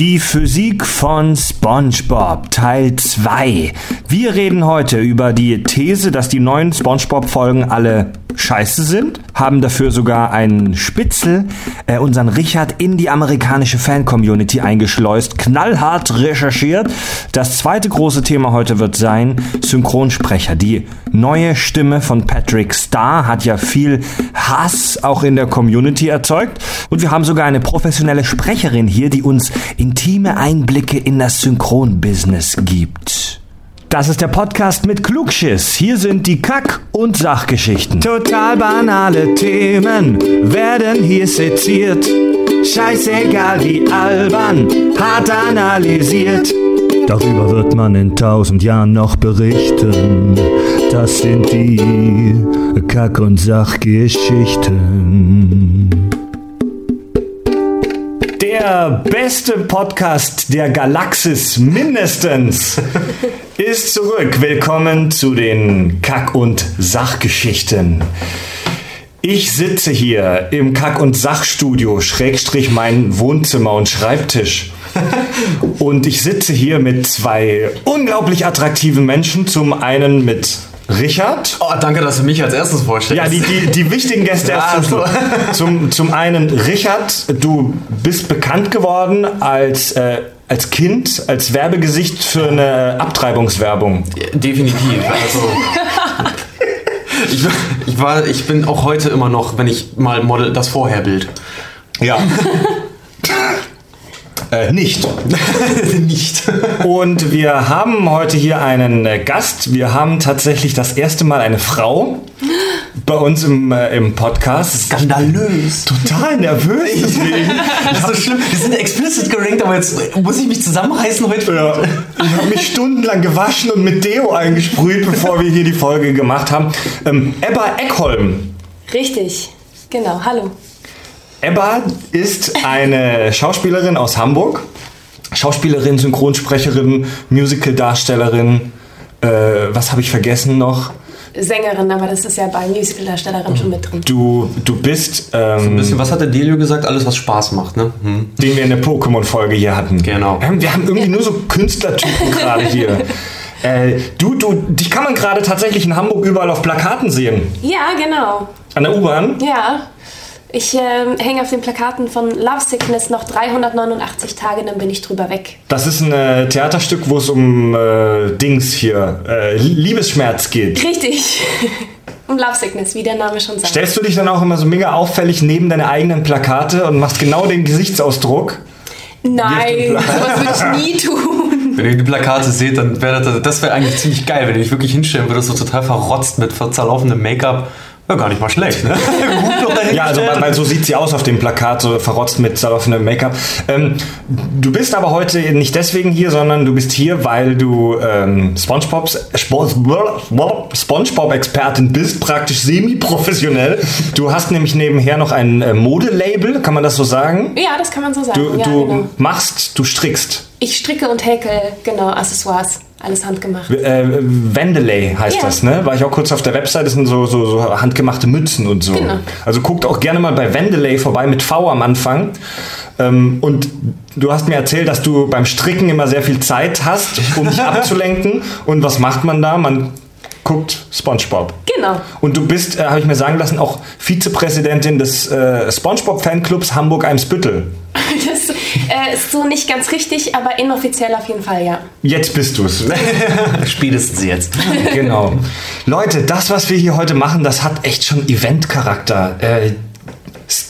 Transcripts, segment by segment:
Die Physik von SpongeBob Teil 2. Wir reden heute über die These, dass die neuen SpongeBob-Folgen alle scheiße sind, haben dafür sogar einen Spitzel, äh, unseren Richard, in die amerikanische Fan-Community eingeschleust, knallhart recherchiert. Das zweite große Thema heute wird sein Synchronsprecher. Die neue Stimme von Patrick Starr hat ja viel Hass auch in der Community erzeugt. Und wir haben sogar eine professionelle Sprecherin hier, die uns intime Einblicke in das Synchronbusiness gibt. Das ist der Podcast mit Klugschiss. Hier sind die Kack- und Sachgeschichten. Total banale Themen werden hier seziert. Scheißegal wie albern, hart analysiert. Darüber wird man in tausend Jahren noch berichten. Das sind die Kack- und Sachgeschichten. Der beste Podcast der Galaxis mindestens ist zurück. Willkommen zu den Kack- und Sachgeschichten. Ich sitze hier im Kack- und Sachstudio, Schrägstrich mein Wohnzimmer und Schreibtisch. Und ich sitze hier mit zwei unglaublich attraktiven Menschen. Zum einen mit Richard. Oh, danke, dass du mich als erstes vorstellst. Ja, die, die, die wichtigen Gäste erst zum, Schluss. zum, zum einen Richard, du bist bekannt geworden als, äh, als Kind, als Werbegesicht für eine Abtreibungswerbung. Definitiv. Also, ich, ich, war, ich bin auch heute immer noch, wenn ich mal model, das Vorherbild. Ja. Äh, nicht. nicht. Und wir haben heute hier einen äh, Gast. Wir haben tatsächlich das erste Mal eine Frau bei uns im, äh, im Podcast. Skandalös. Total nervös. Deswegen. das ist so schlimm. Wir sind explicit gerankt, aber jetzt muss ich mich zusammenreißen heute. Ja. Ich habe mich stundenlang gewaschen und mit Deo eingesprüht, bevor wir hier die Folge gemacht haben. Ähm, Ebba Eckholm. Richtig. Genau. Hallo. Ebba ist eine Schauspielerin aus Hamburg. Schauspielerin, Synchronsprecherin, Musicaldarstellerin. Äh, was habe ich vergessen noch? Sängerin, aber das ist ja bei Musicaldarstellerin schon mit drin. Du, du bist. Ähm, so ein bisschen, was hat der Delio gesagt? Alles, was Spaß macht, ne? Hm. Den wir in der Pokémon-Folge hier hatten. Genau. Wir haben irgendwie nur so Künstlertypen gerade hier. Äh, du, du, dich kann man gerade tatsächlich in Hamburg überall auf Plakaten sehen. Ja, genau. An der U-Bahn? Ja. Ich äh, hänge auf den Plakaten von Love Sickness noch 389 Tage, dann bin ich drüber weg. Das ist ein äh, Theaterstück, wo es um äh, Dings hier, äh, Liebesschmerz geht. Richtig. um Love Sickness, wie der Name schon sagt. Stellst du dich dann auch immer so mega auffällig neben deine eigenen Plakate und machst genau den Gesichtsausdruck? Nein, sowas würde ich nie tun. Wenn ihr die Plakate seht, dann wäre das, das wäre eigentlich ziemlich geil, wenn ihr dich wirklich hinstellen würdest, so total verrotzt mit zerlaufendem Make-up. Ja, gar nicht mal schlecht, ne? ja, also weil, weil, so sieht sie aus auf dem Plakat, so verrotzt mit zerlaufendem Make-up. Ähm, du bist aber heute nicht deswegen hier, sondern du bist hier, weil du ähm, SpongeBobs SpongeBob-Expertin bist, praktisch semi-professionell. Du hast nämlich nebenher noch ein äh, Modelabel, kann man das so sagen? Ja, das kann man so sagen. Du, ja, du genau. machst, du strickst. Ich stricke und häkel, genau, Accessoires. Alles handgemacht. Äh, Wendeley heißt Ja. das, ne? War ich auch kurz auf der Website, das sind so, so, so handgemachte Mützen und so. Genau. Also guckt auch gerne mal bei Wendeley vorbei mit V am Anfang. Ähm, und du hast mir erzählt, dass du beim Stricken immer sehr viel Zeit hast, um dich abzulenken. Und was macht man da? Man guckt SpongeBob. Genau. Und du bist, äh, habe ich mir sagen lassen, auch Vizepräsidentin des äh, SpongeBob-Fanclubs Hamburg-Eimsbüttel. Äh, ist so nicht ganz richtig, aber inoffiziell auf jeden Fall, ja. Jetzt bist du's. Spätestens jetzt. genau. Leute, das, was wir hier heute machen, das hat echt schon Event-Charakter. Äh,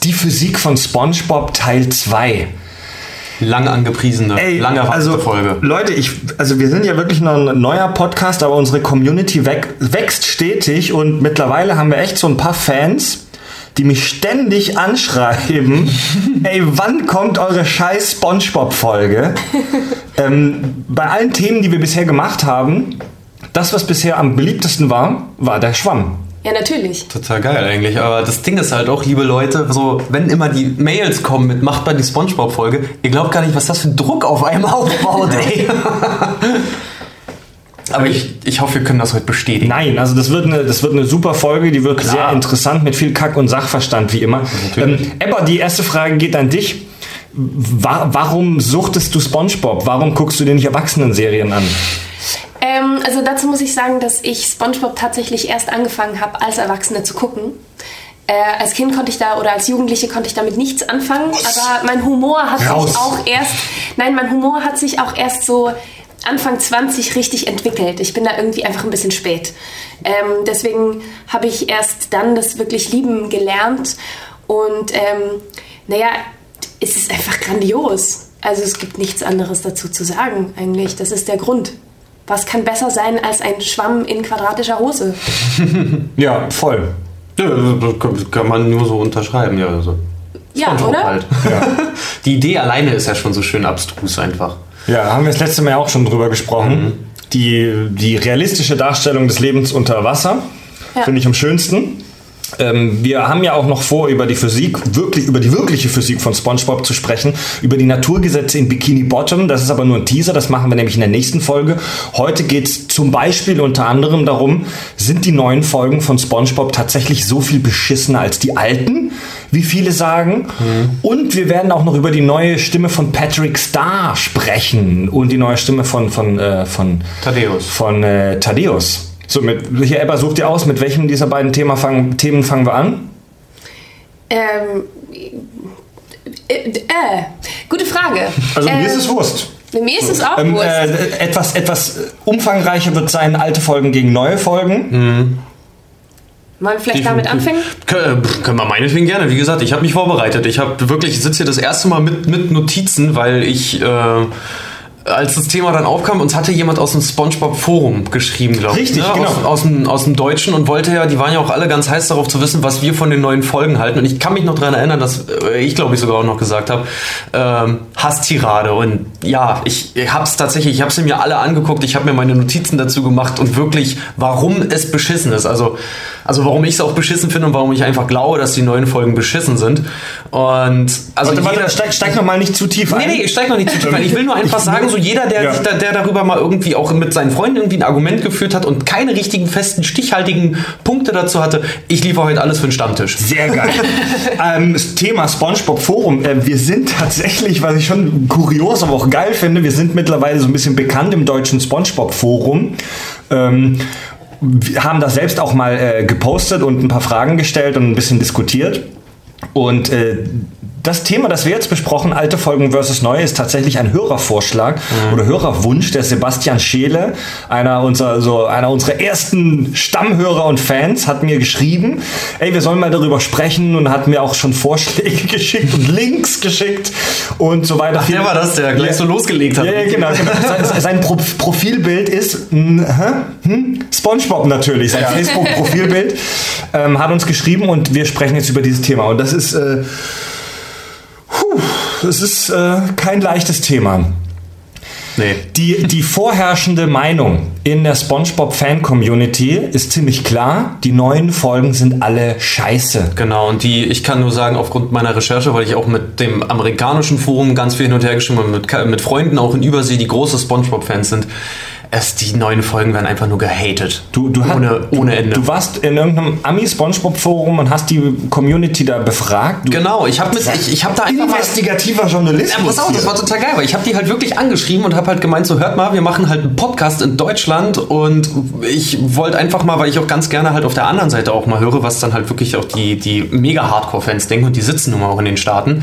die Physik von SpongeBob Teil 2. Lang angepriesene, lang erwartete also, Folge. Leute, ich, also wir sind ja wirklich noch ein neuer Podcast, aber unsere Community wächst stetig und mittlerweile haben wir echt so ein paar Fans, die mich ständig anschreiben, ey, wann kommt eure scheiß Spongebob-Folge? ähm, bei allen Themen, die wir bisher gemacht haben, das, was bisher am beliebtesten war, war der Schwamm. Ja, natürlich. Total geil eigentlich. Aber das Ding ist halt auch, liebe Leute, so, wenn immer die Mails kommen mit macht mal die Spongebob-Folge, ihr glaubt gar nicht, was das für ein Druck auf einem aufbaut, ey. Aber ich, ich hoffe, wir können das heute bestätigen. Nein, also das wird eine, das wird eine super Folge, die wird Klar. sehr interessant mit viel Kack und Sachverstand wie immer. Ähm. Ebba, die erste Frage geht an dich. wa warum suchtest du SpongeBob? Warum guckst du dir nicht Erwachsenen-Serien an? Ähm, also dazu muss ich sagen, dass ich SpongeBob tatsächlich erst angefangen habe, als Erwachsene zu gucken. Äh, als Kind konnte ich da oder als Jugendliche konnte ich damit nichts anfangen, aber mein Humor hat Raus. sich auch erst, nein, mein Humor hat sich auch erst so Anfang 20 richtig entwickelt. Ich bin da irgendwie einfach ein bisschen spät. Ähm, deswegen habe ich erst dann das wirklich lieben gelernt und ähm, naja, es ist einfach grandios. Also es gibt nichts anderes dazu zu sagen eigentlich. Das ist der Grund. Was kann besser sein als ein Schwamm in quadratischer Hose? Ja, voll. Ja, das kann- man nur so unterschreiben, ja. Also. Ja, oder? Halt. Die Idee alleine ist ja schon so schön abstrus einfach. Ja, haben wir das letzte Mal ja auch schon drüber gesprochen. Die, die realistische Darstellung des Lebens unter Wasser Ja. finde ich am schönsten. Ähm, wir haben ja auch noch vor, über die Physik, wirklich über die wirkliche Physik von SpongeBob zu sprechen, über die Naturgesetze in Bikini Bottom. Das ist aber nur ein Teaser, das machen wir nämlich in der nächsten Folge. Heute geht es zum Beispiel unter anderem darum, sind die neuen Folgen von SpongeBob tatsächlich so viel beschissener als die alten, wie viele sagen? Und wir werden auch noch über die neue Stimme von Patrick Starr sprechen und die neue Stimme von, von, äh, von Thaddeus. von äh, Thaddeus. So, mit, hier, Ebba, such dir aus, mit welchem dieser beiden Thema fangen, Themen fangen wir an? Ähm, äh, äh, gute Frage. Also mir Ähm, ist es Wurst. Mir ist es auch Ähm, Wurst. äh, etwas, etwas umfangreicher wird sein, alte Folgen gegen neue Folgen. Wollen wir vielleicht damit anfangen? Kö- äh, Können wir meinetwegen gerne. Wie gesagt, ich habe mich vorbereitet. Ich habe wirklich, ich sitze hier das erste Mal mit, mit Notizen, weil ich, äh, als das Thema dann aufkam, uns hatte jemand aus dem SpongeBob-Forum geschrieben, glaube ich. Richtig, ne? genau. Aus, aus, dem, aus dem Deutschen und wollte ja, die waren ja auch alle ganz heiß darauf zu wissen, was wir von den neuen Folgen halten. Und ich kann mich noch daran erinnern, dass äh, ich, glaube ich, sogar auch noch gesagt habe, ähm, Hasstirade. Und ja, ich, ich habe es tatsächlich, ich habe sie mir alle angeguckt, ich habe mir meine Notizen dazu gemacht und wirklich, warum es beschissen ist. Also, also warum ich es auch beschissen finde und warum ich einfach glaube, dass die neuen Folgen beschissen sind. Und also Warte, warte, steig, steig noch mal nicht zu tief Nee, ein. nee, ich steig noch nicht zu tief ein. Ich will nur einfach sagen, so jeder, der, Ja. sich da, der darüber mal irgendwie auch mit seinen Freunden irgendwie ein Argument geführt hat und keine richtigen, festen, stichhaltigen Punkte dazu hatte, ich liefere heute alles für den Stammtisch. Sehr geil. ähm, das Thema SpongeBob Forum. Äh, wir sind tatsächlich, was ich schon kurios, aber auch geil finde, wir sind mittlerweile so ein bisschen bekannt im deutschen SpongeBob Forum. Ähm, haben das selbst auch mal äh, gepostet und ein paar Fragen gestellt und ein bisschen diskutiert. Und äh, das Thema, das wir jetzt besprochen, alte Folgen versus neue, ist tatsächlich ein Hörervorschlag oder Hörerwunsch. Der Sebastian Scheele, einer unserer, so einer unserer ersten Stammhörer und Fans, hat mir geschrieben, ey, wir sollen mal darüber sprechen und hat mir auch schon Vorschläge geschickt und Links geschickt und so weiter. Der war das, der gleich so losgelegt hat. Ja, ja, genau. genau. Sein, sein Pro Profilbild ist hä? hm? SpongeBob natürlich, sein Facebook-Profilbild. Ähm, hat uns geschrieben und wir sprechen jetzt über dieses Thema. Und das ist, äh, das ist äh, kein leichtes Thema. Nee. Die, die vorherrschende Meinung in der SpongeBob-Fan-Community ist ziemlich klar. Die neuen Folgen sind alle scheiße. Genau, und die, ich kann nur sagen, aufgrund meiner Recherche, weil ich auch mit dem amerikanischen Forum ganz viel hin und her geschrieben habe, mit, mit Freunden auch in Übersee, die große Spongebob-Fans sind, es, die neuen Folgen werden einfach nur gehatet. Du, du, ohne, ohne Ende. Du, du warst in irgendeinem Ami-SpongeBob-Forum und hast die Community da befragt. Du, genau, ich habe ich, ich hab da einfach. Investigativer Journalismus. Ja, pass auf, das war total geil, weil ich habe die halt wirklich angeschrieben und habe halt gemeint, so hört mal, wir machen halt einen Podcast in Deutschland und ich wollte einfach mal, weil ich auch ganz gerne halt auf der anderen Seite auch mal höre, was dann halt wirklich auch die, die mega Hardcore-Fans denken und die sitzen nun mal auch in den Staaten.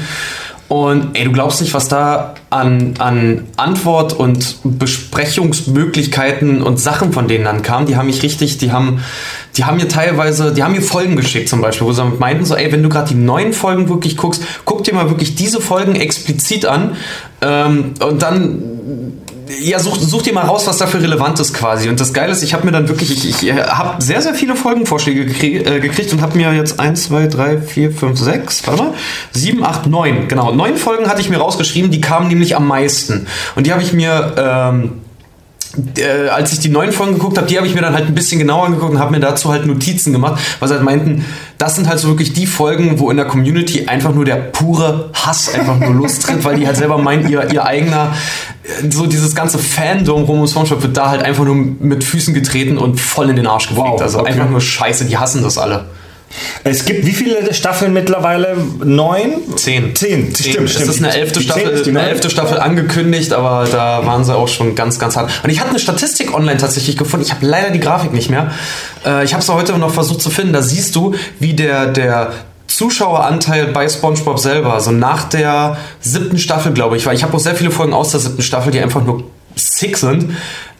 Und ey, du glaubst nicht, was da an, an Antwort und Besprechungsmöglichkeiten und Sachen von denen dann kam. Die haben mich richtig, die haben, die haben mir teilweise, die haben mir Folgen geschickt zum Beispiel, wo sie meinten so, ey, wenn du gerade die neuen Folgen wirklich guckst, guck dir mal wirklich diese Folgen explizit an ähm, und dann ja, such, such dir mal raus, was dafür relevant ist quasi. Und das Geile ist, ich habe mir dann wirklich, ich, ich habe sehr, sehr viele Folgenvorschläge gekrie äh, gekriegt und habe mir jetzt 1, 2, 3, 4, 5, 6, warte mal, 7, 8, 9, genau. Neun Folgen hatte ich mir rausgeschrieben, die kamen nämlich am meisten. Und die habe ich mir... Ähm, äh, als ich die neuen Folgen geguckt habe, die habe ich mir dann halt ein bisschen genauer angeguckt und habe mir dazu halt Notizen gemacht, weil sie halt meinten, das sind halt so wirklich die Folgen, wo in der Community einfach nur der pure Hass einfach nur lostritt, weil die halt selber meinen, ihr, ihr eigener, äh, so dieses ganze Fandom rum um SpongeBob wird da halt einfach nur mit Füßen getreten und voll in den Arsch gefegt. Wow, also okay. einfach nur scheiße, die hassen das alle. Es gibt wie viele Staffeln mittlerweile? Neun? Zehn. Zehn, Zehn. stimmt, Es stimmt. ist eine elfte Staffel, eine elfte Staffel angekündigt, aber da waren sie auch schon ganz, ganz hart. Und ich hatte eine Statistik online tatsächlich gefunden. Ich habe leider die Grafik nicht mehr. Äh, ich habe es heute noch versucht zu finden. Da siehst du, wie der, der Zuschaueranteil bei SpongeBob selber, also nach der siebten Staffel, glaube ich, weil ich habe auch sehr viele Folgen aus der siebten Staffel, die einfach nur sick sind.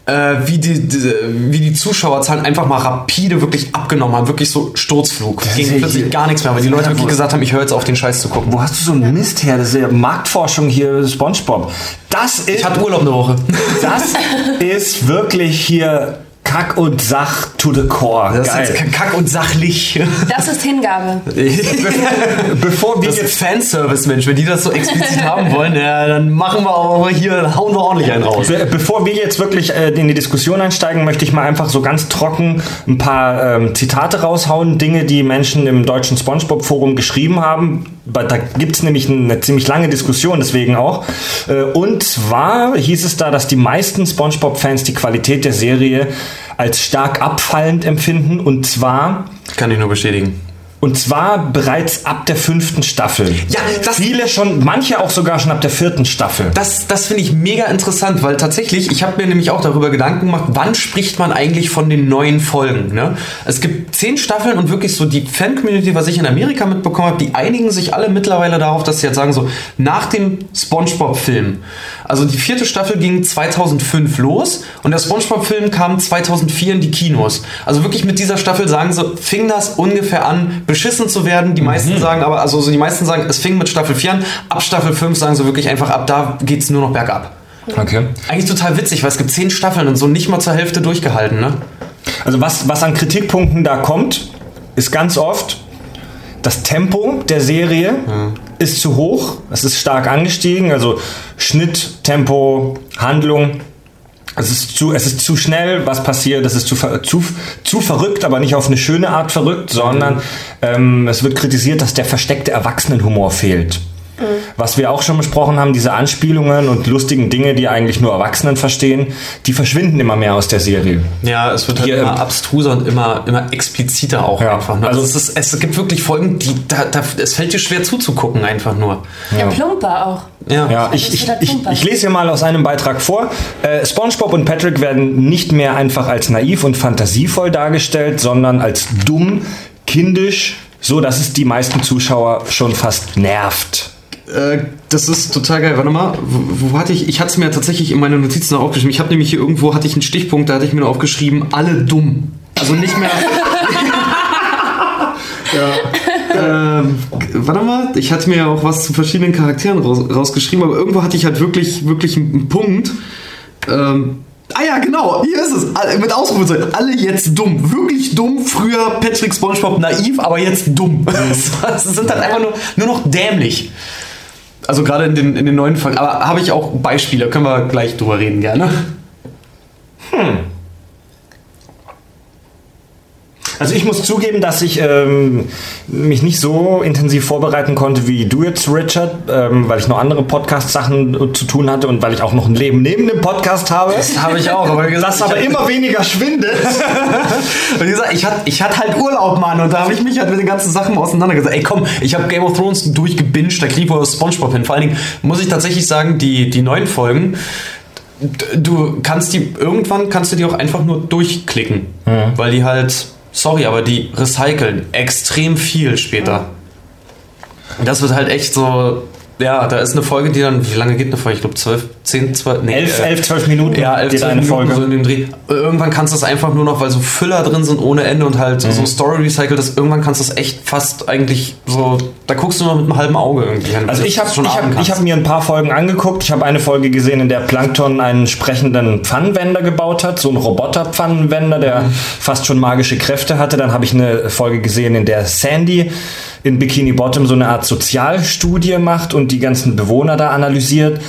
Äh, wie, die, die, wie die Zuschauerzahlen einfach mal rapide wirklich abgenommen haben. Wirklich so Sturzflug. Es ist ging plötzlich gar nichts mehr, weil die Leute wirklich gesagt haben, ich höre jetzt auf, den Scheiß zu gucken. Wo hast du so einen Mist her? Das ist ja Marktforschung hier, SpongeBob. Das ist, Ich hatte Urlaub eine Woche. das ist wirklich hier Kack und Sach to the core. Das Geil. ist kack und sachlich. Das ist Hingabe. Bevor wir Das jetzt Fanservice, Mensch. Wenn die das so explizit haben wollen, ja, dann machen wir aber hier, hauen wir ordentlich einen raus. Be bevor wir jetzt wirklich äh, in die Diskussion einsteigen, möchte ich mal einfach so ganz trocken ein paar ähm, Zitate raushauen. Dinge, die Menschen im deutschen SpongeBob-Forum geschrieben haben. Da gibt es nämlich eine ziemlich lange Diskussion, deswegen auch. Äh, und zwar hieß es da, dass die meisten SpongeBob-Fans die Qualität der Serie als stark abfallend empfinden. Und zwar Kann ich nur bestätigen. Und zwar bereits ab der fünften Staffel. Ja, das- Viele schon, manche auch sogar schon ab der vierten Staffel. Das, das finde ich mega interessant, weil tatsächlich, ich habe mir nämlich auch darüber Gedanken gemacht, wann spricht man eigentlich von den neuen Folgen. Ne? Es gibt zehn Staffeln und wirklich so die Fan-Community, was ich in Amerika mitbekommen habe, die einigen sich alle mittlerweile darauf, dass sie jetzt sagen, so nach dem SpongeBob-Film. Also die vierte Staffel ging 2005 los und der SpongeBob-Film kam 2004 in die Kinos. Also wirklich mit dieser Staffel sagen sie, fing das ungefähr an, beschissen zu werden. Die meisten sagen aber, also so die meisten sagen, es fing mit Staffel 4 an. Ab Staffel 5 sagen sie wirklich einfach, ab da geht's nur noch bergab. Okay. Eigentlich total witzig, weil es gibt zehn Staffeln und so nicht mal zur Hälfte durchgehalten, ne? Also was, was an Kritikpunkten da kommt, ist ganz oft, das Tempo der Serie ist zu hoch, es ist stark angestiegen, also Schnitt, Tempo, Handlung. Es ist, zu, es ist zu schnell, was passiert, es ist zu, zu, zu verrückt, aber nicht auf eine schöne Art verrückt, sondern ähm, es wird kritisiert, dass der versteckte Erwachsenenhumor fehlt. Was wir auch schon besprochen haben, diese Anspielungen und lustigen Dinge, die eigentlich nur Erwachsenen verstehen, die verschwinden immer mehr aus der Serie. Ja, es wird halt Hier, immer ähm, abstruser und immer, immer expliziter auch Ja, einfach. Ne? also- Also es, ist, es gibt wirklich Folgen, die da, da, es fällt dir schwer zuzugucken einfach nur. Ja, plumper auch. Ja. Ja, ich, ich, ich, ich lese hier mal aus einem Beitrag vor. Äh, SpongeBob und Patrick werden nicht mehr einfach als naiv und fantasievoll dargestellt, sondern als dumm, kindisch, so dass es die meisten Zuschauer schon fast nervt. Äh, das ist total geil. Warte mal, wo, wo hatte ich? Ich hatte es mir tatsächlich in meine Notizen noch aufgeschrieben. Ich habe nämlich hier irgendwo hatte ich einen Stichpunkt, da hatte ich mir noch aufgeschrieben, alle dumm. Also nicht mehr. ja. ähm, warte mal, ich hatte mir ja auch was zu verschiedenen Charakteren raus, rausgeschrieben, aber irgendwo hatte ich halt wirklich, wirklich einen, Punkt. Ähm, ah ja, genau, hier ist es. Alle- Mit Ausrufezeichen. Alle jetzt dumm. Wirklich dumm. Früher Patrick Spongebob naiv, aber jetzt dumm. Sie sind halt einfach nur, nur noch dämlich. Also gerade in den, in den neuen Folgen. Aber habe ich auch Beispiele, können wir gleich drüber reden gerne. Also ich muss zugeben, dass ich ähm, mich nicht so intensiv vorbereiten konnte wie du jetzt, Richard, ähm, weil ich noch andere Podcast-Sachen zu tun hatte und weil ich auch noch ein Leben neben dem Podcast habe. Das habe ich auch, aber gesagt, Das aber immer weniger schwindet. Und wie gesagt, ich hatte ich hatte halt Urlaub, Mann, und da habe ich mich halt mit den ganzen Sachen auseinandergesetzt. Ey, komm, ich habe Game of Thrones durchgebinged, da kriege ich Spongebob hin. Vor allen Dingen muss ich tatsächlich sagen, die, die neuen Folgen, du kannst die, irgendwann kannst du die auch einfach nur durchklicken, weil die halt, sorry, aber die recyceln extrem viel später. Das wird halt echt so, ja, da ist eine Folge, die dann, wie lange geht eine Folge? Ich glaube 12, 10, 12, nee, 11, äh, 11, 12 Minuten ja, 11, geht 12 eine Minuten Folge. so in dem Dreh. Irgendwann kannst du es einfach nur noch, weil so Füller drin sind ohne Ende und halt Mhm. so Story recycelt ist, irgendwann kannst du es echt fast eigentlich so, da guckst du nur mit einem halben Auge irgendwie hin. Also ich habe ich hab, ich hab mir ein paar Folgen angeguckt. Ich habe eine Folge gesehen, in der Plankton einen sprechenden Pfannenwender gebaut hat, so ein Roboter-Pfannenwender, der Mhm. fast schon magische Kräfte hatte. Dann habe ich eine Folge gesehen, in der Sandy in Bikini Bottom so eine Art Sozialstudie macht und die ganzen Bewohner da analysiert.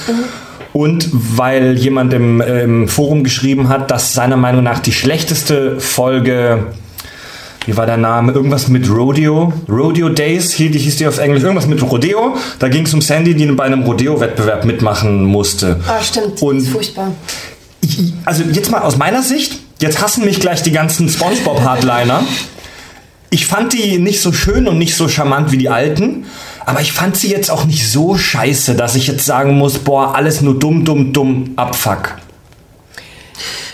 Und weil jemand im, äh, im Forum geschrieben hat, dass seiner Meinung nach die schlechteste Folge wie war der Name? Irgendwas mit Rodeo. Rodeo Days hieß die, hieß die auf Englisch. Irgendwas mit Rodeo. Da ging es um Sandy, die bei einem Rodeo-Wettbewerb mitmachen musste. Ah, stimmt. Und das ist furchtbar. ich, also jetzt mal aus meiner Sicht, jetzt hassen mich gleich die ganzen SpongeBob-Hardliner. ich fand die nicht so schön und nicht so charmant wie die alten, aber ich fand sie jetzt auch nicht so scheiße, dass ich jetzt sagen muss, boah, alles nur dumm, dumm, dumm, abfuck.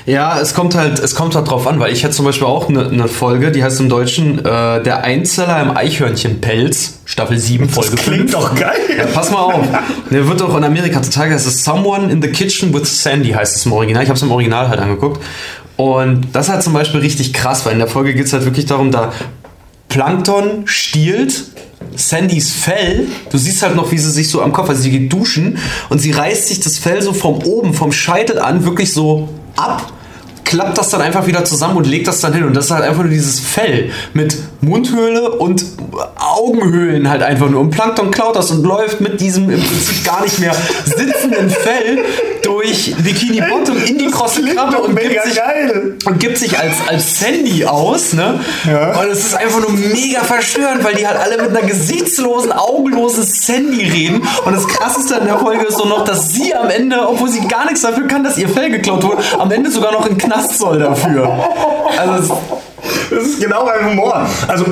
Ja, es kommt halt, es kommt halt drauf an, weil ich hätte zum Beispiel auch eine ne Folge, die heißt im Deutschen äh, Der Einzeller im Eichhörnchenpelz, Staffel 7, Folge das klingt 5. doch geil. Ja, pass mal auf. Der wird auch in Amerika total geil. Es ist Someone in the Kitchen with Sandy, heißt es im Original. Ich habe es im Original halt angeguckt. Und das ist halt zum Beispiel richtig krass, weil in der Folge geht es halt wirklich darum, da Plankton stiehlt Sandys Fell. Du siehst halt noch, wie sie sich so am Kopf, also sie geht duschen und sie reißt sich das Fell so vom oben, vom Scheitel an, wirklich so ab klappt das dann einfach wieder zusammen und legt das dann hin. Und das ist halt einfach nur dieses Fell mit Mundhöhle und Augenhöhlen halt einfach nur. Und Plankton klaut das und läuft mit diesem im Prinzip gar nicht mehr sitzenden Fell durch Bikini Bottom in die krosse Krabbe und gibt, sich, und gibt sich als, als Sandy aus. Ne? Ja. Und es ist einfach nur mega verstörend, weil die halt alle mit einer gesichtslosen, augenlosen Sandy reden. Und das krasseste an der Folge ist so noch, dass sie am Ende, obwohl sie gar nichts dafür kann, dass ihr Fell geklaut wurde, am Ende sogar noch in Knast soll dafür. Also Das ist genau mein Humor. Also,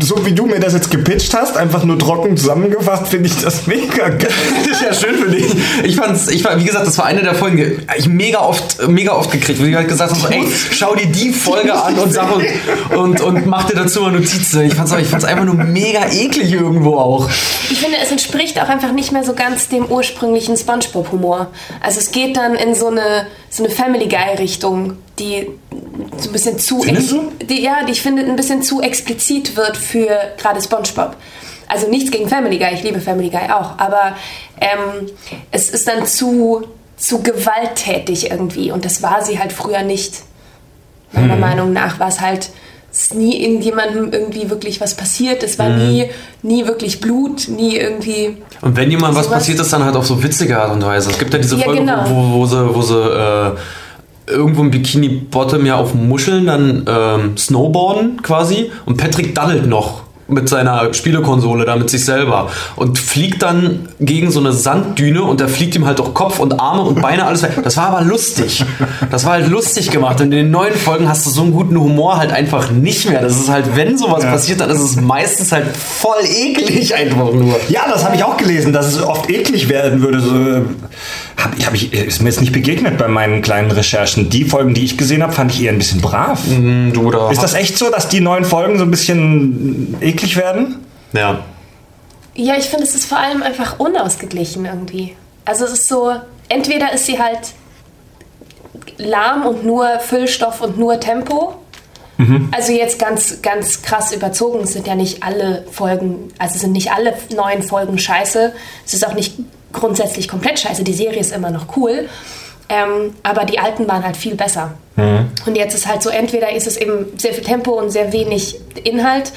so wie du mir das jetzt gepitcht hast, einfach nur trocken zusammengefasst, finde ich das mega geil. Das ist ja schön für dich. Ich fand's, ich war, wie gesagt, das war eine der Folgen, die ich mega oft, mega oft gekriegt, ich halt gesagt habe, so, ey, schau dir die Folge an und sag und, und, und mach dir dazu mal Notizen. Ich fand's, ich fand's einfach nur mega eklig irgendwo auch. Ich finde, es entspricht auch einfach nicht mehr so ganz dem ursprünglichen SpongeBob-Humor. Also es geht dann in so eine, so eine Family Guy-Richtung, die so ein bisschen zu... Die, ja, die ich finde ein bisschen zu explizit wird für gerade SpongeBob. Also nichts gegen Family Guy, ich liebe Family Guy auch, aber ähm, es ist dann zu, zu gewalttätig irgendwie und das war sie halt früher nicht. Meiner Meinung nach war es halt ist nie irgendjemandem irgendwie wirklich was passiert. Es war nie, nie wirklich Blut, nie irgendwie. Und wenn jemand was passiert ist, dann halt auf so witzige Art und Weise. Es gibt ja diese Ja, Folge, genau. wo, wo sie, wo sie äh, irgendwo im Bikini Bottom ja auf Muscheln dann ähm, snowboarden quasi. Und Patrick daddelt noch mit seiner Spielekonsole da mit sich selber und fliegt dann gegen so eine Sanddüne und da fliegt ihm halt auch Kopf und Arme und Beine alles weg. Das war aber lustig. Das war halt lustig gemacht. Und in den neuen Folgen hast du so einen guten Humor halt einfach nicht mehr. Das ist halt, wenn sowas passiert, dann ist es meistens halt voll eklig einfach nur. Ja, das habe ich auch gelesen, dass es oft eklig werden würde. So, äh, hab, ich- hab ich, ist mir jetzt nicht begegnet bei meinen kleinen Recherchen. Die Folgen, die ich gesehen habe, fand ich eher ein bisschen brav. Da Ist das echt so, dass die neuen Folgen so ein bisschen eklig werden? Ja. Ja, ich finde, es ist vor allem einfach unausgeglichen irgendwie. Also es ist so, entweder ist sie halt lahm und nur Füllstoff und nur Tempo. Also jetzt ganz, ganz krass überzogen. Es sind ja nicht alle Folgen, also sind nicht alle neuen Folgen scheiße. Es ist auch nicht grundsätzlich komplett scheiße. Die Serie ist immer noch cool. Ähm, aber die alten waren halt viel besser. Und jetzt ist halt so, entweder ist es eben sehr viel Tempo und sehr wenig Inhalt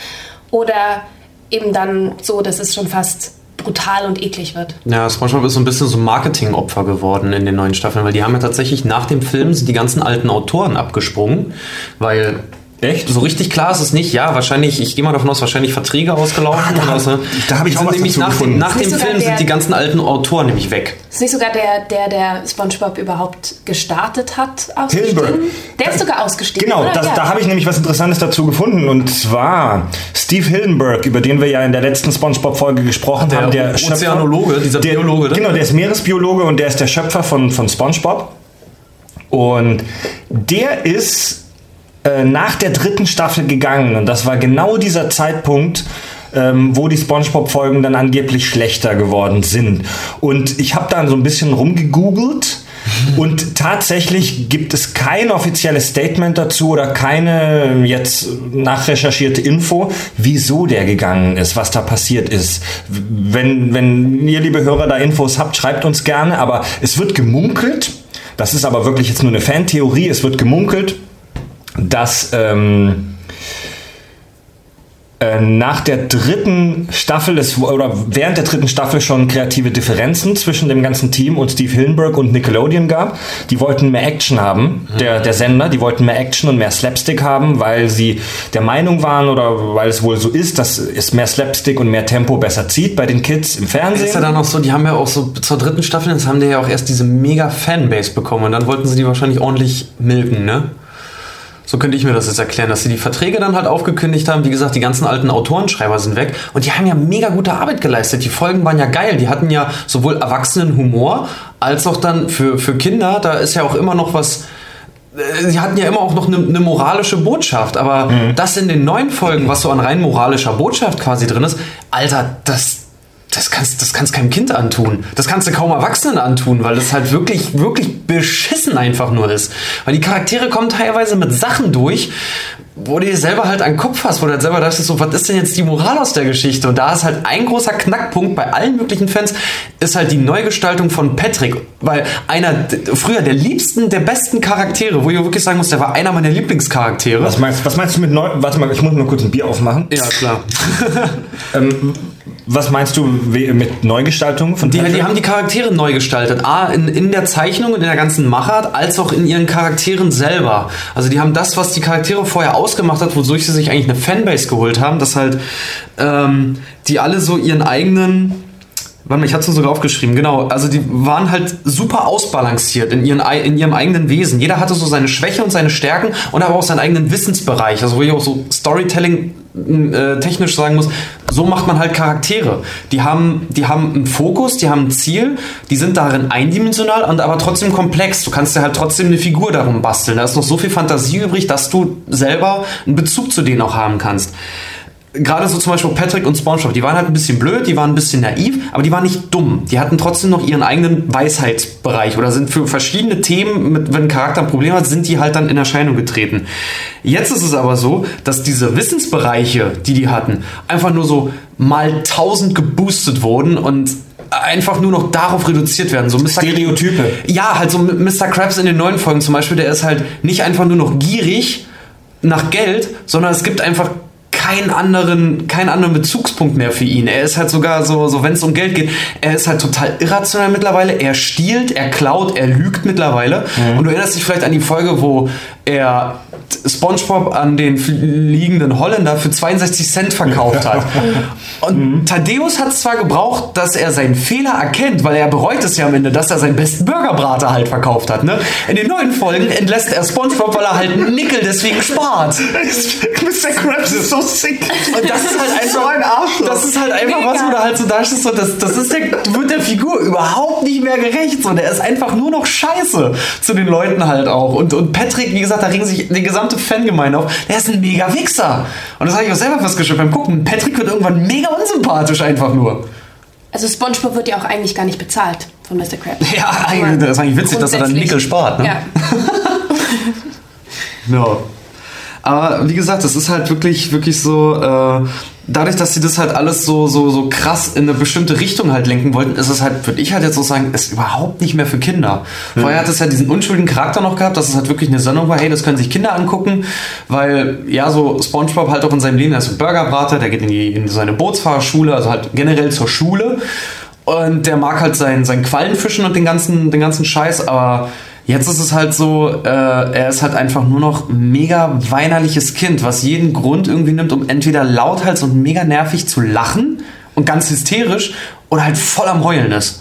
oder eben dann so, dass es schon fast brutal und eklig wird. Ja, SpongeBob ist so ein bisschen so Marketingopfer geworden in den neuen Staffeln, weil die haben ja tatsächlich nach dem Film sind die ganzen alten Autoren abgesprungen, weil Echt? so richtig klar ist es nicht. Ja, wahrscheinlich, ich gehe mal davon aus, wahrscheinlich Verträge ausgelaufen. Ah, da- so. da hab ich auch sind was nämlich dazu nach, gefunden. dem, nach dem Film der- sind die ganzen alten Autoren nämlich weg. Ist nicht sogar der, der, der SpongeBob überhaupt gestartet hat, ausgestiegen? Hilbert. Der ist sogar ausgestiegen. Genau, oder? das, ja. da habe ich nämlich was Interessantes dazu gefunden. Und zwar Steve Hillenburg, über den wir ja in der letzten SpongeBob-Folge gesprochen Der haben. Der Schöpfer- Ozeanologe, dieser der, Biologe, ne? Genau, der ist Meeresbiologe und der ist der Schöpfer von, von SpongeBob. Und der ist äh, nach der dritten Staffel gegangen. Und das war genau dieser Zeitpunkt, ähm, wo die SpongeBob-Folgen dann angeblich schlechter geworden sind. Und ich habe dann so ein bisschen rumgegoogelt. Und tatsächlich gibt es kein offizielles Statement dazu oder keine jetzt nachrecherchierte Info, wieso der gegangen ist, was da passiert ist. Wenn, wenn ihr, liebe Hörer, da Infos habt, schreibt uns gerne. Aber es wird gemunkelt, das ist aber wirklich jetzt nur eine Fantheorie, es wird gemunkelt, dass ähm, äh, nach der dritten Staffel es, oder während der dritten Staffel schon kreative Differenzen zwischen dem ganzen Team und Steve Hillenburg und Nickelodeon gab. Die wollten mehr Action haben, der, der Sender, die wollten mehr Action und mehr Slapstick haben, weil sie der Meinung waren oder weil es wohl so ist, dass es mehr Slapstick und mehr Tempo besser zieht bei den Kids im ist ja Fernsehen. dann auch so, die haben ja auch so zur dritten Staffel, jetzt haben die ja auch erst diese mega Fanbase bekommen und dann wollten sie die wahrscheinlich ordentlich milken, ne? So könnte ich mir das jetzt erklären, dass sie die Verträge dann halt aufgekündigt haben. Wie gesagt, die ganzen alten Autorenschreiber sind weg und die haben ja mega gute Arbeit geleistet. Die Folgen waren ja geil. Die hatten ja sowohl Erwachsenenhumor als auch dann für, für Kinder. Da ist ja auch immer noch was äh, sie hatten ja immer auch noch eine, eine moralische Botschaft, aber mhm. das in den neuen Folgen, was so an rein moralischer Botschaft quasi drin ist, Alter, das, das kannst, das kannst keinem Kind antun. Das kannst du kaum Erwachsenen antun, weil das halt wirklich, wirklich beschissen einfach nur ist. Weil die Charaktere kommen teilweise mit Sachen durch, wo du dir selber halt einen Kopf hast, wo du halt selber dachtest, so, was ist denn jetzt die Moral aus der Geschichte? Und da ist halt ein großer Knackpunkt bei allen möglichen Fans, ist halt die Neugestaltung von Patrick. Weil einer, früher der liebsten, der besten Charaktere, wo ich wirklich sagen muss, der war einer meiner Lieblingscharaktere. Was meinst, was meinst du mit neu, warte mal, ich muss nur kurz ein Bier aufmachen. Ja, klar. ähm, was meinst du mit Neugestaltung von die, die haben die Charaktere neu gestaltet. A, in, in der Zeichnung und in der ganzen Machart, als auch in ihren Charakteren selber. Also die haben das, was die Charaktere vorher ausgemacht hat, wodurch sie sich eigentlich eine Fanbase geholt haben, dass halt ähm, die alle so ihren eigenen Warte mal, ich hatte es sogar aufgeschrieben, genau. Also die waren halt super ausbalanciert in, ihren, in ihrem eigenen Wesen. Jeder hatte so seine Schwäche und seine Stärken und aber auch seinen eigenen Wissensbereich. Also wo ich auch so Storytelling äh, technisch sagen muss, so macht man halt Charaktere. Die haben, die haben einen Fokus, die haben ein Ziel, die sind darin eindimensional und aber trotzdem komplex. Du kannst dir halt trotzdem eine Figur darum basteln. Da ist noch so viel Fantasie übrig, dass du selber einen Bezug zu denen auch haben kannst gerade so zum Beispiel Patrick und SpongeBob, die waren halt ein bisschen blöd, die waren ein bisschen naiv, aber die waren nicht dumm. Die hatten trotzdem noch ihren eigenen Weisheitsbereich oder sind für verschiedene Themen, mit, wenn ein Charakter ein Problem hat, sind die halt dann in Erscheinung getreten. Jetzt ist es aber so, dass diese Wissensbereiche, die die hatten, einfach nur so mal tausend geboostet wurden und einfach nur noch darauf reduziert werden. So Mr. Stereotype. Ja, halt so Mr. Krabs in den neuen Folgen zum Beispiel, der ist halt nicht einfach nur noch gierig nach Geld, sondern es gibt einfach keinen anderen, keinen anderen Bezugspunkt mehr für ihn. Er ist halt sogar so, so wenn es um Geld geht, er ist halt total irrational mittlerweile. Er stiehlt, er klaut, er lügt mittlerweile. Mhm. Und du erinnerst dich vielleicht an die Folge, wo er SpongeBob an den fliegenden Holländer für 62 Cent verkauft hat. Und mhm. Thaddeus hat es zwar gebraucht, dass er seinen Fehler erkennt, weil er bereut es ja am Ende, dass er seinen besten Burgerbrater halt verkauft hat. Ne? In den neuen Folgen entlässt er SpongeBob, weil er halt einen Nickel deswegen spart. Mr. Krabs ist so sick. Und das ist halt einfach so ein Arschloch. Das ist halt einfach Mega. was, wo du halt so da stehst, so, das, das ist der, wird der Figur überhaupt nicht mehr gerecht. So, der ist einfach nur noch scheiße zu den Leuten halt auch. Und, und Patrick, wie gesagt, da regen sich die gesamte Fangemeinde auf. Der ist ein mega Wichser. Und das habe ich auch selber festgestellt beim Gucken. Patrick wird irgendwann mega unsympathisch einfach nur. Also SpongeBob wird ja auch eigentlich gar nicht bezahlt von Mr. Krabs. Ja, eigentlich, das ist eigentlich witzig, dass er dann Nickel spart. Ne? Ja. no. Aber wie gesagt, es ist halt wirklich, wirklich so, äh, dadurch, dass sie das halt alles so, so, so krass in eine bestimmte Richtung halt lenken wollten, ist es halt, würde ich halt jetzt so sagen, ist überhaupt nicht mehr für Kinder. Mhm. Vorher hat es ja diesen unschuldigen Charakter noch gehabt, dass es halt wirklich eine Sendung war, hey, das können sich Kinder angucken, weil, ja, so Spongebob halt auch in seinem Leben, er ist ein Burgerbrater, der geht in, die, in seine Bootsfahrerschule, also halt generell zur Schule und der mag halt sein, sein Quallenfischen und den ganzen, den ganzen Scheiß, aber Jetzt ist es halt so, äh, er ist halt einfach nur noch mega weinerliches Kind, was jeden Grund irgendwie nimmt, um entweder lauthals und mega nervig zu lachen und ganz hysterisch oder halt voll am Heulen ist.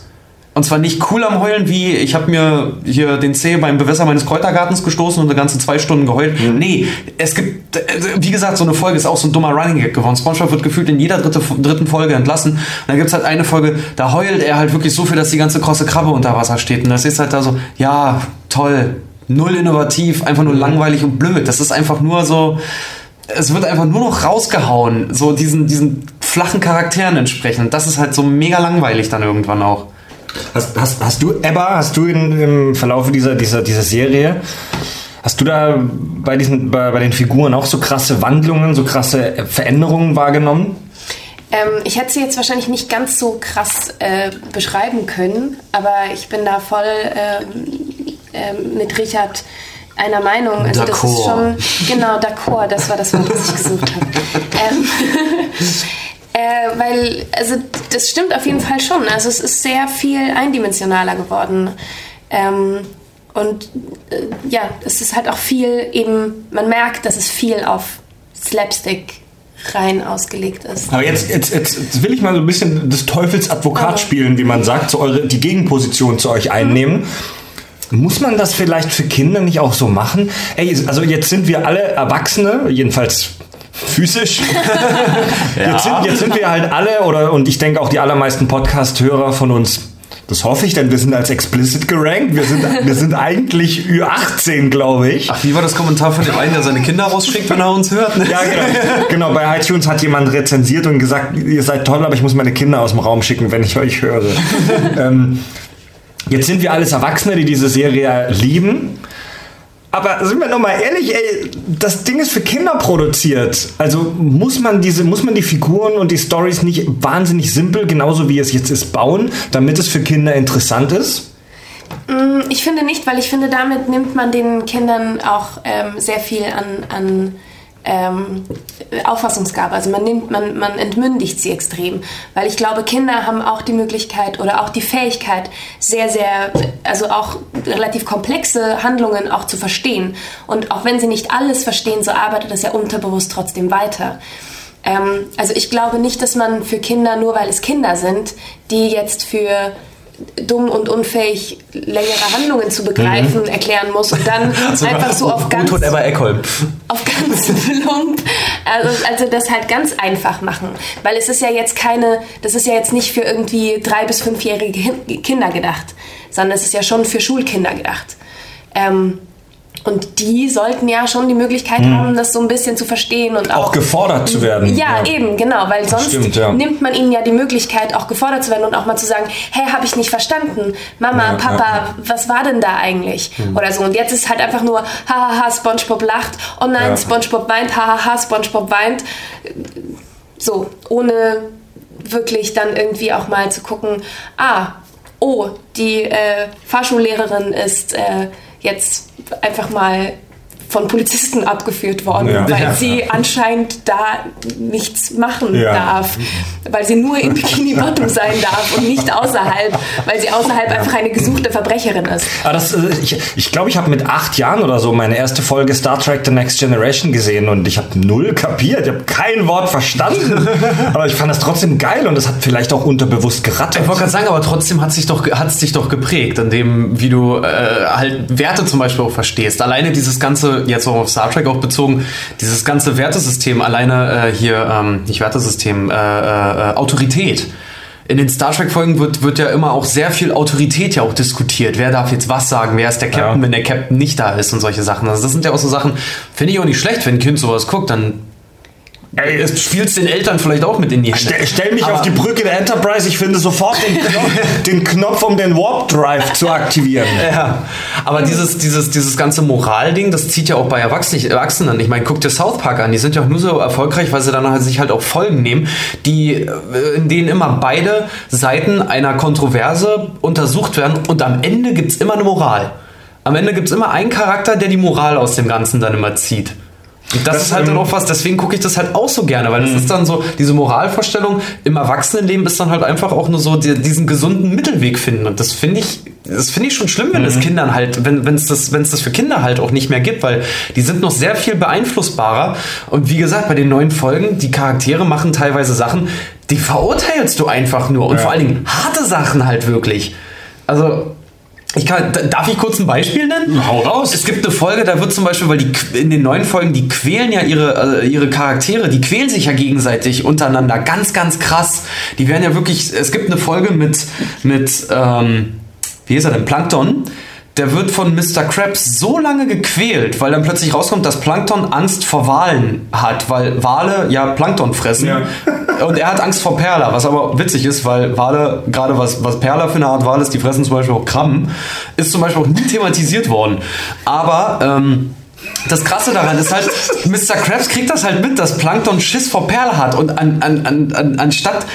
Und zwar nicht cool am Heulen, wie ich habe mir hier den Zeh beim Bewässer meines Kräutergartens gestoßen und eine ganze zwei Stunden geheult. Mhm. Nee, es gibt, äh, wie gesagt, so eine Folge ist auch so ein dummer Running Gag geworden. SpongeBob wird gefühlt in jeder dritte, dritten Folge entlassen. Und dann gibt es halt eine Folge, da heult er halt wirklich so viel, dass die ganze krosse Krabbe unter Wasser steht. Und das ist halt da so, ja, toll, null innovativ, einfach nur langweilig und blöd. Das ist einfach nur so, es wird einfach nur noch rausgehauen, so diesen, diesen flachen Charakteren entsprechend. Das ist halt so mega langweilig dann irgendwann auch. Hast, hast, hast du, Ebba, hast du in, im Verlauf dieser, dieser, dieser Serie, hast du da bei, diesen, bei, bei den Figuren auch so krasse Wandlungen, so krasse Veränderungen wahrgenommen? Ähm, ich hätte sie jetzt wahrscheinlich nicht ganz so krass äh, beschreiben können, aber ich bin da voll äh, äh, mit Richard einer Meinung. Also das ist schon genau d'accord. Das war das Wort, das ich gesucht habe. Ähm, Äh, weil, also das stimmt auf jeden Fall schon. Also es ist sehr viel eindimensionaler geworden. Ähm, und äh, ja, es ist halt auch viel eben, man merkt, dass es viel auf Slapstick rein ausgelegt ist. Aber jetzt, jetzt, jetzt will ich mal so ein bisschen des Teufels Advokat oh. spielen, wie man sagt, so eure, die Gegenposition zu euch einnehmen. Mhm Muss man das vielleicht für Kinder nicht auch so machen? Ey, also jetzt sind wir alle Erwachsene, jedenfalls physisch. ja. jetzt, sind, jetzt sind wir halt alle, oder und ich denke auch die allermeisten Podcast-Hörer von uns das hoffe ich, denn wir sind als explicit gerankt. Wir sind, wir sind eigentlich Ü18, glaube ich. Ach, wie war das Kommentar von dem einen, der seine Kinder rausschickt, wenn er uns hört? Ne? Ja, genau. genau. Bei iTunes hat jemand rezensiert und gesagt, ihr seid toll, aber ich muss meine Kinder aus dem Raum schicken, wenn ich euch höre. ähm, jetzt sind wir alles Erwachsene, die diese Serie lieben. Aber sind wir noch mal ehrlich, ey, das Ding ist für Kinder produziert. Also muss man diese, muss man die Figuren und die Stories nicht wahnsinnig simpel, genauso wie es jetzt ist, bauen, damit es für Kinder interessant ist? Mm, ich finde nicht, weil ich finde, damit nimmt man den Kindern auch ähm, sehr viel an, an ähm, Auffassungsgabe. Also man nimmt, man, man entmündigt sie extrem. Weil ich glaube, Kinder haben auch die Möglichkeit oder auch die Fähigkeit, sehr, sehr, also auch relativ komplexe Handlungen auch zu verstehen. Und auch wenn sie nicht alles verstehen, so arbeitet das ja unterbewusst trotzdem weiter. Ähm, also ich glaube nicht, dass man für Kinder, nur weil es Kinder sind, die jetzt für dumm und unfähig längere Handlungen zu begreifen mhm. erklären muss und dann also einfach so auf ganz auf ganz plump also, also das halt ganz einfach machen. Weil es ist ja jetzt keine das ist ja jetzt nicht für irgendwie drei bis fünfjährige Kinder gedacht sondern es ist ja schon für Schulkinder gedacht. Ähm, und die sollten ja schon die Möglichkeit hm. haben, das so ein bisschen zu verstehen und auch, auch gefordert zu werden. Ja, ja, eben, genau, weil sonst Stimmt, ja. nimmt man ihnen ja die Möglichkeit, auch gefordert zu werden und auch mal zu sagen, hey, habe ich nicht verstanden, Mama, ja, Papa, was war denn da eigentlich? Hm. Oder so. Und jetzt ist halt einfach nur, hahaha, SpongeBob lacht, oh nein, SpongeBob weint, hahaha, SpongeBob weint. So, ohne wirklich dann irgendwie auch mal zu gucken, ah, oh, die äh, Fahrschullehrerin ist äh, jetzt einfach mal von Polizisten abgeführt worden, ja. weil ja. sie anscheinend da nichts machen ja. darf, weil sie nur in Bikini Bottom sein darf und nicht außerhalb, weil sie außerhalb einfach eine gesuchte Verbrecherin ist. Aber das, äh, ich glaube, ich, glaub, ich habe mit acht Jahren oder so meine erste Folge Star Trek The Next Generation gesehen und ich habe null kapiert, ich habe kein Wort verstanden, aber ich fand das trotzdem geil und das hat vielleicht auch unterbewusst gerattert. Ich wollte gerade sagen, aber trotzdem hat sich doch hat es dich doch geprägt, in dem wie du äh, halt Werte zum Beispiel auch verstehst. Alleine dieses ganze jetzt auch auf Star Trek auch bezogen, dieses ganze Wertesystem, alleine äh, hier, ähm, nicht Wertesystem, äh, äh, Autorität. In den Star Trek-Folgen wird, wird ja immer auch sehr viel Autorität ja auch diskutiert. Wer darf jetzt was sagen? Wer ist der Captain, ja. wenn der Captain nicht da ist und solche Sachen. Also das sind ja auch so Sachen, finde ich auch nicht schlecht, wenn ein Kind sowas guckt, dann Ey, es spielt den Eltern vielleicht auch mit in die Hände. Stell, stell mich aber auf die Brücke der Enterprise, ich finde sofort den Knopf, den Knopf, um den Warp Drive zu aktivieren. Ja, aber dieses, dieses, dieses ganze Moralding, das zieht ja auch bei Erwachsenen. Ich meine, guck dir South Park an, die sind ja auch nur so erfolgreich, weil sie dann halt sich halt auch Folgen nehmen, die, äh, in denen immer beide Seiten einer Kontroverse untersucht werden und am Ende gibt es immer eine Moral. Am Ende gibt es immer einen Charakter, der die Moral aus dem Ganzen dann immer zieht. Und das, das ist halt dann auch was, deswegen gucke ich das halt auch so gerne, weil es mhm. ist dann so, diese Moralvorstellung im Erwachsenenleben ist dann halt einfach auch nur so die, diesen gesunden Mittelweg finden. Und das finde ich, das finde ich schon schlimm, wenn es mhm. Kindern halt, wenn es das, wenn es das für Kinder halt auch nicht mehr gibt, weil die sind noch sehr viel beeinflussbarer. Und wie gesagt, bei den neuen Folgen, die Charaktere machen teilweise Sachen, die verurteilst du einfach nur. Und ja. vor allen Dingen harte Sachen halt wirklich. Also, ich kann, darf ich kurz ein Beispiel nennen? Hau raus. Es gibt eine Folge, da wird zum Beispiel, weil die in den neuen Folgen, die quälen ja ihre, äh, ihre Charaktere, die quälen sich ja gegenseitig untereinander. Ganz, ganz krass. Die werden ja wirklich, es gibt eine Folge mit, mit ähm, wie ist er denn, Plankton der wird von Mr. Krabs so lange gequält, weil dann plötzlich rauskommt, dass Plankton Angst vor Walen hat, weil Wale ja Plankton fressen. Ja. Und er hat Angst vor Perla, was aber witzig ist, weil Wale, gerade was, was Perla für eine Art Wal ist, die fressen zum Beispiel auch Krabben, ist zum Beispiel auch nie thematisiert worden. Aber ähm, das Krasse daran ist halt, Mr. Krabs kriegt das halt mit, dass Plankton Schiss vor Perla hat und an, an, an, anstatt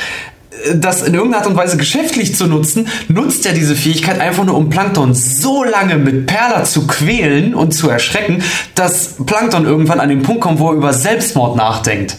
das in irgendeiner Art und Weise geschäftlich zu nutzen, nutzt er diese Fähigkeit einfach nur, um Plankton so lange mit Perla zu quälen und zu erschrecken, dass Plankton irgendwann an den Punkt kommt, wo er über Selbstmord nachdenkt.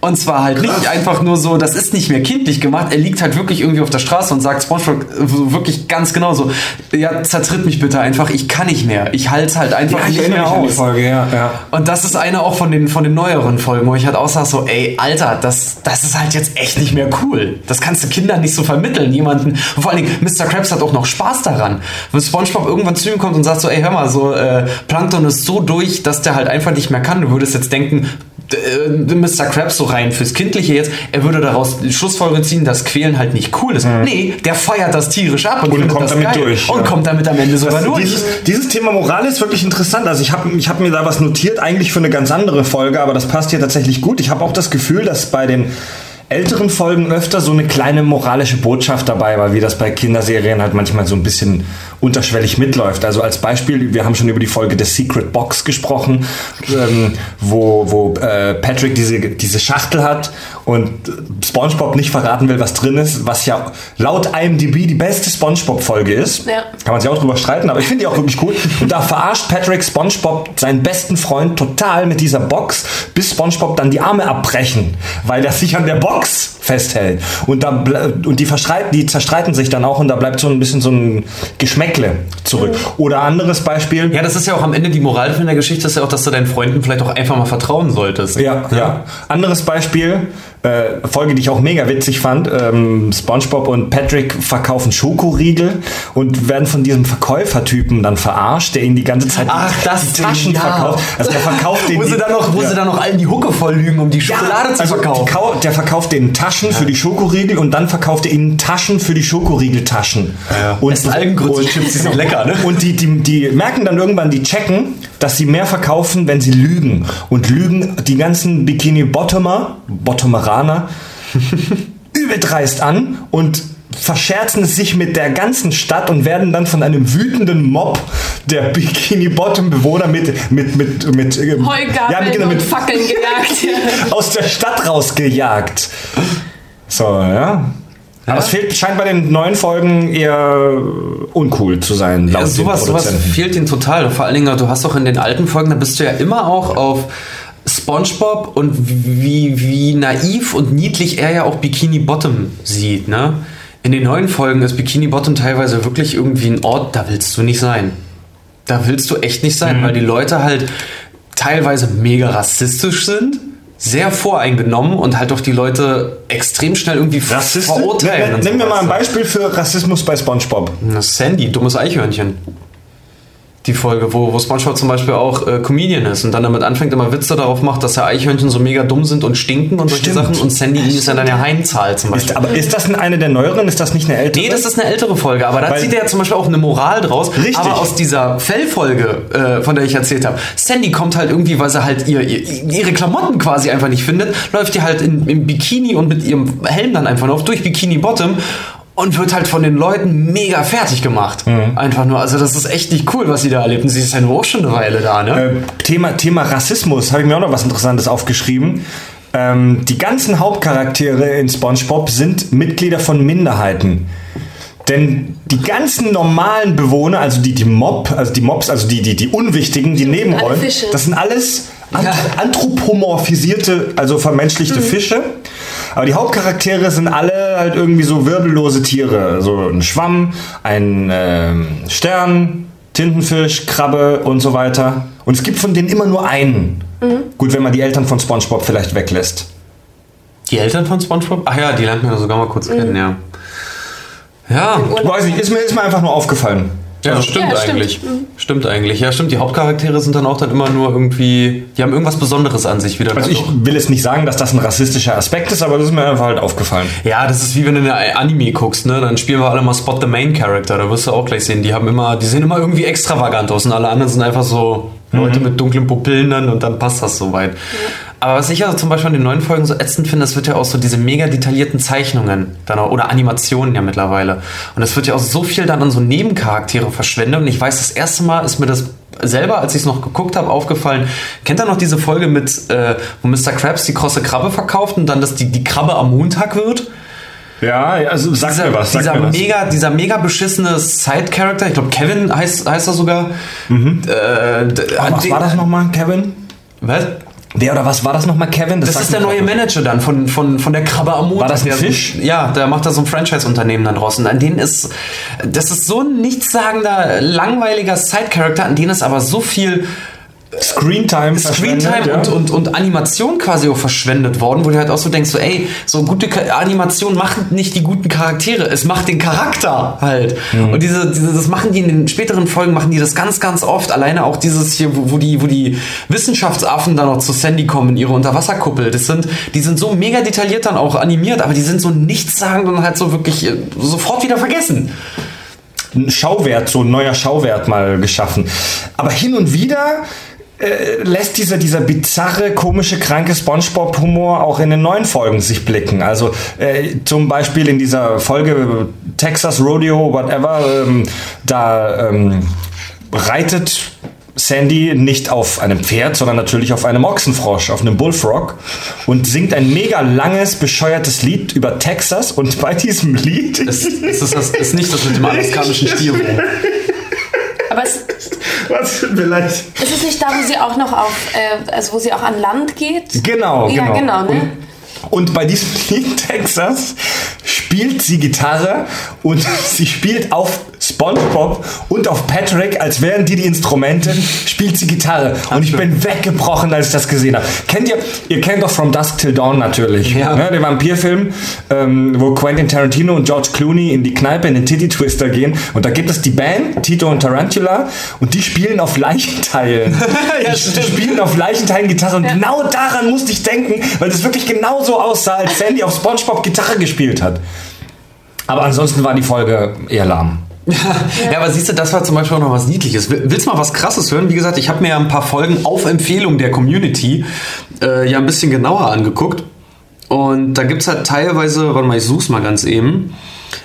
Und zwar halt nicht einfach nur so, das ist nicht mehr kindlich gemacht. Er liegt halt wirklich irgendwie auf der Straße und sagt SpongeBob wirklich ganz genau so: Ja, zertritt mich bitte einfach, ich kann nicht mehr. Ich halte halt einfach ich nicht mehr aus. Folge, ja, ja. Und das ist eine auch von den, von den neueren Folgen, wo ich halt auch sag so, ey, Alter, das, das ist halt jetzt echt nicht mehr cool. Das kannst du Kindern nicht so vermitteln. Jemanden, und vor allen Dingen, Mr. Krabs hat auch noch Spaß daran. Wenn Spongebob irgendwann zu ihm kommt und sagt so, ey, hör mal, so, äh, Plankton ist so durch, dass der halt einfach nicht mehr kann. Du würdest jetzt denken, äh, Mr. Krabs so rein fürs Kindliche jetzt, er würde daraus die Schlussfolgerung ziehen, dass Quälen halt nicht cool ist. Nee, der feiert das tierisch ab und, Mhm. Und kommt damit durch, Und ja. kommt damit am Ende sogar Das, durch. dieses, dieses Thema Moral ist wirklich interessant. Also ich habe ich hab mir da was notiert, eigentlich für eine ganz andere Folge, aber das passt hier tatsächlich gut. Ich habe auch das Gefühl, dass bei den älteren Folgen öfter so eine kleine moralische Botschaft dabei war, wie das bei Kinderserien halt manchmal so ein bisschen unterschwellig mitläuft. Also als Beispiel, wir haben schon über die Folge The Secret Box gesprochen, ähm, wo, wo äh, Patrick diese, diese Schachtel hat und SpongeBob nicht verraten will, was drin ist, was ja laut IMDb die beste SpongeBob-Folge ist. Ja. Kann man sich auch drüber streiten, aber ich finde die auch wirklich cool. Und da verarscht Patrick SpongeBob seinen besten Freund total mit dieser Box, bis SpongeBob dann die Arme abbrechen, weil er sich an der Box festhält. Und, da, und die, die zerstreiten sich dann auch und da bleibt so ein bisschen so ein Geschmäckle zurück. Oder anderes Beispiel. Ja, das ist ja auch am Ende die Moral von der Geschichte, ist ja auch, dass du deinen Freunden vielleicht auch einfach mal vertrauen solltest. Ja, ja. Anderes Beispiel, äh, Folge, die ich auch mega witzig fand. Ähm, SpongeBob und Patrick verkaufen Schokoriegel und werden von diesem Verkäufertypen dann verarscht, der ihnen die ganze Zeit Ach, das die Taschen ja. verkauft. Also der verkauft denen Wo sie dann noch, wo ja. sie dann noch allen die Hucke voll lügen, um die Schokolade zu also verkaufen. Die der verkauft denen Taschen für die Schokoriegel und dann verkauft er ihnen Taschen für die Schokoriegeltaschen. ja. Und, Essen Algengrütze-Chips, die sind lecker, ne? Und die, die, die merken dann irgendwann, die checken, dass sie mehr verkaufen, wenn sie lügen. Und lügen die ganzen Bikini-Bottomer, Bottomeraner, übel dreist an und verscherzen es sich mit der ganzen Stadt und werden dann von einem wütenden Mob der Bikini-Bottom-Bewohner mit, mit, mit, mit, ähm, Heugabeln ja, mit, mit, Fackeln gejagt. aus der Stadt rausgejagt. So, ja. Aber es fehlt, scheint bei den neuen Folgen eher uncool zu sein, laut Ja, sowas, sowas fehlt ihnen total. Vor allen Dingen, du hast doch in den alten Folgen, da bist du ja immer auch auf SpongeBob und wie, wie naiv und niedlich er ja auch Bikini Bottom sieht, ne? In den neuen Folgen ist Bikini Bottom teilweise wirklich irgendwie ein Ort, da willst du nicht sein. Da willst du echt nicht Mhm. sein, weil die Leute halt teilweise mega rassistisch sind, sehr voreingenommen und halt auch die Leute extrem schnell irgendwie Rassisten? verurteilen. Nehmen wir mal ein Beispiel für Rassismus bei SpongeBob. Na, Sandy, dummes Eichhörnchen. Die Folge, wo, wo SpongeBob zum Beispiel auch äh, Comedian ist und dann damit anfängt, immer Witze darauf macht, dass ja Eichhörnchen so mega dumm sind und stinken und solche Stimmt. Sachen und Sandy ihm ist ja dann ja heimzahlt zum Beispiel. Ist, aber ist das eine der neueren? Ist das nicht eine ältere? Nee, das ist eine ältere Folge, aber da Weil- zieht er ja zum Beispiel auch eine Moral draus. Richtig. Aber aus dieser Fellfolge, äh, von der ich erzählt habe, Sandy kommt halt irgendwie, weil sie halt ihr, ihr, ihre Klamotten quasi einfach nicht findet, läuft die halt in, im Bikini und mit ihrem Helm dann einfach auf durch Bikini Bottom und wird halt von den Leuten mega fertig gemacht. Mhm. Einfach nur, also das ist echt nicht cool, was sie da erlebt. Und sie ist ja nur auch schon eine Weile da, ne? Äh, Thema, Thema Rassismus, habe ich mir auch noch was Interessantes aufgeschrieben. Ähm, die ganzen Hauptcharaktere in SpongeBob sind Mitglieder von Minderheiten. Denn die ganzen normalen Bewohner, also die, die Mob, also die Mobs, also die, die, die Unwichtigen, die Nebenrollen, Fische. das sind alles anthropomorphisierte, also vermenschlichte Fische. Aber die Hauptcharaktere sind alle halt irgendwie so wirbellose Tiere. So ein Schwamm, ein ähm, Stern, Tintenfisch, Krabbe und so weiter. Und es gibt von denen immer nur einen. Gut, wenn man die Eltern von SpongeBob vielleicht weglässt. Die Eltern von SpongeBob? Ach ja, die lernt man sogar mal kurz kennen, ja. Ja, Weiß nicht, ist mir, ist mir einfach nur aufgefallen. Ja, das stimmt Ja, stimmt. eigentlich. Stimmt. eigentlich. Ja, stimmt. Die Hauptcharaktere sind dann auch dann immer nur irgendwie, die haben irgendwas Besonderes an sich wieder. Also ich will jetzt nicht sagen, dass das ein rassistischer Aspekt ist, aber das ist mir einfach halt aufgefallen. ja, das ist wie wenn du eine Anime guckst, ne? Dann spielen wir alle mal Spot the Main Character. Da wirst du auch gleich sehen, die haben immer, die sehen immer irgendwie extravagant aus und alle anderen sind einfach so Leute mit dunklen Pupillen dann und dann passt das soweit. Aber was ich also zum Beispiel in den neuen Folgen so ätzend finde, das wird ja auch so diese mega detaillierten Zeichnungen dann auch, oder Animationen ja mittlerweile. Und es wird ja auch so viel dann an so Nebencharaktere verschwendet. Und ich weiß, das erste Mal ist mir das selber, als ich es noch geguckt habe, aufgefallen. Kennt ihr noch diese Folge mit, äh, wo Mr. Krabs die krosse Krabbe verkauft und dann, dass die, die Krabbe am Montag wird? Ja, also sag dieser, mir was, sag dieser mir was. mega, dieser mega beschissene Side-Character, ich glaube Kevin heißt, heißt er sogar. Äh, d- an was den- war das nochmal, Kevin? Was? Wer oder was war das nochmal, Kevin? Das, das ist der neue Manager dann von, von, von der Krabbe am Montag. War das ein Fisch? Ja, der macht da so ein Franchise-Unternehmen dann draußen. An denen ist, das ist so ein nichtssagender, langweiliger Side-Character, an denen ist aber so viel Screentime Screentime ja. und, und, und Animation quasi auch verschwendet worden, wo du halt auch so denkst, so ey, so gute Animation macht nicht die guten Charaktere, es macht den Charakter halt. Mhm. Und diese, diese, das machen die in den späteren Folgen, machen die das ganz, ganz oft. Alleine auch dieses hier, wo, wo die, wo die Wissenschaftsaffen dann noch zu Sandy kommen in ihre Unterwasserkuppel. Das sind, die sind so mega detailliert dann auch animiert, aber die sind so nichtssagend und halt so wirklich äh, sofort wieder vergessen. Ein Schauwert, so ein neuer Schauwert mal geschaffen. Aber hin und wieder äh, lässt dieser, dieser bizarre, komische, kranke Spongebob-Humor auch in den neuen Folgen sich blicken. Also äh, zum Beispiel in dieser Folge Texas Rodeo, whatever, ähm, da ähm, reitet Sandy nicht auf einem Pferd, sondern natürlich auf einem Ochsenfrosch, auf einem Bullfrog und singt ein mega langes, bescheuertes Lied über Texas und bei diesem Lied... Es, es ist, das, ist nicht das mit dem alaskanischen Stier. Aber es, Was tut mir leid. Ist es nicht da, wo sie auch noch auf, äh, also wo sie auch an Land geht? Genau, ja, genau. genau ne? Und, und bei diesem Lied Texas spielt sie Gitarre und sie spielt auf SpongeBob und auf Patrick, als wären die die Instrumente, spielt sie Gitarre. Und ich bin weggebrochen, als ich das gesehen habe. Kennt ihr, ihr kennt doch From Dusk Till Dawn natürlich. Ja. Ne, den Vampirfilm, ähm, wo Quentin Tarantino und George Clooney in die Kneipe, in den Titty Twister gehen. Und da gibt es die Band, Tito und Tarantula, und die spielen auf Leichenteilen. Ja, die stimmt. spielen auf Leichenteilen Gitarre. Und genau daran musste ich denken, weil das wirklich genau so aussah, als Sandy auf SpongeBob Gitarre gespielt hat. Aber ansonsten war die Folge eher lahm. Ja, aber siehst du, das war zum Beispiel auch noch was Niedliches. Will- Willst du mal was Krasses hören? Wie gesagt, ich habe mir ja ein paar Folgen auf Empfehlung der Community äh, ja ein bisschen genauer angeguckt. Und da gibt es halt teilweise, warte mal, ich such's mal ganz eben.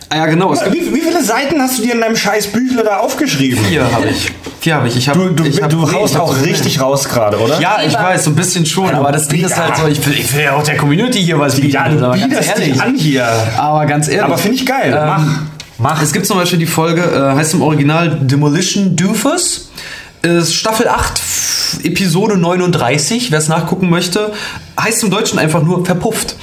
Ah ja, genau, Wie, wie viele Seiten hast du dir in deinem scheiß Büchle da aufgeschrieben? vier habe ich. Vier habe ich. ich hab, Du, du, ich hab, du nee, haust ich hab auch richtig raus gerade, oder? Ja, ich weiß, so ein bisschen schon, aber das Ding ist halt so, ich will, ich will ja auch der Community hier was bieten. Ja, aber ganz ehrlich. an hier. Aber ganz ehrlich. Aber finde ich geil. Ähm, Mach. Mach. Es gibt zum Beispiel die Folge, äh, heißt im Original Demolition Doofus. Ist Staffel 8, f- Episode 39, wer es nachgucken möchte. Heißt im Deutschen einfach nur verpufft.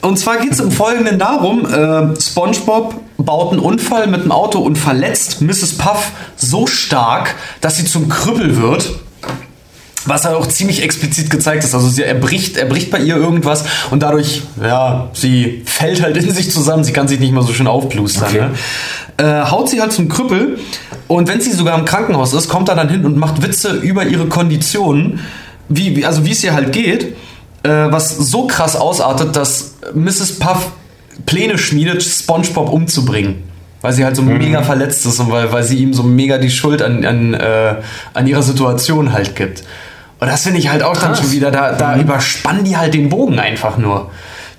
Und zwar geht es im Folgenden darum, äh, SpongeBob baut einen Unfall mit dem Auto und verletzt Mrs. Puff so stark, dass sie zum Krüppel wird. Was halt auch ziemlich explizit gezeigt ist. Also sie erbricht, erbricht bei ihr irgendwas und dadurch, ja, sie fällt halt in sich zusammen. Sie kann sich nicht mehr so schön aufplustern. Okay. Ne? Äh, haut sie halt zum Krüppel und wenn sie sogar im Krankenhaus ist, kommt er dann hin und macht Witze über ihre Konditionen, wie, also wie es ihr halt geht, äh, was so krass ausartet, dass Mrs. Puff Pläne schmiedet, SpongeBob umzubringen. Weil sie halt so mega verletzt ist und weil, weil sie ihm so mega die Schuld an, an, äh, an ihrer Situation halt gibt. Und das finde ich halt auch dann Krass. schon wieder, da, da überspannen die halt den Bogen einfach nur.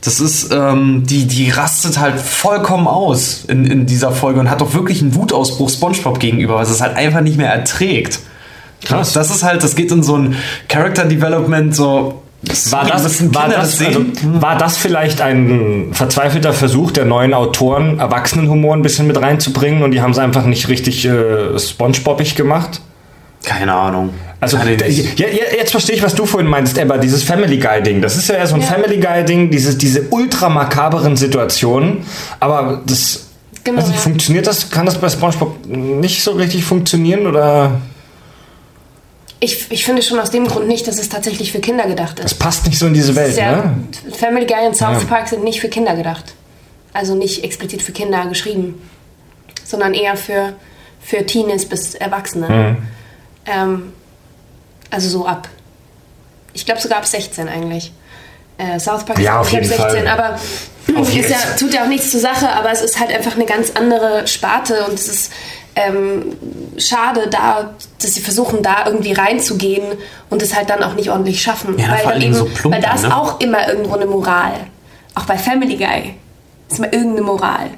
Das ist, ähm, die, die rastet halt vollkommen aus in, in dieser Folge und hat doch wirklich einen Wutausbruch SpongeBob gegenüber, was es halt einfach nicht mehr erträgt. Krass. Das ist halt, das geht in so ein Character Development so. War das, war, das, sehen? also, war das vielleicht ein verzweifelter Versuch der neuen Autoren, Erwachsenenhumor ein bisschen mit reinzubringen und die haben es einfach nicht richtig äh, spongebobbig gemacht? Keine Ahnung. Also nicht. ja, ja, jetzt verstehe ich, was du vorhin meinst, aber dieses Family Guy Ding, das ist ja eher so ein Ja. Family Guy Ding, diese, diese ultra makaberen Situationen, aber das Genau, nicht, ja. funktioniert das, kann das bei SpongeBob nicht so richtig funktionieren oder Ich, ich finde schon aus dem Grund nicht, dass es tatsächlich für Kinder gedacht das ist. passt nicht so in diese Welt, ja, ne? Family Guy und South Ja. Park sind nicht für Kinder gedacht. Also nicht explizit für Kinder geschrieben, sondern eher für, für Teenies bis Erwachsene. Mhm. Ähm, also so ab. Ich glaube sogar ab 16 eigentlich. Äh, South Park Ja, ist auf jeden 16, Fall. aber Auf ist jeden ja, tut ja auch nichts zur Sache, aber es ist halt einfach eine ganz andere Sparte und es ist ähm, schade, da, dass sie versuchen, da irgendwie reinzugehen und es halt dann auch nicht ordentlich schaffen. Ja, weil, eben, so plump weil da ist ne? auch immer irgendwo eine Moral. Auch bei Family Guy ist immer irgendeine Moral.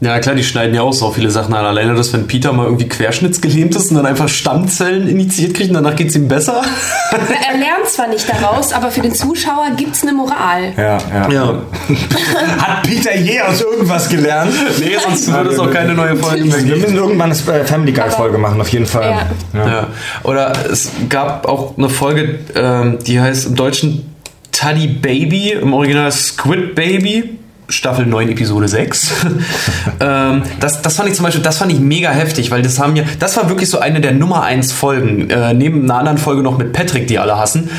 Ja, klar, die schneiden ja auch so viele Sachen an. Alleine, dass wenn Peter mal irgendwie querschnittsgelähmt ist und dann einfach Stammzellen initiiert kriegt und danach geht es ihm besser. er lernt zwar nicht daraus, aber für den Zuschauer gibt es eine Moral. Ja, ja. ja. Hat Peter je aus irgendwas gelernt? Nee, sonst würde es auch keine neue Folge mehr geben. Wir müssen irgendwann eine äh, Family Guy-Folge machen, auf jeden Fall. Ja. ja. Oder es gab auch eine Folge, ähm, die heißt im Deutschen Tuddy Baby, im Original Squid Baby. Staffel 9, Episode 6. ähm, das, das fand ich zum Beispiel, das fand ich mega heftig, weil das haben ja, das war wirklich so eine der Nummer 1 Folgen, äh, neben einer anderen Folge noch mit Patrick, die alle hassen.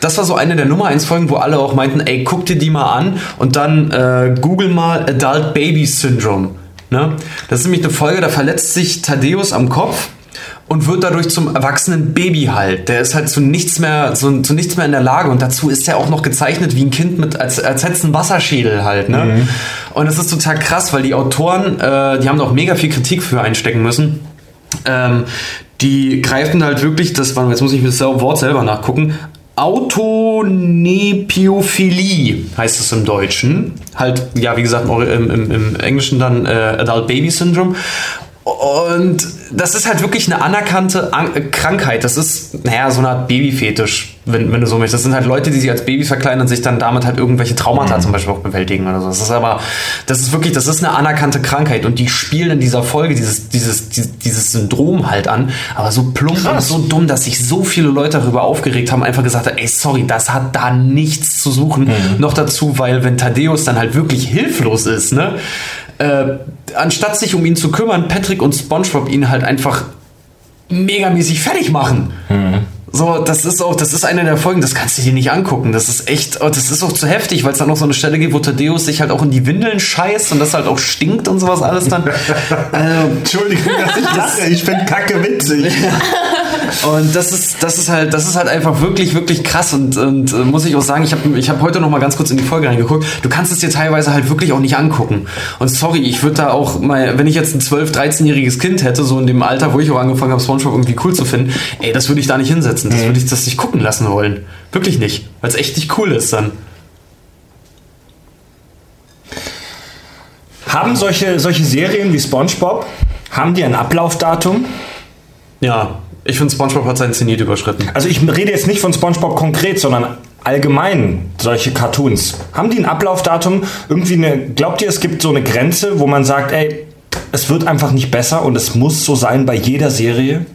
Das war so eine der Nummer 1 Folgen, wo alle auch meinten, ey, guck dir die mal an und dann äh, google mal Adult Baby Syndrome. Ne? Das ist nämlich eine Folge, da verletzt sich Thaddeus am Kopf und wird dadurch zum erwachsenen Baby halt. Der ist halt zu nichts mehr, zu, zu nichts mehr in der Lage und dazu ist er auch noch gezeichnet wie ein Kind mit, als, als hätte es einen Wasserschädel halt, ne? Mhm. Und das ist total krass, weil die Autoren, äh, die haben da auch mega viel Kritik für einstecken müssen. Ähm, die greifen halt wirklich, das war, jetzt muss ich mir das Wort selber nachgucken, Autonepophilie heißt es im Deutschen. Halt, ja, wie gesagt, im, im, im Englischen dann äh, Adult Baby Syndrome. Und das ist halt wirklich eine anerkannte An Krankheit. Das ist, naja, so eine Art Babyfetisch, wenn, wenn du so möchtest. Das sind halt Leute, die sich als Babys verkleiden und sich dann damit halt irgendwelche Traumata mhm. zum Beispiel auch bewältigen oder so. Das ist aber, das ist wirklich, das ist eine anerkannte Krankheit. Und die spielen in dieser Folge dieses, dieses, dieses Syndrom halt an. Aber so plump Krass. und so dumm, dass sich so viele Leute darüber aufgeregt haben, einfach gesagt haben, ey, sorry, das hat da nichts zu suchen. Mhm. Noch dazu, weil wenn Thaddeus dann halt wirklich hilflos ist, ne? Äh, anstatt sich um ihn zu kümmern, Patrick und SpongeBob ihn halt einfach megamäßig fertig machen. Mhm. So, das ist auch, das ist eine der Folgen, das kannst du dir nicht angucken. Das ist echt, oh, das ist auch zu heftig, weil es dann noch so eine Stelle gibt, wo Thaddeus sich halt auch in die Windeln scheißt und das halt auch stinkt und sowas alles dann. also, Entschuldigung, dass ich lache, ich finde Kacke witzig. Und das ist, das ist halt, das ist halt einfach wirklich, wirklich krass. Und, und äh, muss ich auch sagen, ich habe ich hab heute noch mal ganz kurz in die Folge reingeguckt. Du kannst es dir teilweise halt wirklich auch nicht angucken. Und sorry, ich würde da auch mal, wenn ich jetzt ein 12-, 13-jähriges Kind hätte, so in dem Alter, wo ich auch angefangen habe, Spongebob irgendwie cool zu finden, ey, das würde ich da nicht hinsetzen. Das mhm. würde ich das nicht gucken lassen wollen. Wirklich nicht. Weil es echt nicht cool ist dann. Haben solche, solche Serien wie SpongeBob, haben die ein Ablaufdatum? Ja, ich finde, SpongeBob hat seinen Zenit überschritten. Also ich rede jetzt nicht von SpongeBob konkret, sondern allgemein solche Cartoons. Haben die ein Ablaufdatum? Irgendwie eine, glaubt ihr, es gibt so eine Grenze, wo man sagt, ey, es wird einfach nicht besser und es muss so sein bei jeder Serie?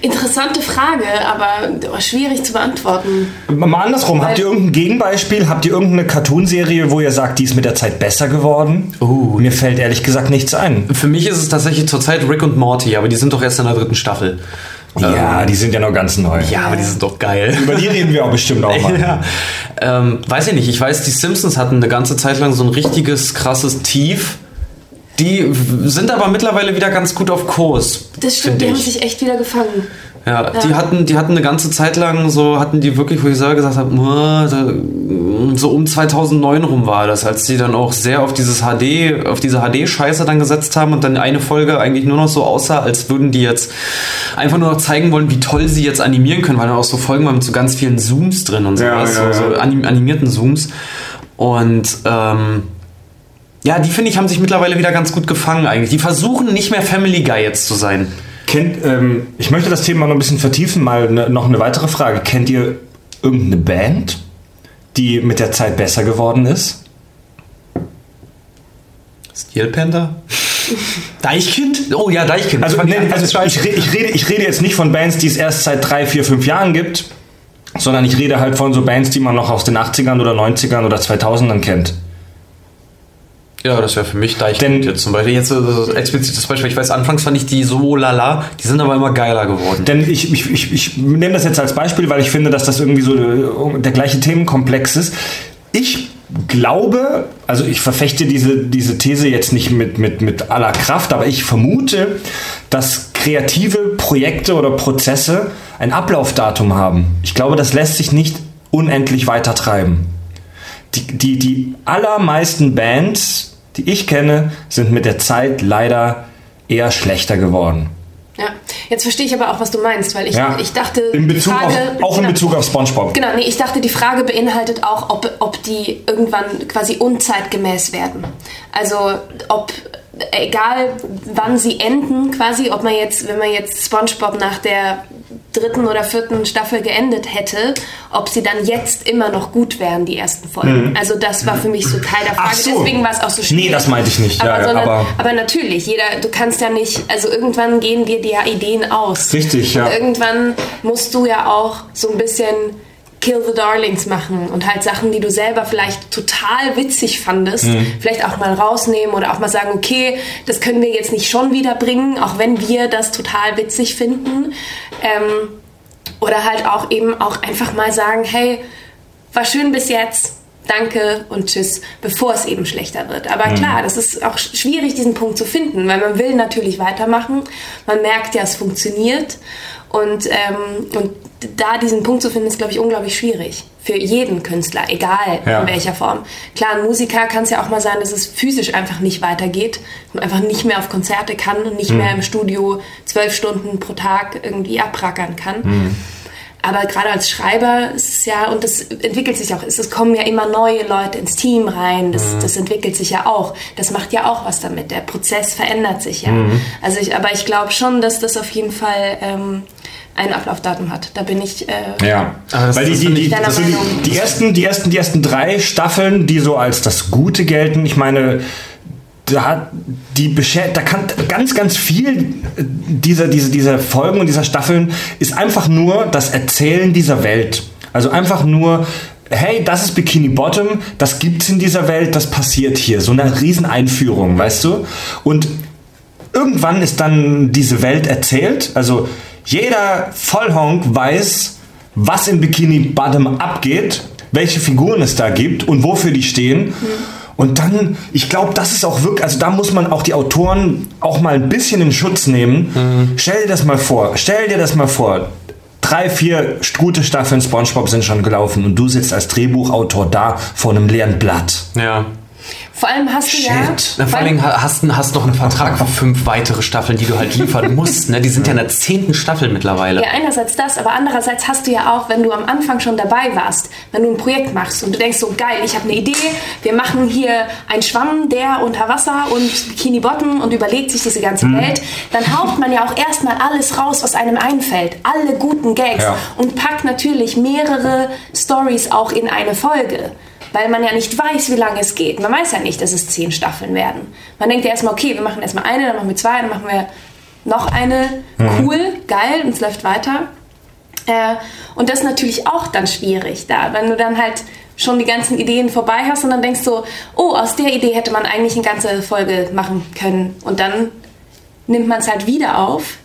Interessante Frage, aber schwierig zu beantworten. Mal andersrum, Weil habt ihr irgendein Gegenbeispiel? Habt ihr irgendeine Cartoonserie, wo ihr sagt, die ist mit der Zeit besser geworden? Uh, Mir fällt ehrlich gesagt nichts ein. Für mich ist es tatsächlich zurzeit Rick und Morty, aber die sind doch erst in der dritten Staffel. Ja, ähm, die sind ja noch ganz neu. Ja, aber die sind doch geil. Über die reden wir auch bestimmt auch mal. ja. ähm, weiß ich nicht, ich weiß, die Simpsons hatten eine ganze Zeit lang so ein richtiges krasses Tief die sind aber mittlerweile wieder ganz gut auf Kurs. Das stimmt, die haben sich echt wieder gefangen. Ja, ja, Die, hatten, die hatten eine ganze Zeit lang so, hatten die wirklich, wo ich selber gesagt habe, so um 2009 rum war das, als die dann auch sehr auf dieses HD, auf diese HD-Scheiße dann gesetzt haben und dann eine Folge eigentlich nur noch so aussah, als würden die jetzt einfach nur noch zeigen wollen, wie toll sie jetzt animieren können, weil dann auch so Folgen waren mit so ganz vielen Zooms drin und sowas, ja, ja, so, so animierten Zooms. Und ähm, ja, die finde ich haben sich mittlerweile wieder ganz gut gefangen eigentlich. Die versuchen nicht mehr Family Guy jetzt zu sein. Kennt, ähm, ich möchte das Thema noch ein bisschen vertiefen. Mal ne, noch eine weitere Frage. Kennt ihr irgendeine Band, die mit der Zeit besser geworden ist? Steel Panther? Deichkind? Oh ja, Deichkind. Also, nee, also ich, ich, rede, ich rede jetzt nicht von Bands, die es erst seit drei, vier, fünf Jahren gibt, sondern ich rede halt von so Bands, die man noch aus den 80ern oder 90ern oder 2000ern kennt. Ja, das wäre für mich Deichkind jetzt zum Beispiel. Jetzt also explizites Beispiel. Ich weiß, anfangs fand ich die so lala, die sind aber immer geiler geworden. Denn ich, ich, ich, ich nehme das jetzt als Beispiel, weil ich finde, dass das irgendwie so äh, der gleiche Themenkomplex ist. Ich glaube, also ich verfechte diese, diese These jetzt nicht mit, mit, mit aller Kraft, aber ich vermute, dass kreative Projekte oder Prozesse ein Ablaufdatum haben. Ich glaube, das lässt sich nicht unendlich weiter treiben. Die, die, die allermeisten Bands die ich kenne, sind mit der Zeit leider eher schlechter geworden. Ja, jetzt verstehe ich aber auch, was du meinst, weil ich, Ja. ich dachte, in Bezug die Frage, auf, auch in genau. Bezug auf SpongeBob. Genau, nee, ich dachte, die Frage beinhaltet auch, ob, ob die irgendwann quasi unzeitgemäß werden. Also ob egal wann sie enden, quasi, ob man jetzt, wenn man jetzt SpongeBob nach der dritten oder vierten Staffel geendet hätte, ob sie dann jetzt immer noch gut wären, die ersten Folgen. Also das war für mich so Teil der Frage. so. Deswegen war es auch so schwierig. Nee, das meinte ich nicht. Aber, Ja, sondern, aber- aber natürlich, jeder, du kannst ja nicht, also irgendwann gehen dir die ja Ideen aus. Richtig, ja. Und irgendwann musst du ja auch so ein bisschen Kill the Darlings machen und halt Sachen, die du selber vielleicht total witzig fandest, Mhm. vielleicht auch mal rausnehmen oder auch mal sagen, okay, das können wir jetzt nicht schon wieder bringen, auch wenn wir das total witzig finden. Ähm, oder halt auch eben auch einfach mal sagen, hey, war schön bis jetzt, danke und tschüss, bevor es eben schlechter wird. Aber klar, das ist auch sch- schwierig, diesen Punkt zu finden, weil man will natürlich weitermachen. Man merkt ja, es funktioniert. Und, ähm, und da diesen Punkt zu finden, ist, glaube ich, unglaublich schwierig. Für jeden Künstler, egal Ja. in welcher Form. Klar, ein Musiker kann es ja auch mal sein, dass es physisch einfach nicht weitergeht. Man einfach nicht mehr auf Konzerte kann und nicht mehr im Studio zwölf Stunden pro Tag irgendwie abrackern kann. Aber gerade als Schreiber ist es ja, und das entwickelt sich auch, es kommen ja immer neue Leute ins Team rein, das, das entwickelt sich ja auch. Das macht ja auch was damit. Der Prozess verändert sich ja. Also ich, aber ich glaube schon, dass das auf jeden Fall ähm, ein Ablaufdatum hat. Da bin ich. Äh, Ja, das- weil die, die, die, die, ersten, die, ersten, die ersten drei Staffeln, die so als das Gute gelten, ich meine, da, die da kann ganz, ganz viel dieser, diese, dieser Folgen und dieser Staffeln ist einfach nur das Erzählen dieser Welt. Also einfach nur, hey, das ist Bikini Bottom, das gibt's in dieser Welt, das passiert hier. So eine Rieseneinführung, weißt du? Und irgendwann ist dann diese Welt erzählt. Also jeder Vollhonk weiß, was in Bikini Bottom abgeht, welche Figuren es da gibt und wofür die stehen. Und dann, ich glaube, das ist auch wirklich, also da muss man auch die Autoren auch mal ein bisschen in Schutz nehmen. Stell dir das mal vor, stell dir das mal vor. Drei, vier gute Staffeln SpongeBob sind schon gelaufen und du sitzt als Drehbuchautor da vor einem leeren Blatt. Ja. Vor allem hast du ja. Shit. Na, vor allen Dingen hast du hast noch einen Vertrag für fünf weitere Staffeln, die du halt liefern musst. Ne? Die sind ja in der zehnten Staffel mittlerweile. Ja, einerseits das, aber andererseits hast du ja auch, wenn du am Anfang schon dabei warst, wenn du ein Projekt machst und du denkst so, geil, ich habe eine Idee, wir machen hier einen Schwamm, der unter Wasser und Bikini Bottom und überlegt sich diese ganze Welt, dann haucht man ja auch erstmal alles raus, was einem einfällt. Alle guten Gags Ja. und packt natürlich mehrere Stories auch in eine Folge. Weil man ja nicht weiß, wie lange es geht. Man weiß ja nicht, dass es zehn Staffeln werden. Man denkt ja erstmal, okay, wir machen erstmal eine, dann machen wir zwei, dann machen wir noch eine. Cool, geil, und es läuft weiter. Äh, und das ist natürlich auch dann schwierig, da, wenn du dann halt schon die ganzen Ideen vorbei hast und dann denkst du, oh, aus der Idee hätte man eigentlich eine ganze Folge machen können. Und dann nimmt man es halt wieder auf.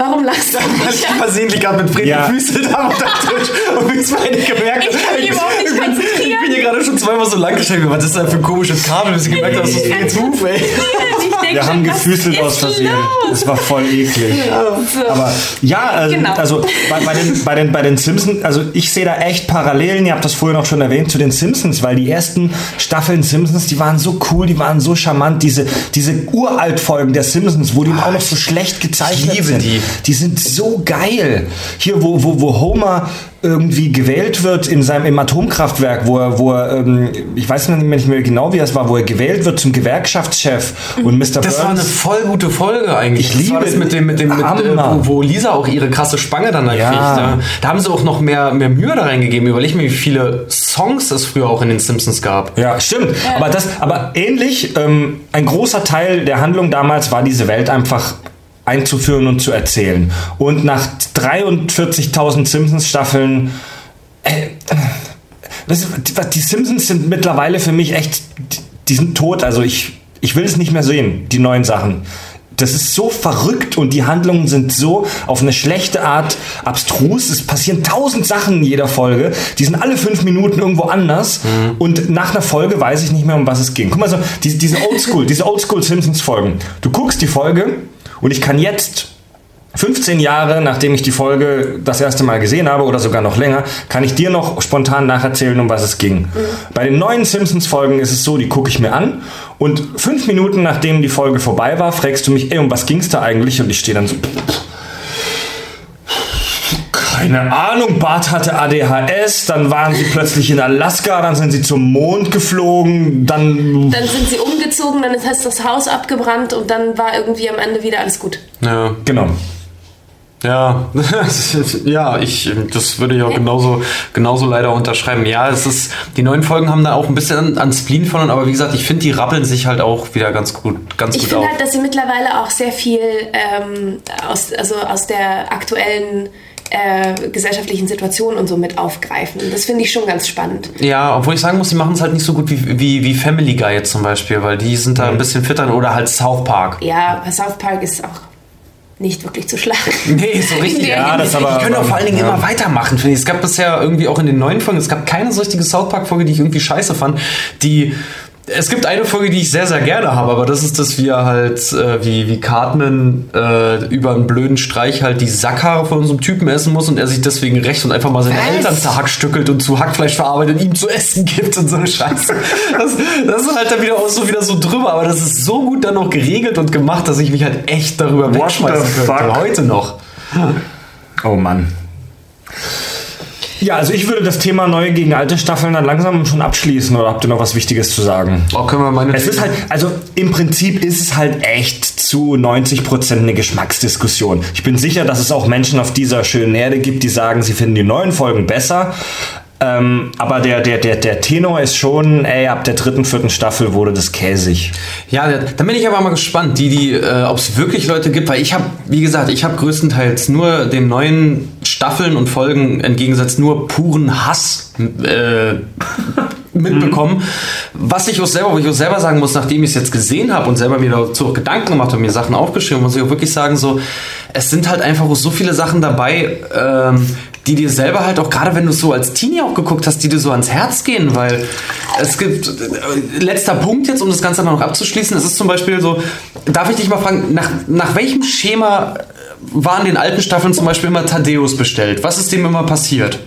Warum lachst du Weil ich versehentlich gerade mit Freddy Ja. Füße da unter Tisch und wir zwei nicht gemerkt Ich kann mich überhaupt nicht ich, bin, konzentrieren. ich bin hier gerade schon zweimal so lang gestreckt. Was ist da für ein komisches Kabel, bis ich gemerkt habe, das ist Freddy's Ruf, ey. Ich Wir schon, haben was gefüßelt ist aus Versehen. Das war voll eklig. So. Aber ja, äh, Genau. also bei, bei, den, bei, den, bei den Simpsons, also ich sehe da echt Parallelen, ihr habt das vorhin auch schon erwähnt, zu den Simpsons, weil die ersten Staffeln Simpsons, die waren so cool, die waren so charmant, diese, diese Uraltfolgen der Simpsons, wo die auch noch so schlecht gezeichnet liebe sind. die. Die sind so geil. Hier, wo, wo, wo Homer irgendwie gewählt wird in seinem im Atomkraftwerk, wo er, wo er ähm, ich weiß nicht mehr genau, wie es war, wo er gewählt wird zum Gewerkschaftschef und Mr. Das war eine Burns voll gute Folge eigentlich. Ich das war liebe das mit dem, mit dem, mit, äh, wo, wo Lisa auch ihre krasse Spange dann da Ja. kriegt. Da, da haben sie auch noch mehr, mehr Mühe da reingegeben. Überleg mir, wie viele Songs es früher auch in den Simpsons gab. Ja, stimmt. Aber das, aber ähnlich, ähm, ein großer Teil der Handlung damals war diese Welt einfach einzuführen und zu erzählen. Und nach 43.000 Simpsons-Staffeln, äh, die Simpsons sind mittlerweile für mich echt, die sind tot. Also ich, ich will es nicht mehr sehen, die neuen Sachen. Das ist so verrückt und die Handlungen sind so auf eine schlechte Art abstrus. Es passieren tausend Sachen in jeder Folge. Die sind alle fünf Minuten irgendwo anders. Und nach einer Folge weiß ich nicht mehr, um was es ging. Guck mal, so, diese, diese Oldschool, diese Oldschool Simpsons Folgen. Du guckst die Folge und ich kann jetzt 15 Jahre, nachdem ich die Folge das erste Mal gesehen habe oder sogar noch länger, kann ich dir noch spontan nacherzählen, um was es ging. Mhm. Bei den neuen Simpsons-Folgen ist es so, die gucke ich mir an und fünf Minuten nachdem die Folge vorbei war, fragst du mich, ey, um was ging es da eigentlich? Und ich stehe dann so, keine Ahnung, Bart hatte ADHS, dann waren sie plötzlich in Alaska, dann sind sie zum Mond geflogen, dann. Dann sind sie umgezogen, dann ist das Haus abgebrannt und dann war irgendwie am Ende wieder alles gut. Ja, genau. Ja, ja, ich, das würde ich auch genauso, genauso leider unterschreiben. Ja, es ist, die neuen Folgen haben da auch ein bisschen an, an Spleen verloren, aber wie gesagt, ich finde, die rappeln sich halt auch wieder ganz gut, ganz ich gut auf. Ich finde halt, dass sie mittlerweile auch sehr viel ähm, aus, also aus der aktuellen äh, gesellschaftlichen Situationen und so mit aufgreifen. Das finde ich schon ganz spannend. Ja, obwohl ich sagen muss, sie machen es halt nicht so gut wie, wie, wie Family Guy jetzt zum Beispiel, weil die sind da mhm. ein bisschen fitter oder halt South Park. Ja, South Park ist auch nicht wirklich zu schlagen. Nee, so richtig. ja, das aber, die können auch vor allen Dingen ja. immer weitermachen, finde ich. Es gab bisher irgendwie auch in den neuen Folgen, es gab keine so richtige South Park-Folge, die ich irgendwie scheiße fand, die es gibt eine Folge, die ich sehr, sehr gerne habe, aber das ist, dass wir halt, äh, wie, wie Cartman äh, über einen blöden Streich halt die Sackhaare von unserem Typen essen muss und er sich deswegen rächt und einfach mal seine Was? Eltern zerhackstückelt und zu Hackfleisch verarbeitet und ihm zu essen gibt und so eine Scheiße. Das, das ist halt dann wieder auch so wieder so drüber, aber das ist so gut dann noch geregelt und gemacht, dass ich mich halt echt darüber What wegschmeißen könnte. Heute noch. Oh Mann. Ja, also ich würde das Thema neue gegen alte Staffeln dann langsam schon abschließen oder habt ihr noch was Wichtiges zu sagen? Oh, können wir meine es ist halt, also im Prinzip ist es halt echt zu 90 Prozent eine Geschmacksdiskussion. Ich bin sicher, dass es auch Menschen auf dieser schönen Erde gibt, die sagen, sie finden die neuen Folgen besser. Ähm, aber der, der, der, der Tenor ist schon, ey, ab der dritten, vierten Staffel wurde das käsig. Ja, da bin ich aber mal gespannt, die, die, äh, ob es wirklich Leute gibt, weil ich habe, wie gesagt, ich habe größtenteils nur den neuen Staffeln und Folgen entgegengesetzt nur puren Hass äh, mitbekommen. Was ich auch selber, wo ich auch selber sagen muss, nachdem ich es jetzt gesehen habe und selber mir dazu auch Gedanken gemacht und mir Sachen aufgeschrieben, muss ich auch wirklich sagen, so, es sind halt einfach auch so viele Sachen dabei, ähm, die dir selber halt auch, gerade wenn du so als Teenie auch geguckt hast, die dir so ans Herz gehen, weil es gibt, äh, letzter Punkt jetzt, um das Ganze noch abzuschließen, es ist zum Beispiel so, darf ich dich mal fragen, nach, nach welchem Schema waren in den alten Staffeln zum Beispiel immer Thaddeus bestellt? Was ist dem immer passiert?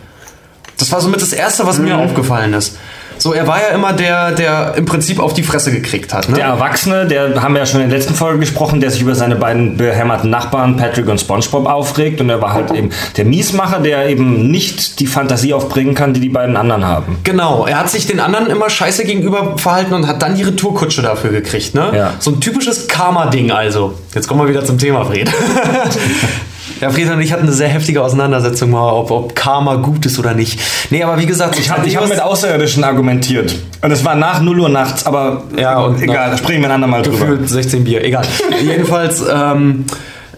Das war somit das Erste, was mhm. mir aufgefallen ist. So, er war ja immer der, der im Prinzip auf die Fresse gekriegt hat. Ne? Der Erwachsene, der haben wir ja schon in der letzten Folge gesprochen, der sich über seine beiden behämmerten Nachbarn Patrick und SpongeBob aufregt und er war halt eben der Miesmacher, der eben nicht die Fantasie aufbringen kann, die die beiden anderen haben. Genau, er hat sich den anderen immer scheiße gegenüber verhalten und hat dann die Retourkutsche dafür gekriegt. Ne? Ja. So ein typisches Karma-Ding also. Jetzt kommen wir wieder zum Thema, Fred. Ja, Frieda und ich hatten eine sehr heftige Auseinandersetzung mal, ob, ob Karma gut ist oder nicht. Nee, aber wie gesagt, ich habe hab mit Außerirdischen argumentiert. Und es war nach 0 Uhr nachts, aber ja, egal, da sprechen wir ein andermal drüber. Gefühlt 16 Bier, egal. Jedenfalls, ähm,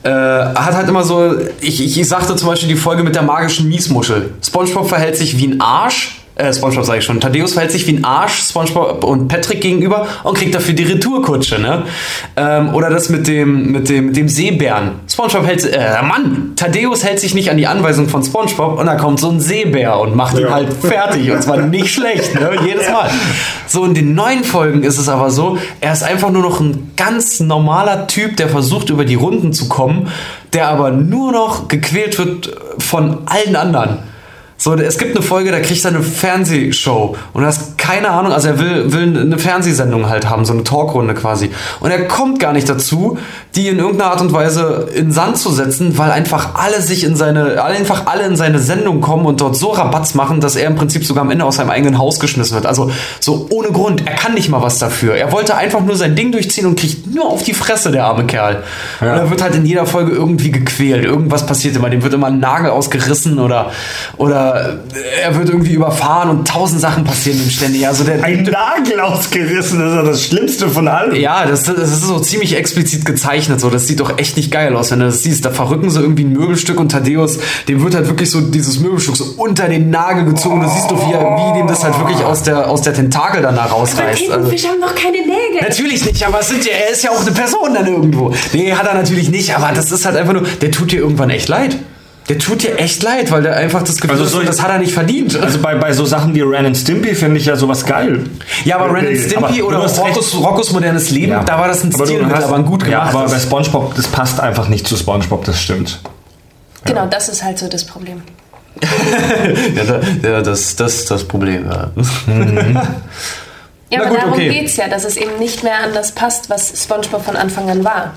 äh, hat halt immer so, ich, ich, ich sagte zum Beispiel die Folge mit der magischen Miesmuschel. Spongebob verhält sich wie ein Arsch äh, Spongebob sage ich schon, Thaddeus verhält sich wie ein Arsch Spongebob und Patrick gegenüber und kriegt dafür die Retourkutsche, ne? Ähm, oder das mit dem, mit dem, mit dem Seebären. Spongebob hält, äh, Mann, Thaddeus hält sich nicht an die Anweisung von Spongebob und da kommt so ein Seebär und macht ja. ihn halt fertig und zwar nicht schlecht, ne? Jedes Mal. So in den neuen Folgen ist es aber so, er ist einfach nur noch ein ganz normaler Typ, der versucht über die Runden zu kommen, der aber nur noch gequält wird von allen anderen. So, es gibt eine Folge, da kriegt er eine Fernsehshow und du hast keine Ahnung, also er will, will eine Fernsehsendung halt haben, so eine Talkrunde quasi. Und er kommt gar nicht dazu, die in irgendeiner Art und Weise in Sand zu setzen, weil einfach alle sich in seine, einfach alle in seine Sendung kommen und dort so Rabatz machen, dass er im Prinzip sogar am Ende aus seinem eigenen Haus geschmissen wird. Also so ohne Grund. Er kann nicht mal was dafür. Er wollte einfach nur sein Ding durchziehen und kriegt nur auf die Fresse, der arme Kerl. Ja. Und er wird halt in jeder Folge irgendwie gequält. Irgendwas passiert immer. Dem wird immer ein Nagel ausgerissen oder, oder er wird irgendwie überfahren und tausend Sachen passieren ihm ständig. Also der, ein Nagel ausgerissen, das ist ja das Schlimmste von allem. Ja, das, das ist so ziemlich explizit gezeichnet. So, das sieht doch echt nicht geil aus, wenn du das siehst. Da verrücken sie irgendwie ein Möbelstück und Thaddeus, dem wird halt wirklich so dieses Möbelstück so unter den Nagel gezogen. Oh. Du siehst doch, wie, wie dem das halt wirklich aus der, aus der Tentakel danach rausreißt. Aber Tintenfisch also, haben noch keine Nägel. Natürlich nicht, aber es sind ja, er ist ja auch eine Person dann irgendwo. Nee, hat er natürlich nicht, aber das ist halt einfach nur, der tut dir irgendwann echt leid. Der tut dir echt leid, weil der einfach das Gefühl Also hat, so- das hat er nicht verdient. Also bei, bei so Sachen wie Ren and Stimpy finde ich ja sowas geil. ja, aber Ren and Aber Stimpy du oder. Roccos, Roccos modernes Leben, da war das ein Aber du Stilmittel, hast- aber ein gut Ja, gemacht. aber bei SpongeBob, das passt einfach nicht zu SpongeBob, das stimmt. Genau, das ist halt so das Problem. ja, da, ja, das das ist das Problem. Ja. Ja, Na aber gut, darum okay. geht's ja, dass es eben nicht mehr an das passt, was SpongeBob von Anfang an war.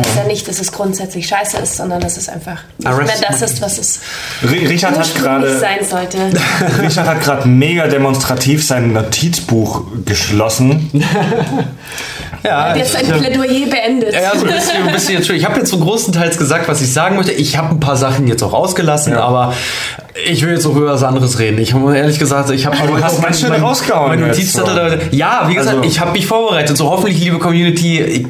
Es ist ja nicht, dass es grundsätzlich scheiße ist, sondern dass es einfach nicht Arrest mehr das ist, was es Ri- Richard hat gerade sein sollte. Richard hat gerade mega demonstrativ sein Notizbuch geschlossen. Ja, Jetzt ein ich- Plädoyer beendet. Ja, so ein bisschen, ein bisschen schön. Ich habe jetzt so großenteils gesagt, was ich sagen möchte. Ich habe ein paar Sachen jetzt auch ausgelassen, aber ich will jetzt auch über was anderes reden. Ich habe ehrlich gesagt, ich habe du hast ganz schön rausgehauen Mein jetzt, Notizzettel so. Ja, wie gesagt, Also- ich habe mich vorbereitet. So hoffentlich, liebe Community.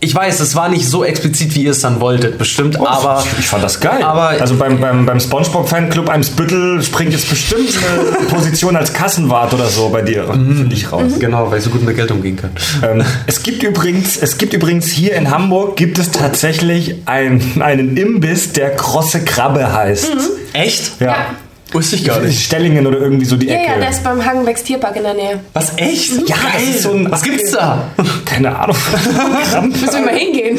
Ich, ich weiß, es war nicht so explizit, wie ihr es dann wolltet, bestimmt, aber. ich, ich fand das geil. aber- also beim, beim, beim SpongeBob-Fanclub Eimsbüttel springt jetzt bestimmt eine Position als Kassenwart oder so bei dir für dich raus. Genau, weil ich so gut mit Geld umgehen kann. Ähm, es gibt übrigens, es gibt übrigens hier in Hamburg gibt es tatsächlich ein, einen Imbiss, der krosse Krabbe heißt. Echt? Ja. Wusste ich gar nicht. Stellingen oder irgendwie so die Ja, Ecke. ja, der ist beim Hagenbecks Tierpark in der Nähe. Was, echt? Ja, das ist so ein- Was gibt's da? Keine Ahnung. Müssen wir mal hingehen.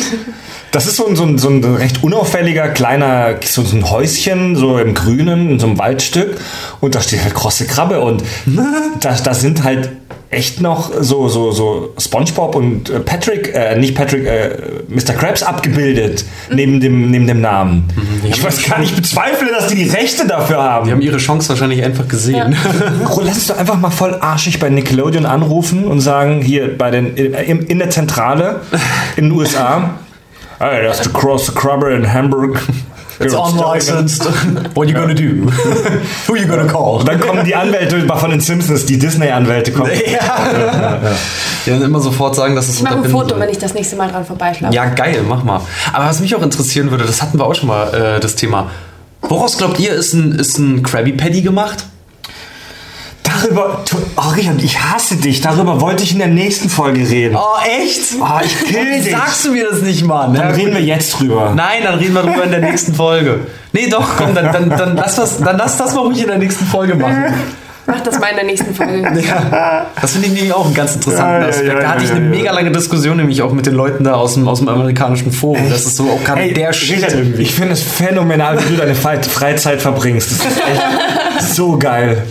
Das ist so ein, so ein, so ein recht unauffälliger kleiner, so so ein Häuschen, so im Grünen, in so einem Waldstück. Und da steht halt krosse Krabbe. Und da, da sind halt echt noch so, so, so SpongeBob und äh, Patrick, äh, nicht Patrick, äh, Mr. Krabs abgebildet neben, dem, neben dem Namen. Ich weiß gar nicht, ich bezweifle, dass die die Rechte dafür haben. Die haben ihre Chance wahrscheinlich einfach gesehen. Bro, lass uns doch einfach mal voll arschig bei Nickelodeon anrufen und sagen, hier bei den, in, in der Zentrale in den USA, hey, that's the cross the crabber in Hamburg. It's unlicensed. What you gonna do? Who you gonna call? Und dann kommen die Anwälte von den Simpsons, die Disney-Anwälte kommen. Ja. Die dann immer sofort sagen, dass es Ich mache ein Foto, soll. wenn ich das nächste Mal dran vorbeischlafe. Ja, geil, mach mal. Aber was mich auch interessieren würde, das hatten wir auch schon mal, äh, das Thema. Woraus glaubt ihr, ist ein, ist ein Krabby Patty gemacht? Darüber, oh Richard, ich hasse dich. Darüber wollte ich in der nächsten Folge reden. Oh, echt? Oh, ich kill dich. Sagst du mir das nicht, Mann? Dann Ja, reden wir jetzt drüber. Nein, dann reden wir drüber in der nächsten Folge. Nee, doch, komm, dann, dann, dann, lass das, dann lass das mal ruhig in der nächsten Folge machen. Mach das mal in der nächsten Folge. Das finde ich nämlich auch einen ganz interessanten Ja, ja, Aspekt. ja, da hatte ja, ich eine ja. mega lange Diskussion, nämlich auch mit den Leuten da aus dem, aus dem amerikanischen Forum. Das ist so auch gerade Hey, der Shit Richard, irgendwie. ich finde es phänomenal, wie du deine Fre- Freizeit verbringst. Das ist echt so geil.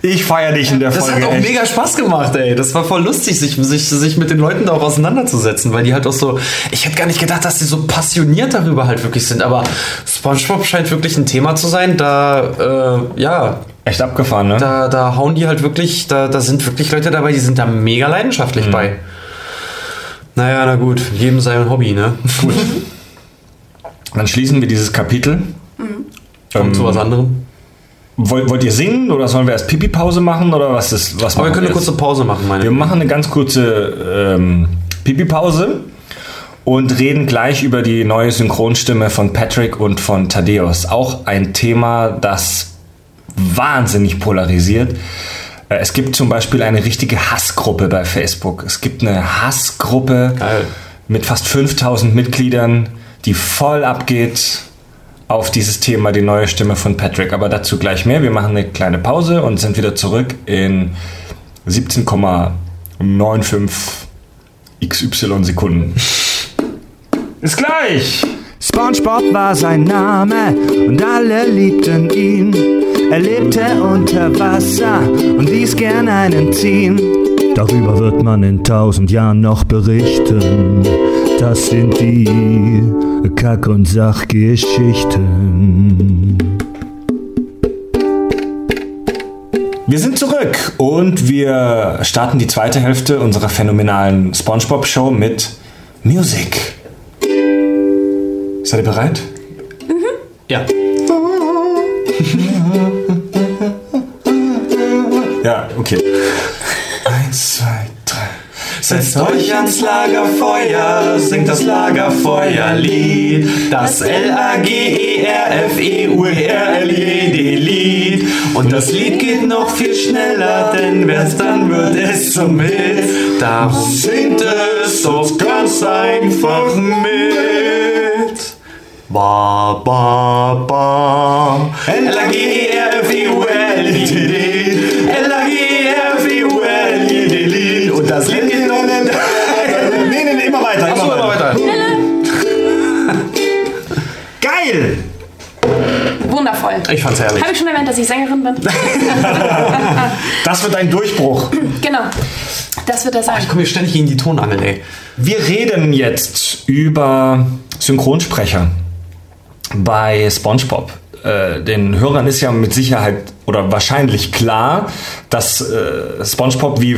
Ich feiere dich in der Das Folge. hat auch echt. mega Spaß gemacht, ey. Das war voll lustig, sich, sich, sich mit den Leuten da auch auseinanderzusetzen, weil die halt auch so. Ich hätte gar nicht gedacht, dass die so passioniert darüber halt wirklich sind. Aber SpongeBob scheint wirklich ein Thema zu sein. Da, äh, ja, Echt abgefahren, ne? da, da hauen die halt wirklich, da, da sind wirklich Leute dabei, die sind da mega leidenschaftlich bei. Naja, na gut, jedem sein Hobby, ne? Gut. Dann schließen wir dieses Kapitel. Kommt zu was anderem. Wollt, wollt ihr singen oder sollen wir erst Pipi-Pause machen oder was ist was Aber wir machen können eine kurze Pause machen, meine Wir machen eine ganz kurze ähm, Pipi-Pause und reden gleich über die neue Synchronstimme von Patrick und von Thaddeus. Auch ein Thema, das wahnsinnig polarisiert. Äh, Es gibt zum Beispiel eine richtige Hassgruppe bei Facebook. Es gibt eine Hassgruppe Geil. mit fast 5000 Mitgliedern, die voll abgeht auf dieses Thema, die neue Stimme von Patrick. Aber dazu gleich mehr. Wir machen eine kleine Pause und sind wieder zurück in 17,95 XY Sekunden. Bis gleich! SpongeBob war sein Name und alle liebten ihn. Er lebte unter Wasser und ließ gern einen ziehen. Darüber wird man in tausend Jahren noch berichten. Das sind die Kack- und Sachgeschichten. Wir sind zurück und wir starten die zweite Hälfte unserer phänomenalen SpongeBob-Show mit Musik. Seid ihr bereit? Ja. Ja, okay. Setzt euch ans Lagerfeuer, singt das Lagerfeuerlied. Das L-A-G-E-R-F-E-U-E-R-L-E-D-Lied. Und das Lied geht noch viel schneller, denn wär's dann wird es zum Hit. Darum singt es doch ganz einfach mit. Ba, ba, ba, ba. Geil! Wundervoll. Ich fand's herrlich. Habe ich schon erwähnt, dass ich Sängerin bin? Das wird ein Durchbruch. genau. Das wird er sein. Ich komme hier ständig in die Tonangel, ey. Wir reden jetzt über Synchronsprecher bei SpongeBob. Äh, den Hörern ist ja mit Sicherheit oder wahrscheinlich klar, dass äh, SpongeBob wie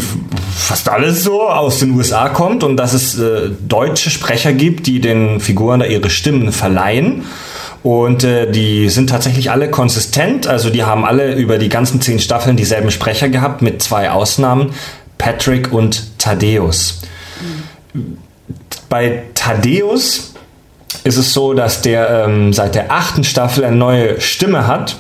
fast alles so aus den USA kommt und dass es äh, deutsche Sprecher gibt, die den Figuren da ihre Stimmen verleihen. Und äh, die sind tatsächlich alle konsistent, also die haben alle über die ganzen zehn Staffeln dieselben Sprecher gehabt, mit zwei Ausnahmen, Patrick und Thaddeus. Bei Thaddeus ist es so, dass der ähm, seit der achten Staffel eine neue Stimme hat.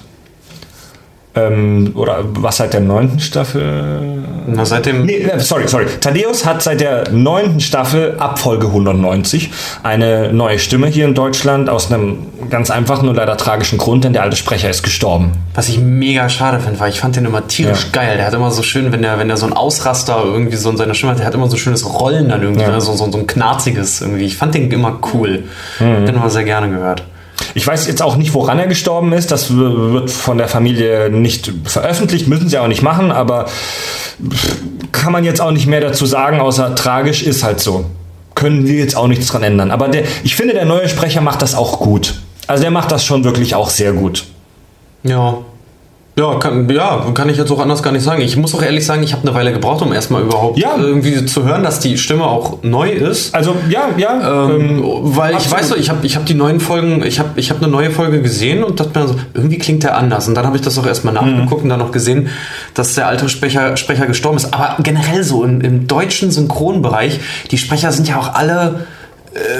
Ähm, oder was seit der neunten Staffel? Na, seitdem. Nee, äh, sorry, sorry. Thaddeus hat seit der neunten Staffel, ab Folge 190, eine neue Stimme hier in Deutschland aus einem ganz einfachen und leider tragischen Grund, denn der alte Sprecher ist gestorben. Was ich mega schade finde, weil ich fand den immer tierisch Ja. geil. Der hat immer so schön, wenn der, wenn der so ein Ausraster irgendwie so in seiner Stimme hat, der hat immer so schönes Rollen dann irgendwie, Ja. ne? so, so, so ein knarziges irgendwie. Ich fand den immer cool. Mhm. Den immer sehr gerne gehört. Ich weiß jetzt auch nicht, woran er gestorben ist. Das wird von der Familie nicht veröffentlicht, müssen sie auch nicht machen, aber kann man jetzt auch nicht mehr dazu sagen, außer tragisch ist halt so. Können wir jetzt auch nichts dran ändern. Aber der, ich finde, der neue Sprecher macht das auch gut. Also der macht das schon wirklich auch sehr gut. Ja. Ja kann, ja, kann ich jetzt auch anders gar nicht sagen. Ich muss auch ehrlich sagen, ich habe eine Weile gebraucht, um erstmal überhaupt Ja. irgendwie zu hören, dass die Stimme auch neu ist. Also ja, ja. Ähm, ähm, weil ich absolut. weiß so, ich habe ich hab die neuen Folgen, ich habe ich hab eine neue Folge gesehen und dachte mir so, irgendwie klingt der anders. Und dann habe ich das auch erstmal nachgeguckt und dann noch gesehen, dass der alte Sprecher, Sprecher gestorben ist. Aber generell so im, im deutschen Synchronbereich, die Sprecher sind ja auch alle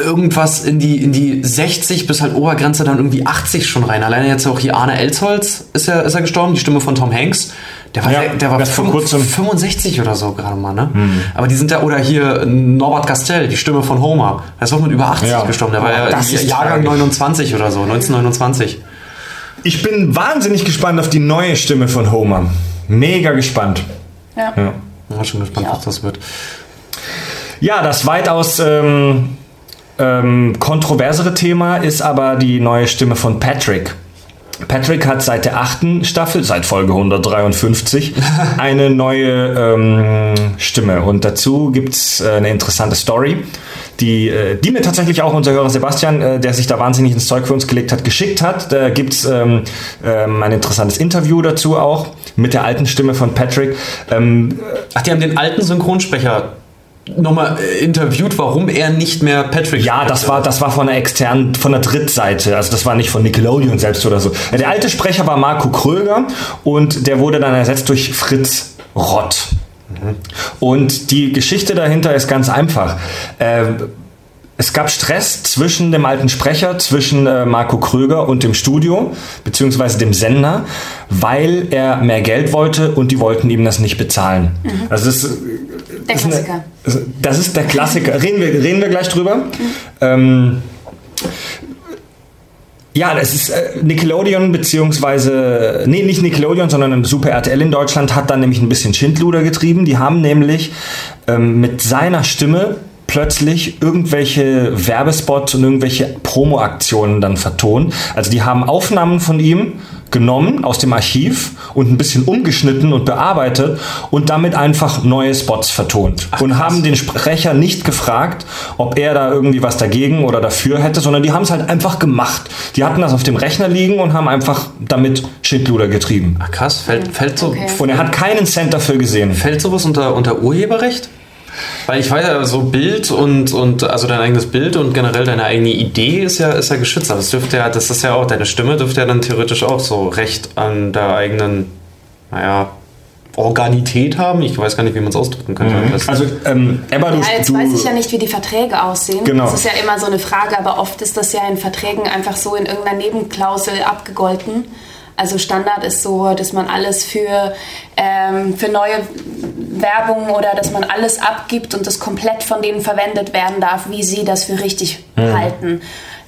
irgendwas in die, in die 60 bis halt Obergrenze dann irgendwie 80 schon rein. Alleine jetzt auch hier Arne Elsholz ist er, ist er gestorben, die Stimme von Tom Hanks. Der war, Ja, der, der war erst vor fünf- kurzem. 65 oder so gerade mal, ne? Aber die sind ja, oder hier Norbert Castell, die Stimme von Homer. Der ist auch mit über 80 Ja. gestorben. Der war ja das ist Jahrgang tragisch. 29 oder so, 1929. ich bin wahnsinnig gespannt auf die neue Stimme von Homer. Mega gespannt. Ja. Ja. Ja, schon gespannt, Ja. was das wird. Ja, das weitaus ähm, ähm, kontroversere Thema ist aber die neue Stimme von Patrick. Patrick hat seit der achten Staffel, seit Folge 153, eine neue ähm, Stimme. Und dazu gibt's äh, eine interessante Story, die, äh, die mir tatsächlich auch unser Hörer Sebastian, äh, der sich da wahnsinnig ins Zeug für uns gelegt hat, geschickt hat. Da gibt's ähm, ähm, ein interessantes Interview dazu auch mit der alten Stimme von Patrick. Ähm, Ach, die haben den alten Synchronsprecher nochmal äh, interviewt, warum er nicht mehr Patrick Ja, das war, das war von der externen, von der Drittseite. Also das war nicht von Nickelodeon selbst oder so. Der alte Sprecher war Marco Kröger und der wurde dann ersetzt durch Fritz Rott. Und die Geschichte dahinter ist ganz einfach. Äh, es gab Stress zwischen dem alten Sprecher, zwischen äh, Marco Kröger und dem Studio, beziehungsweise dem Sender, weil er mehr Geld wollte und die wollten ihm das nicht bezahlen. Also das ist, Der ist eine- Klassiker. das ist der Klassiker. Reden wir, reden wir gleich drüber. Ähm, ja, das ist äh, Nickelodeon, beziehungsweise, nee, nicht Nickelodeon, sondern Super RTL in Deutschland hat dann nämlich ein bisschen Schindluder getrieben. Die haben nämlich ähm, mit seiner Stimme plötzlich irgendwelche Werbespots und irgendwelche Promoaktionen dann vertont. Also die haben Aufnahmen von ihm genommen aus dem Archiv und ein bisschen umgeschnitten und bearbeitet und damit einfach neue Spots vertont. und haben den Sprecher nicht gefragt, ob er da irgendwie was dagegen oder dafür hätte, sondern die haben es halt einfach gemacht. Die hatten das auf dem Rechner liegen und haben einfach damit Schindluder getrieben. Ach, krass, fällt, fällt, so, Okay. Und er hat keinen Cent dafür gesehen. fällt sowas unter, unter Urheberrecht? Weil ich weiß ja, so Bild und, und also dein eigenes Bild und generell deine eigene Idee ist ja, ist ja geschützt. Aber das dürfte ja, das ist ja auch, deine Stimme dürfte ja dann theoretisch auch so Recht an der eigenen, naja, Organität haben. Ich weiß gar nicht, wie man es ausdrücken könnte. Das- Also, ähm, Ebba, du, Ja, jetzt du weiß ich ja nicht, wie die Verträge aussehen. Genau. Das ist ja immer so eine Frage, aber oft ist das ja in Verträgen einfach so in irgendeiner Nebenklausel abgegolten. Also Standard ist so, dass man alles für, ähm, für neue Werbung oder dass man alles abgibt und das komplett von denen verwendet werden darf, wie sie das für richtig Mhm. halten.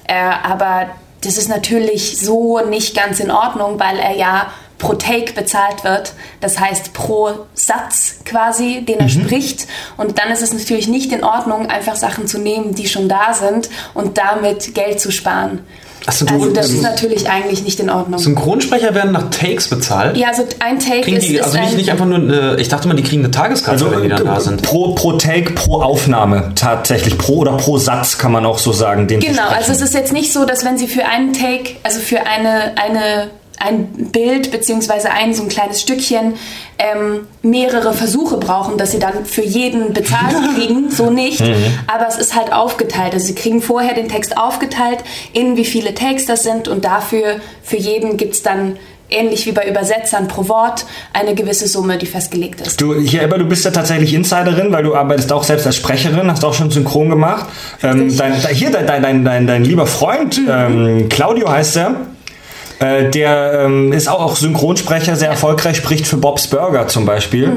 Äh, aber das ist natürlich so nicht ganz in Ordnung, weil er ja pro Take bezahlt wird. Das heißt pro Satz quasi, den er spricht. Und dann ist es natürlich nicht in Ordnung, einfach Sachen zu nehmen, die schon da sind und damit Geld zu sparen. Achso, du, Also das ähm, ist natürlich eigentlich nicht in Ordnung. Synchronsprecher werden nach Takes bezahlt. Ja, also ein Take Kriegen ist, die, ist also nicht, ein, nicht einfach nur, eine, ich dachte mal, die kriegen eine Tageskarte, Also wenn die dann da äh, sind. pro, pro Take, pro Aufnahme tatsächlich. Pro oder pro Satz kann man auch so sagen. Den sie Genau, also es ist jetzt nicht so, dass wenn Sie für einen Take, also für eine, eine, ein Bild beziehungsweise ein so ein kleines Stückchen ähm, mehrere Versuche brauchen, dass Sie dann für jeden bezahlt kriegen, so nicht. Aber es ist halt aufgeteilt. Also Sie kriegen vorher den Text aufgeteilt, in wie viele Takes das sind und dafür für jeden gibt es dann ähnlich wie bei Übersetzern pro Wort eine gewisse Summe, die festgelegt ist. Du, hier, Ebba, du bist ja tatsächlich Insiderin, weil du arbeitest auch selbst als Sprecherin, hast auch schon synchron gemacht. Ähm, dein, hier, dein, dein, dein, dein lieber Freund, ähm, Claudio heißt er, äh, der ähm, ist auch, auch Synchronsprecher, sehr erfolgreich, spricht für Bob's Burger zum Beispiel.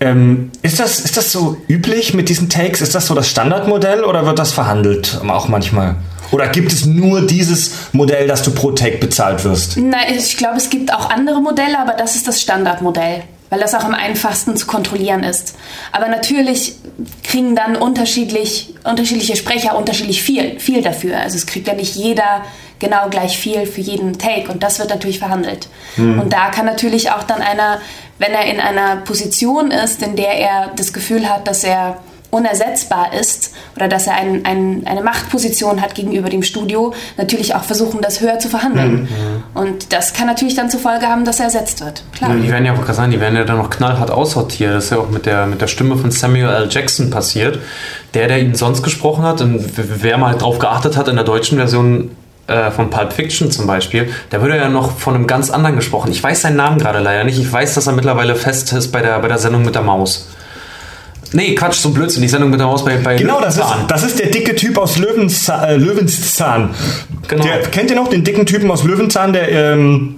Ähm, ist, das, ist das so üblich mit diesen Takes? Ist das so das Standardmodell oder wird das verhandelt ähm, auch manchmal? Oder gibt es nur dieses Modell, dass du pro Take bezahlt wirst? Nein, ich glaube, es gibt auch andere Modelle, aber das ist das Standardmodell, weil das auch am einfachsten zu kontrollieren ist. Aber natürlich kriegen dann unterschiedlich, unterschiedliche Sprecher unterschiedlich viel, viel dafür. Also es kriegt ja nicht jeder genau gleich viel für jeden Take und das wird natürlich verhandelt. Und da kann natürlich auch dann einer, wenn er in einer Position ist, in der er das Gefühl hat, dass er unersetzbar ist oder dass er ein, ein, eine Machtposition hat gegenüber dem Studio, natürlich auch versuchen, das höher zu verhandeln. Und das kann natürlich dann zur Folge haben, dass er ersetzt wird. Klar. Ja, die werden ja, wollte gerade sagen, die werden ja dann noch knallhart aussortiert. Das ist ja auch mit der, mit der Stimme von Samuel L. Jackson passiert. Der, der ihn sonst gesprochen hat, und wer mal drauf geachtet hat in der deutschen Version äh, von Pulp Fiction zum Beispiel, der würde ja noch von einem ganz anderen gesprochen. Ich weiß seinen Namen gerade leider nicht. Ich weiß, dass er mittlerweile fest ist bei der, bei der Sendung mit der Maus. Nee, Quatsch, so Blödsinn. Die Sendung mit der Maus bei, bei Genau, das ist, das ist der dicke Typ aus Löwenzahn. Äh, Löwenzahn. Genau. Der, kennt ihr noch den dicken Typen aus Löwenzahn, der ähm,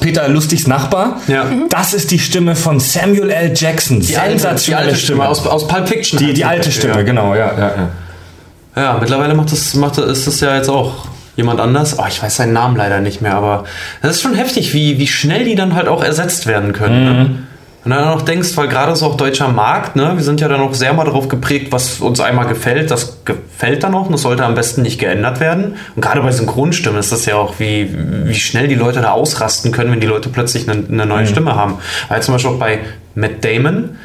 Peter Lustigs Nachbar? Ja. Mhm. Das ist die Stimme von Samuel L. Jackson. die alte, die Sensationelle alte Stimme aus, aus Pulp Fiction. Die, die alte Stimme, ja. genau, ja, ja, ja. Ja, mittlerweile macht das, macht das, ist das ja jetzt auch jemand anders. Oh, ich weiß seinen Namen leider nicht mehr, aber das ist schon heftig, wie, wie schnell die dann halt auch ersetzt werden können. Ne? Wenn du dann noch denkst, weil gerade so auch deutscher Markt, ne, wir sind ja dann auch sehr mal darauf geprägt, was uns einmal gefällt, das gefällt dann noch und das sollte am besten nicht geändert werden. Und gerade bei Synchronstimmen ist das ja auch, wie, wie schnell die Leute da ausrasten können, wenn die Leute plötzlich eine, eine neue Stimme haben. Weil zum Beispiel auch bei Matt Damon,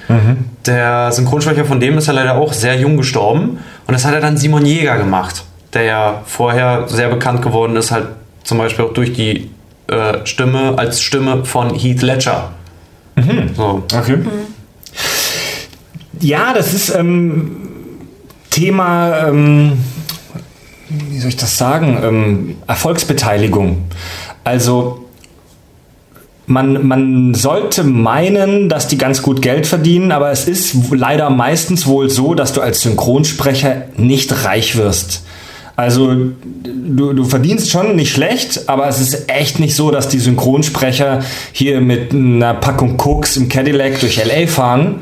der Synchronsprecher von dem ist ja leider auch sehr jung gestorben und das hat er dann Simon Jäger gemacht, der ja vorher sehr bekannt geworden ist, halt zum Beispiel auch durch die äh, Stimme als Stimme von Heath Ledger. So. Okay. Ja, das ist ähm, Thema, ähm, wie soll ich das sagen, ähm, Erfolgsbeteiligung. Also man, man sollte meinen, dass die ganz gut Geld verdienen, aber es ist leider meistens wohl so, dass du als Synchronsprecher nicht reich wirst. Also du, du verdienst schon nicht schlecht, aber es ist echt nicht so, dass die Synchronsprecher hier mit einer Packung Cooks im Cadillac durch LA fahren,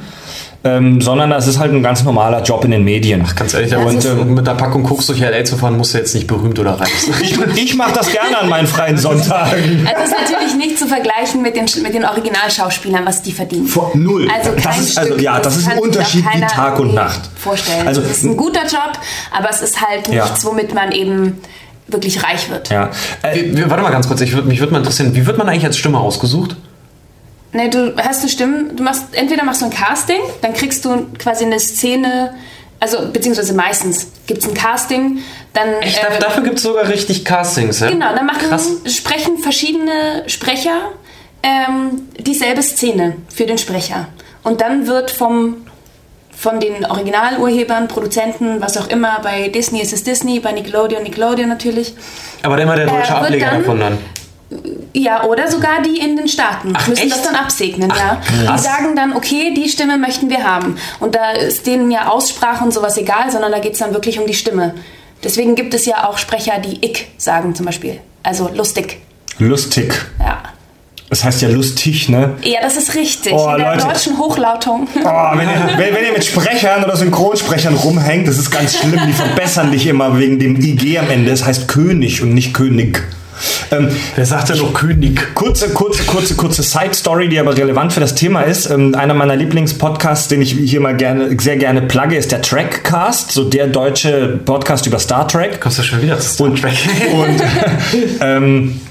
ähm, sondern das ist halt ein ganz normaler Job in den Medien. Ganz ehrlich, Das aber und, mit der Packung Koks durch LA zu fahren, musst du jetzt nicht berühmt oder reich sein. Ich, ich mache das gerne an meinen freien Sonntagen. Also es ist natürlich nicht zu vergleichen mit den, mit den Originalschauspielern, was die verdienen. Vor- null. Also Das kein ist- also, Stück, ja, das ist ein Unterschied wie Tag und irgendwie Nacht. Vorstellen. Also- Also, es ist ein guter Job, aber es ist halt Ja. nichts, womit man eben wirklich reich wird. Ja. Äh, Wie- wie- Warte mal ganz kurz, ich würd, mich würde mal interessieren, wie wird man eigentlich als Stimme ausgesucht? Ne, du hast eine Stimme, du machst, entweder machst du ein Casting, dann kriegst du quasi eine Szene, also beziehungsweise meistens gibt es ein Casting, dann Echt, äh, dafür gibt es sogar richtig Castings, ja? Genau, dann machen, Krass. sprechen verschiedene Sprecher ähm, dieselbe Szene für den Sprecher. Und dann wird vom, von den Originalurhebern, Produzenten, was auch immer, bei Disney ist es Disney, bei Nickelodeon, Nickelodeon natürlich. Aber immer der deutsche Äh, Ableger dann- davon dann. Ja, oder sogar die in den Staaten Ach, müssen echt? das dann absegnen, ja. krass. Die sagen dann, okay, die Stimme möchten wir haben. Und da ist denen ja Aussprache und sowas egal, sondern da geht es dann wirklich um die Stimme. Deswegen gibt es ja auch Sprecher, die ich sagen zum Beispiel. Also lustig. lustig. Ja. Das heißt ja lustig, ne? Ja, das ist richtig. Oh, In der Leute. deutschen Hochlautung. Oh, wenn, ihr, wenn, wenn ihr mit Sprechern oder Synchronsprechern rumhängt, das ist ganz schlimm. Die verbessern dich immer wegen dem IG am Ende. Es heißt König und nicht König. Ähm, Wer sagt denn noch König? Kurze, kurze, kurze, kurze Side-Story, die aber relevant für das Thema ist. Ähm, einer meiner Lieblingspodcasts, den ich hier mal gerne, sehr gerne plugge, ist der Trackcast, so der deutsche Podcast über Star Trek. Kommst du schon wieder zu Star Trek? Und ähm,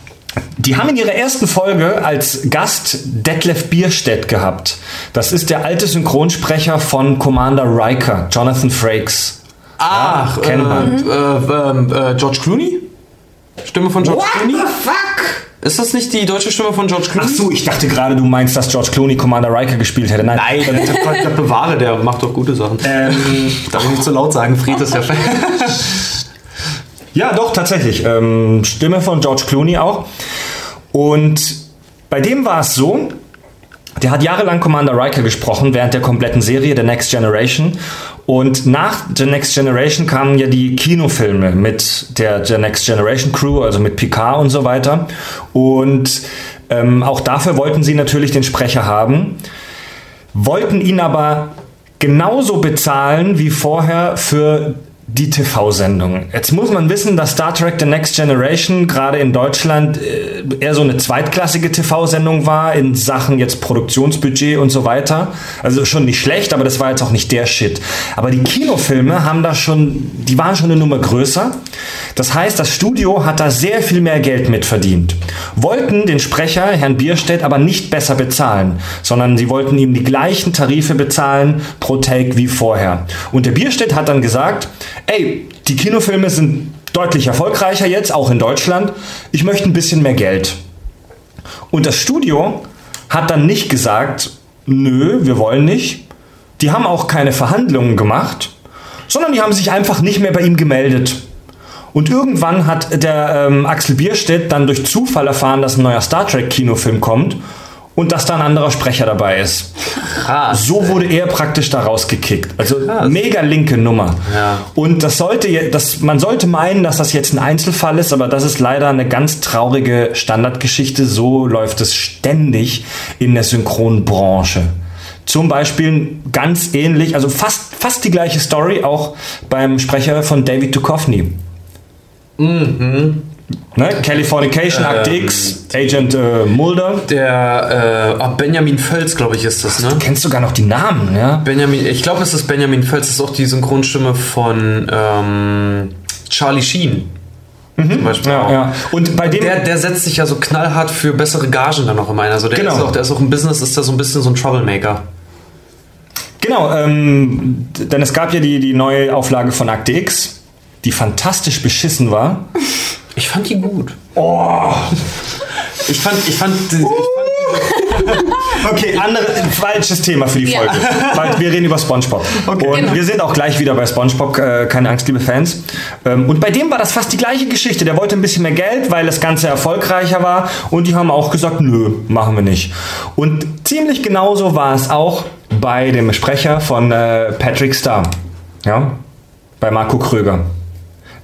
die haben in ihrer ersten Folge als Gast Detlef Bierstedt gehabt. Das ist der alte Synchronsprecher von Commander Riker, Jonathan Frakes. Ach, Ja, kennt man. Äh, äh, äh, George Clooney? Stimme von George Clooney? fuck? Ist das nicht die deutsche Stimme von George Clooney? Ach so, ich dachte gerade, du meinst, dass George Clooney Commander Riker gespielt hätte. Nein, Nein, der, bewahre, der macht doch gute Sachen. Ähm, Darf ich nicht zu laut sagen, Fried ist ja Ja, doch, tatsächlich. Ähm, Stimme von George Clooney auch. Und bei dem war es so, der hat jahrelang Commander Riker gesprochen während der kompletten Serie The Next Generation. Und nach The Next Generation kamen ja die Kinofilme mit der The Next Generation Crew, also mit Picard und so weiter. Und ähm, auch dafür wollten sie natürlich den Sprecher haben, wollten ihn aber genauso bezahlen wie vorher für die TV-Sendung. Jetzt muss man wissen, dass Star Trek The Next Generation gerade in Deutschland äh, eher so eine zweitklassige TV-Sendung war in Sachen jetzt Produktionsbudget und so weiter. Also schon nicht schlecht, aber das war jetzt auch nicht der Shit. Aber die Kinofilme haben da schon, die waren schon eine Nummer größer. Das heißt, das Studio hat da sehr viel mehr Geld mitverdient. Wollten den Sprecher, Herrn Bierstedt, aber nicht besser bezahlen, sondern sie wollten ihm die gleichen Tarife bezahlen pro Take wie vorher. Und der Bierstedt hat dann gesagt, ey, die Kinofilme sind deutlich erfolgreicher jetzt, auch in Deutschland. Ich möchte ein bisschen mehr Geld. Und das Studio hat dann nicht gesagt, nö, wir wollen nicht. Die haben auch keine Verhandlungen gemacht, sondern die haben sich einfach nicht mehr bei ihm gemeldet. Und irgendwann hat der ähm, Axel Bierstedt dann durch Zufall erfahren, dass ein neuer Star Trek Kinofilm kommt und dass da ein anderer Sprecher dabei ist. Krass. So wurde er praktisch da rausgekickt. Also mega linke Nummer. Ja. Und das sollte, das, man sollte meinen, dass das jetzt ein Einzelfall ist, aber das ist leider eine ganz traurige Standardgeschichte. So läuft es ständig in der Synchronbranche. Zum Beispiel ganz ähnlich, also fast, fast die gleiche Story auch beim Sprecher von David Duchovny. Ne? Californication, Akte X, Agent äh, Mulder. Der äh, Benjamin Völz, glaube ich, ist das, ne? Kennst sogar noch die Namen, ja? Benjamin, ich glaube, es ist Benjamin Völz, das ist auch die Synchronstimme von ähm, Charlie Sheen. Zum Beispiel. Ja, ja. Und bei dem. Der, der setzt sich ja so knallhart für bessere Gagen dann auch immer ein. Also der, Genau. ist auch, der ist auch im Business, ist der so ein bisschen so ein Troublemaker. Genau, ähm, denn es gab ja die, die neue Auflage von Akte X, die fantastisch beschissen war. Ich fand die gut. Oh. Ich fand, ich fand, ich fand Okay, andere, falsches Thema für die Ja. Folge. Weil wir reden über Spongebob. und Genau. wir sind auch gleich wieder bei Spongebob, äh, keine Angst, liebe Fans. Ähm, und bei dem war das fast die gleiche Geschichte. Der wollte ein bisschen mehr Geld, weil das Ganze erfolgreicher war. Und die haben auch gesagt, nö, machen wir nicht. Und ziemlich genauso war es auch bei dem Sprecher von äh, Patrick Star. Ja, bei Marco Kröger.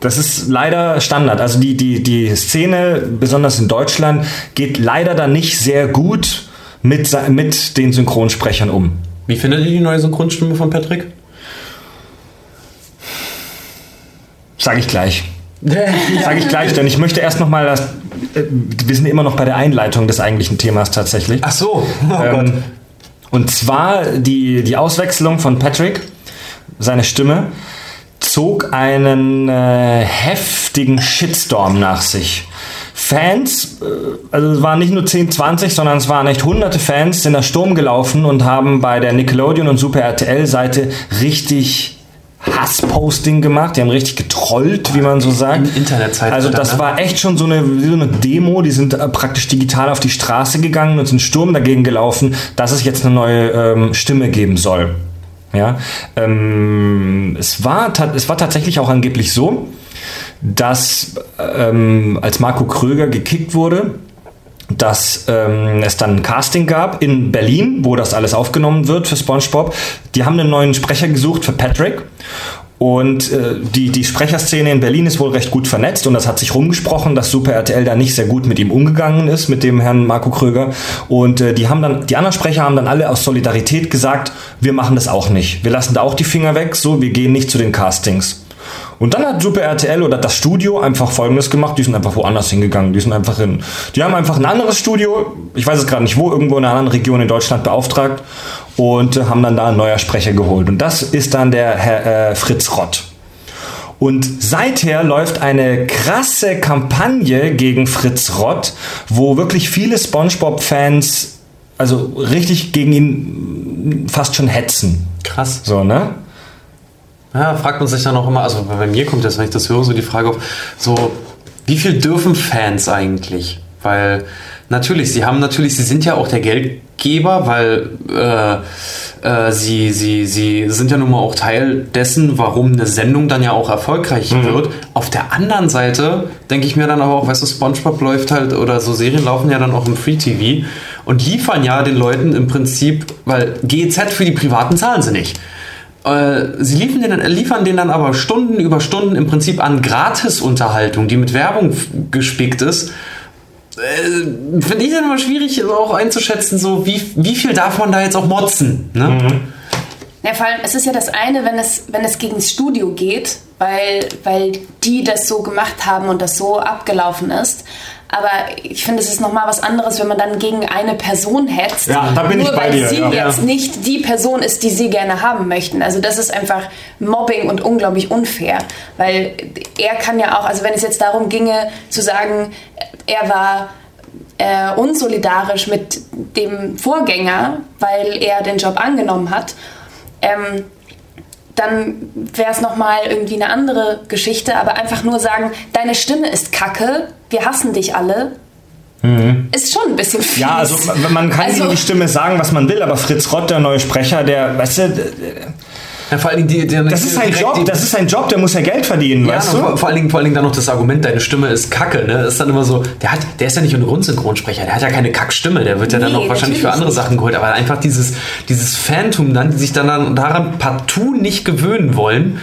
Das ist leider Standard. Also die, die, die Szene, besonders in Deutschland, geht leider da nicht sehr gut mit, mit den Synchronsprechern um. Wie findet ihr die neue Synchronstimme von Patrick? Sage ich gleich. Sage ich gleich, denn ich möchte erst noch mal das. äh, Wir sind immer noch bei der Einleitung des eigentlichen Themas tatsächlich. Ach so. Oh Ähm, und zwar die, die Auswechslung von Patrick, seine Stimme, zog einen äh, heftigen Shitstorm nach sich. Fans, äh, also es waren nicht nur 10, 20, sondern es waren echt hunderte Fans, sind da Sturm gelaufen und haben bei der Nickelodeon und Super RTL Seite richtig Hassposting gemacht. Die haben richtig getrollt, wie man so sagt. Internetzeitalter, Also das ne? war echt schon so eine, so eine Demo. Die sind äh, praktisch digital auf die Straße gegangen und sind Sturm dagegen gelaufen, dass es jetzt eine neue ähm, Stimme geben soll. Ja, ähm, es, war es war tatsächlich auch angeblich so, dass ähm, als Marco Kröger gekickt wurde, dass ähm, es dann ein Casting gab in Berlin, wo das alles aufgenommen wird für SpongeBob. Die haben einen neuen Sprecher gesucht für Patrick. Und äh, die, die Sprecherszene in Berlin ist wohl recht gut vernetzt und das hat sich rumgesprochen, dass Super RTL da nicht sehr gut mit ihm umgegangen ist, mit dem Herrn Marco Kröger. Und äh, die haben dann, die anderen Sprecher haben dann alle aus Solidarität gesagt, wir machen das auch nicht. Wir lassen da auch die Finger weg, so, wir gehen nicht zu den Castings. Und dann hat Super RTL oder das Studio einfach folgendes gemacht, die sind einfach woanders hingegangen. Die sind einfach in. Die haben einfach ein anderes Studio, ich weiß es gerade nicht wo, irgendwo in einer anderen Region in Deutschland beauftragt und haben dann da einen neuer Sprecher geholt. Und das ist dann der Herr äh, Fritz Rott. Und seither läuft eine krasse Kampagne gegen Fritz Rott, wo wirklich viele SpongeBob-Fans also richtig gegen ihn fast schon hetzen. Krass. So, ne? Ja, fragt man sich dann auch immer, also bei mir kommt jetzt, wenn ich das höre, so die Frage auf, so, wie viel dürfen Fans eigentlich? Weil natürlich, sie haben natürlich, sie sind ja auch der Geldgeber, weil äh, äh, sie, sie, sie sind ja nun mal auch Teil dessen, warum eine Sendung dann ja auch erfolgreich wird. Auf der anderen Seite denke ich mir dann aber auch, weißt du, SpongeBob läuft halt oder so Serien laufen ja dann auch im Free TV und liefern ja den Leuten im Prinzip, weil GEZ für die Privaten zahlen sie nicht. Äh, Sie liefern den, liefern den dann aber Stunden über Stunden im Prinzip an Gratisunterhaltung, die mit Werbung gespickt ist. Äh, Finde ich dann immer schwierig auch einzuschätzen, so wie, wie viel darf man da jetzt auch motzen. Ne? Ja, vor allem, es ist ja das eine, wenn es, wenn es gegen das Studio geht, weil, weil die das so gemacht haben und das so abgelaufen ist. Aber ich finde, es ist nochmal was anderes, wenn man dann gegen eine Person hetzt. Ja, da bin nur ich bei weil dir, sie ja. jetzt nicht die Person ist, die sie gerne haben möchten. Also das ist einfach Mobbing und unglaublich unfair. Weil er kann ja auch, also wenn es jetzt darum ginge, zu sagen, er war äh, unsolidarisch mit dem Vorgänger, weil er den Job angenommen hat, ähm, dann wäre es nochmal irgendwie eine andere Geschichte, aber einfach nur sagen, deine Stimme ist kacke, wir hassen dich alle, ist schon ein bisschen fies. Mhm. Ja, also man- kann Also- die Stimme sagen, was man will, aber Fritz Rott, der neue Sprecher, der, weißt du, Ja, vor allen Dingen die, die, das ist sein direkt Job, die- das ist sein Job, der muss ja Geld verdienen, Ja, weißt du? vor, vor, allen Dingen, vor allen Dingen dann noch das Argument, deine Stimme ist kacke. Ne? Das ist dann immer so, der, hat, der ist ja nicht nur ein Grundsynchronsprecher, der hat ja keine Kackstimme, der wird ja dann Nee, auch wahrscheinlich für andere. Sachen geholt. Aber einfach dieses, dieses Phantom dann, die sich dann, dann daran partout nicht gewöhnen wollen.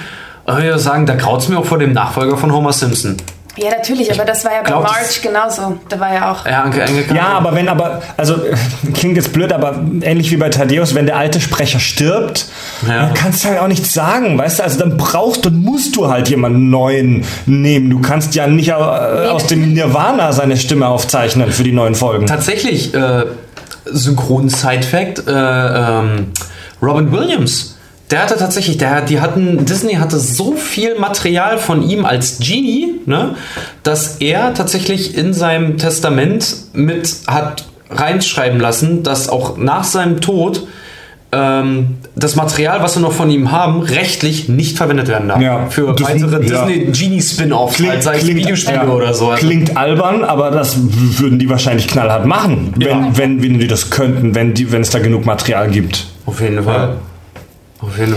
Würde sagen, da graut es mir auch vor dem Nachfolger von Homer Simpson. Ja, natürlich, aber das war ja bei Marge genauso. Da war ja auch. Ja, Ja, aber wenn aber, also klingt jetzt blöd, aber ähnlich wie bei Thaddeus, wenn der alte Sprecher stirbt, Ja. dann kannst du halt auch nichts sagen, weißt du? Also dann brauchst und musst du halt jemanden neuen nehmen. Du kannst ja nicht äh, aus dem Nirvana seine Stimme aufzeichnen für die neuen Folgen. Tatsächlich, äh, Synchron-Side-Fact, äh, ähm, Robin Williams, der hatte tatsächlich, der, die hatten, Disney hatte so viel Material von ihm als Genie, ne, dass er tatsächlich in seinem Testament mit hat reinschreiben lassen, dass auch nach seinem Tod ähm, das Material, was wir noch von ihm haben, rechtlich nicht verwendet werden darf. Ja, Für das- weitere ja. Disney Genie Spin-Offs, halt, sei es Videospiele ja, oder so. Also, Klingt albern, aber das würden die wahrscheinlich knallhart machen, wenn, wenn, wenn die das könnten, wenn, die, wenn es da genug Material gibt. auf jeden Fall.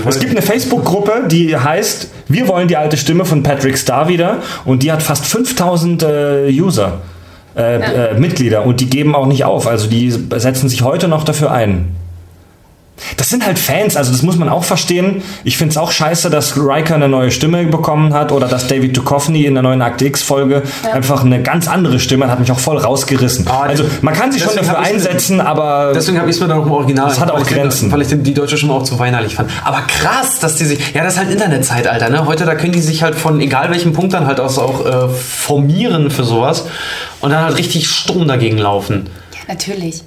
Es gibt eine Facebook-Gruppe, die heißt Wir wollen die alte Stimme von Patrick Star wieder und die hat fast 5000 äh, User, äh, äh, Mitglieder und die geben auch nicht auf. Also die setzen sich heute noch dafür ein. Das sind halt Fans, also das muss man auch verstehen. Ich finde es auch scheiße, dass Riker eine neue Stimme bekommen hat oder dass David Duchovny in der neuen Akte X-Folge einfach eine ganz andere Stimme hat, hat mich auch voll rausgerissen. Ah, also man kann sich schon dafür einsetzen, aber Deswegen habe ich es mir dann auch im Original. Das hat auch weil ich den- Grenzen. weil ich den, die deutsche Stimme auch zu weinerlich fand. Aber krass, dass die sich. Ja, das ist halt Internetzeitalter, ne? Heute, da können die sich halt von egal welchem Punkt dann halt aus auch äh, formieren für sowas und dann halt richtig Sturm dagegen laufen. Natürlich.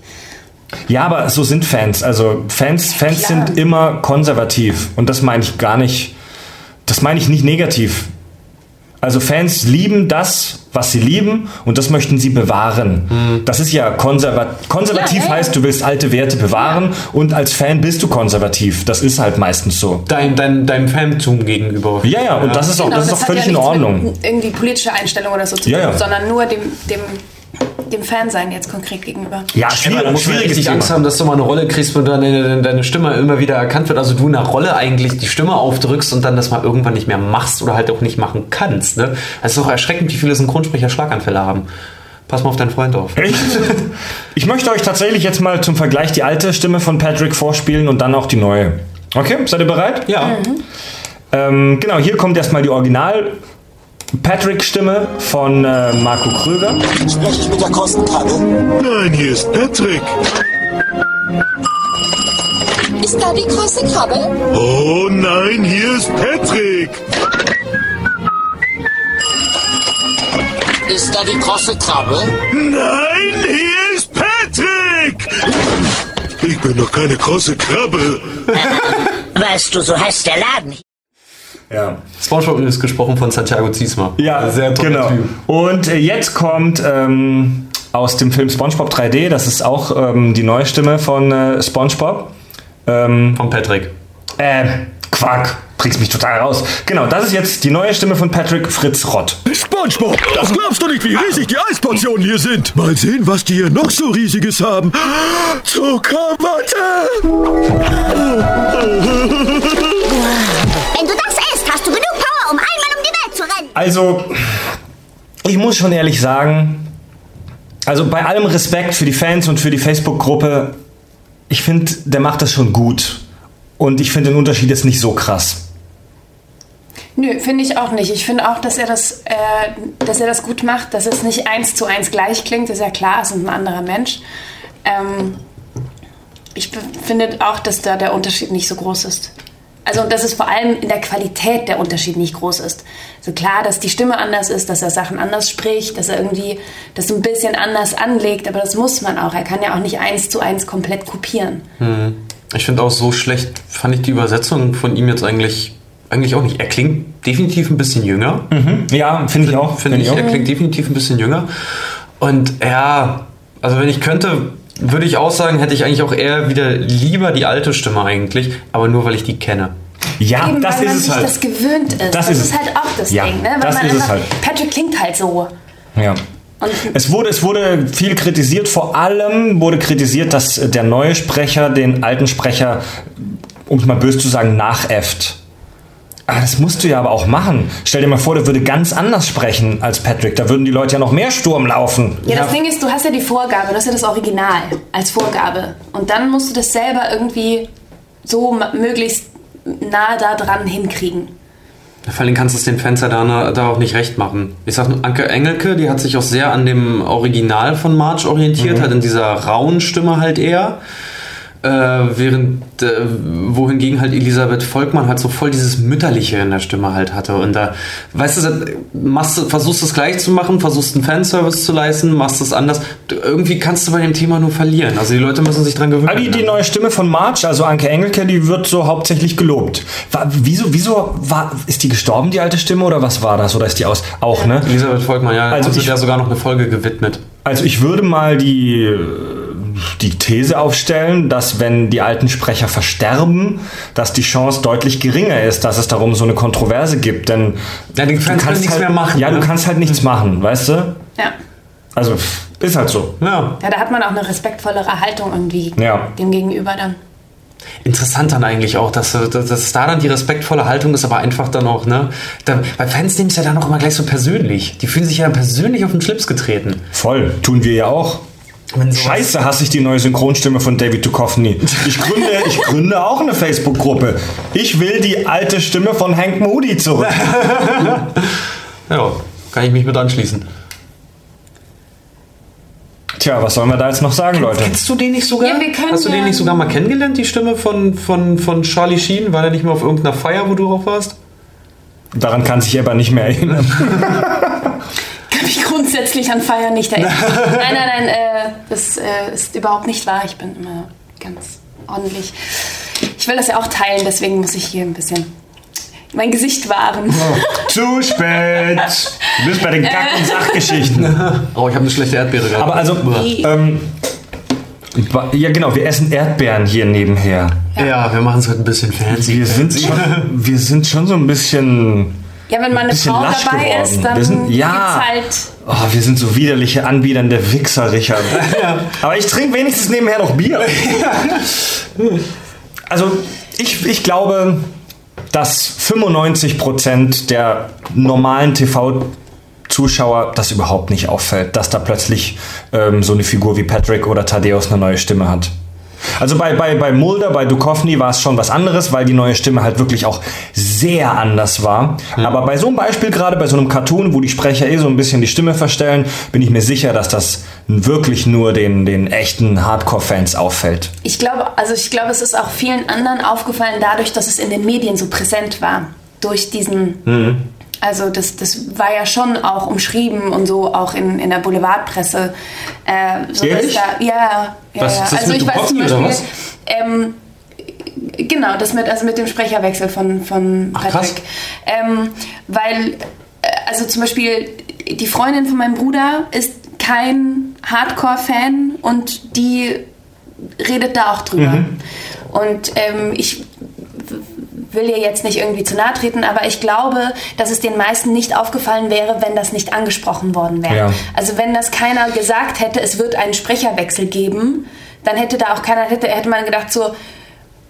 Ja, aber so sind Fans. Also Fans, Fans klar. sind immer konservativ. Und das meine ich gar nicht. Das meine ich nicht negativ. Also Fans lieben das, was sie lieben, und das möchten sie bewahren. Das ist ja konservat konservativ Ja, ja, ja. heißt, du willst alte Werte bewahren und als Fan bist du konservativ. Das ist halt meistens so. Dein, dein, deinem Fantum gegenüber. Ja, ja, und das ist auch, Genau, das ist auch völlig ja in Ordnung. Irgendwie politische Einstellung oder so zu Ja, tun, ja. sondern nur dem, dem, dem Fansein jetzt konkret gegenüber. Ja, Aber da schwierig, muss man richtig Thema. Angst haben, dass du mal eine Rolle kriegst, wo deine, deine, deine Stimme immer wieder erkannt wird. Also du in einer Rolle eigentlich die Stimme aufdrückst und dann das mal irgendwann nicht mehr machst oder halt auch nicht machen kannst. Ne? Es ist auch erschreckend, wie viele Synchronsprecher Schlaganfälle haben. Pass mal auf deinen Freund auf. Echt? Ich möchte euch tatsächlich jetzt mal zum Vergleich die alte Stimme von Patrick vorspielen und dann auch die neue. Okay, seid ihr bereit? Ja. Ähm, genau, hier kommt erstmal die Original Patrick-Stimme von äh, Marco Kröger. Spreche ich mit der Kostenkrabbe? Nein, hier ist Patrick. Ist da die große Krabbe? Oh nein, hier ist Patrick. Ist da die große Krabbe? Nein, hier ist Patrick! Ich bin doch keine große Krabbe. Weißt du, so heißt der Laden. Ja. Spongebob ist gesprochen von Santiago Ziesma. Ja, sehr toller genau. Typ. Und äh, jetzt kommt ähm, aus dem Film SpongeBob 3D, das ist auch ähm, die neue Stimme von äh, SpongeBob. Ähm, Von Patrick. äh, Quack, bringst mich total raus. Genau, das ist jetzt die neue Stimme von Patrick Fritz Rott. SpongeBob, das glaubst du nicht, wie riesig die Eisportionen hier sind. Mal sehen, was die hier noch so riesiges haben. Zuckerwatte! Also, ich muss schon ehrlich sagen, also bei allem Respekt für die Fans und für die Facebook-Gruppe, ich finde, der macht das schon gut. Und ich finde den Unterschied jetzt nicht so krass. Nö, finde ich auch nicht. Ich finde auch, dass er, das, äh, dass er das gut macht, dass es nicht eins zu eins gleich klingt. Ist ja klar, es ist ein anderer Mensch. Ähm, ich finde auch, dass da der Unterschied nicht so groß ist. Also, dass es vor allem in der Qualität der Unterschied nicht groß ist. Also klar, dass die Stimme anders ist, dass er Sachen anders spricht, dass er irgendwie das so ein bisschen anders anlegt, aber das muss man auch. Er kann ja auch nicht eins zu eins komplett kopieren. Ich finde auch so schlecht, fand ich die Übersetzung von ihm jetzt eigentlich, eigentlich auch nicht. Er klingt definitiv ein bisschen jünger. Ja, finde ich auch. Finde ich, er klingt definitiv ein bisschen jünger. Und ja, also wenn ich könnte, würde ich auch sagen, hätte ich eigentlich auch eher wieder lieber die alte Stimme eigentlich, aber nur weil ich die kenne. Ja, Eben, das weil man ist es sich halt. das gewöhnt ist. Das Das, ist ist, halt auch das Ja, Ding, ne? Weil das man ist es einfach, halt. Patrick klingt halt so. Ja. Und Es wurde, es wurde viel kritisiert, vor allem wurde kritisiert, dass der neue Sprecher den alten Sprecher, um es mal böse zu sagen, nachäfft. Ah, das musst du ja aber auch machen. Stell dir mal vor, der würde ganz anders sprechen als Patrick. Da würden die Leute ja noch mehr Sturm laufen. ja, das Ding ist, du hast ja die Vorgabe, du hast ja das Original als Vorgabe. Und dann musst du das selber irgendwie so möglichst nah da dran hinkriegen. Vor allem kannst du es den Fans ja da, da auch nicht recht machen. Ich sag nur, Anke Engelke, die hat sich auch sehr an dem Original von March orientiert, hat in dieser rauen Stimme halt eher. Äh, während, äh, wohingegen halt Elisabeth Volkmann halt so voll dieses Mütterliche in der Stimme halt hatte. Und da, weißt du, machst du, versuchst es gleich zu machen, versuchst einen Fanservice zu leisten, machst es anders. Du, irgendwie kannst du bei dem Thema nur verlieren. Also die Leute müssen sich dran gewöhnen. Die, die neue Stimme von March, also Anke Engelke, die wird so hauptsächlich gelobt. War, wieso, wieso war, ist die gestorben, die alte Stimme, oder was war das? Oder ist die aus? Auch, ne? Elisabeth Volkmann, ja, Also also haben sie ich- ja sogar noch eine Folge gewidmet. Also ich würde mal die, die These aufstellen, dass wenn die alten Sprecher versterben, dass die Chance deutlich geringer ist, dass es darum so eine Kontroverse gibt. Denn Ja, die Fans können nichts halt, mehr machen, Ja, ne? du kannst halt nichts machen, weißt du? Ja. Also ist halt so. Ja. Ja, da hat man auch eine respektvollere Haltung irgendwie Ja. dem Gegenüber dann. Interessant dann eigentlich auch, dass, dass, dass da dann die respektvolle Haltung ist, aber einfach dann auch, ne? Da, bei Fans nehmen es ja dann auch immer gleich so persönlich. Die fühlen sich ja persönlich auf den Schlips getreten. Voll, tun wir ja auch. Scheiße, hasse ich die neue Synchronstimme von David Duchovny. Ich gründe, ich gründe auch eine Facebook-Gruppe. Ich will die alte Stimme von Hank Moody zurück. Ja, kann ich mich mit anschließen. Tja, was sollen wir da jetzt noch sagen, Leute? Kennst du den nicht sogar? Ja, wir können Hast du den ja- nicht sogar mal kennengelernt, die Stimme von, von, von Charlie Sheen? War der nicht mal auf irgendeiner Feier, wo du drauf warst? Daran kann sich aber nicht mehr erinnern. Grundsätzlich an Feiern nicht erinnern. nein, nein, nein, äh, das äh, ist überhaupt nicht wahr. Ich bin immer ganz ordentlich. Ich will das ja auch teilen, deswegen muss ich hier ein bisschen mein Gesicht wahren. Zu spät. Du bist bei den Kack- und Sachgeschichten. Oh, ich habe eine schlechte Erdbeere gehabt. Aber also, ähm, ja genau, wir essen Erdbeeren hier nebenher. ja, wir machen es heute ein bisschen fancy. Wir sind schon, wir sind schon so ein bisschen, Ja, wenn mal eine Bisschen Frau dabei geworden. ist, dann Wir sind- ja. gibt's halt. oh, wir sind so widerliche anbiedernde Wichser, Richard. Aber ich trinke wenigstens nebenher noch Bier. Also, ich, ich glaube, dass 95% der normalen TV-Zuschauer das überhaupt nicht auffällt, dass da plötzlich ähm, so eine Figur wie Patrick oder Thaddeus eine neue Stimme hat. Also bei, bei, bei Mulder, bei Duchovny war es schon was anderes, weil die neue Stimme halt wirklich auch sehr anders war. Aber bei so einem Beispiel, gerade bei so einem Cartoon, wo die Sprecher eh so ein bisschen die Stimme verstellen, bin ich mir sicher, dass das wirklich nur den, den echten Hardcore-Fans auffällt. Ich glaube, also ich glaube, es ist auch vielen anderen aufgefallen, dadurch, dass es in den Medien so präsent war. Durch diesen, Also das, das war ja schon auch umschrieben und so auch in, in der Boulevardpresse. Äh, so Ehrlich? da, ja, ja, Was, ja. ist das mit Dubrovnik oder was? Ähm, genau, das mit, also mit dem Sprecherwechsel von, von Ach, krass. Patrick. Ähm, weil, äh, also zum Beispiel, die Freundin von meinem Bruder ist kein Hardcore-Fan und die redet da auch drüber. Mhm. Und ähm, ich will ihr jetzt nicht irgendwie zu nahe treten, aber ich glaube, dass es den meisten nicht aufgefallen wäre, wenn das nicht angesprochen worden wäre. Ja. Also wenn das keiner gesagt hätte, es wird einen Sprecherwechsel geben, dann hätte da auch keiner, hätte, hätte man gedacht so,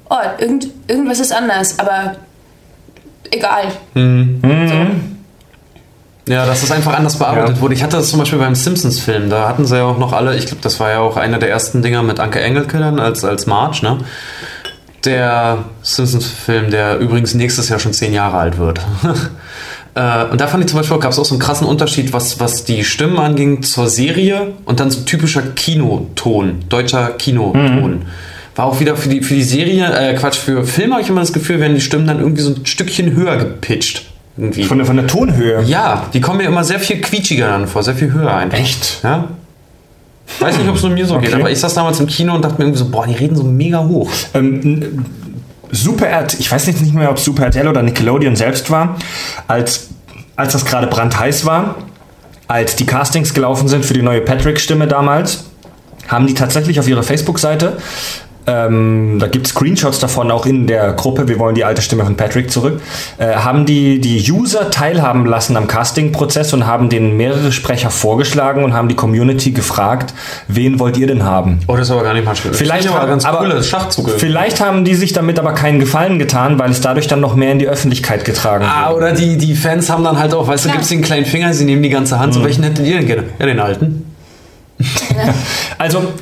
oh, irgend, irgendwas ist anders, aber egal. Ja, dass es einfach anders bearbeitet Ja. wurde. Ich hatte das zum Beispiel beim Simpsons-Film. Da hatten sie ja auch noch alle, ich glaube, das war ja auch einer der ersten Dinger mit Anke Engelke dann als, als Marge, ne? Der Simpsons-Film, der übrigens nächstes Jahr schon zehn Jahre alt wird. Äh, und da fand ich zum Beispiel, gab es auch so einen krassen Unterschied, was, was die Stimmen anging zur Serie und dann so typischer Kinoton, deutscher Kinoton. War auch wieder für die, für die Serie, äh, Quatsch, für Filme habe ich immer das Gefühl, werden die Stimmen dann irgendwie so ein Stückchen höher gepitcht. Irgendwie. Von der, von der Tonhöhe. Ja, die kommen mir immer sehr viel quietschiger dann vor, sehr viel höher einfach. Echt? Ja. Weiß nicht, ob es nur mir so geht, Okay. aber ich saß damals im Kino und dachte mir irgendwie so, boah, die reden so mega hoch. Ähm, Super RTL, ich weiß jetzt nicht mehr, ob es Super RTL oder Nickelodeon selbst war, als, als das gerade brandheiß war, als die Castings gelaufen sind für die neue Patrick-Stimme damals, haben die tatsächlich auf ihrer Facebook-Seite, ähm, da gibt es Screenshots davon auch in der Gruppe, wir wollen die alte Stimme von Patrick zurück, äh, haben die, die User teilhaben lassen am Casting-Prozess und haben denen mehrere Sprecher vorgeschlagen und haben die Community gefragt, wen wollt ihr denn haben? Oh, das ist aber gar nicht mal schön. Vielleicht aber haben- ganz aber- coole Schachzug. Vielleicht haben die sich damit aber keinen Gefallen getan, weil es dadurch dann noch mehr in die Öffentlichkeit getragen Ah, wurde. oder die, die Fans haben dann halt auch, weißt du, gibt es den kleinen Finger, sie nehmen die ganze Hand. So, welchen hättet ihr denn gerne? Ja, den alten. Also,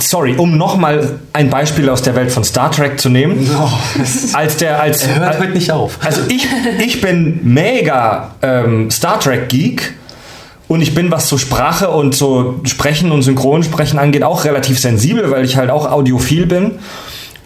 sorry, um nochmal ein Beispiel aus der Welt von Star Trek zu nehmen. Als der, als, Er hört heute nicht auf. Also ich, ich bin mega ähm, Star Trek Geek und ich bin, was so Sprache und so Sprechen und Synchronsprechen angeht, auch relativ sensibel, weil ich halt auch audiophil bin.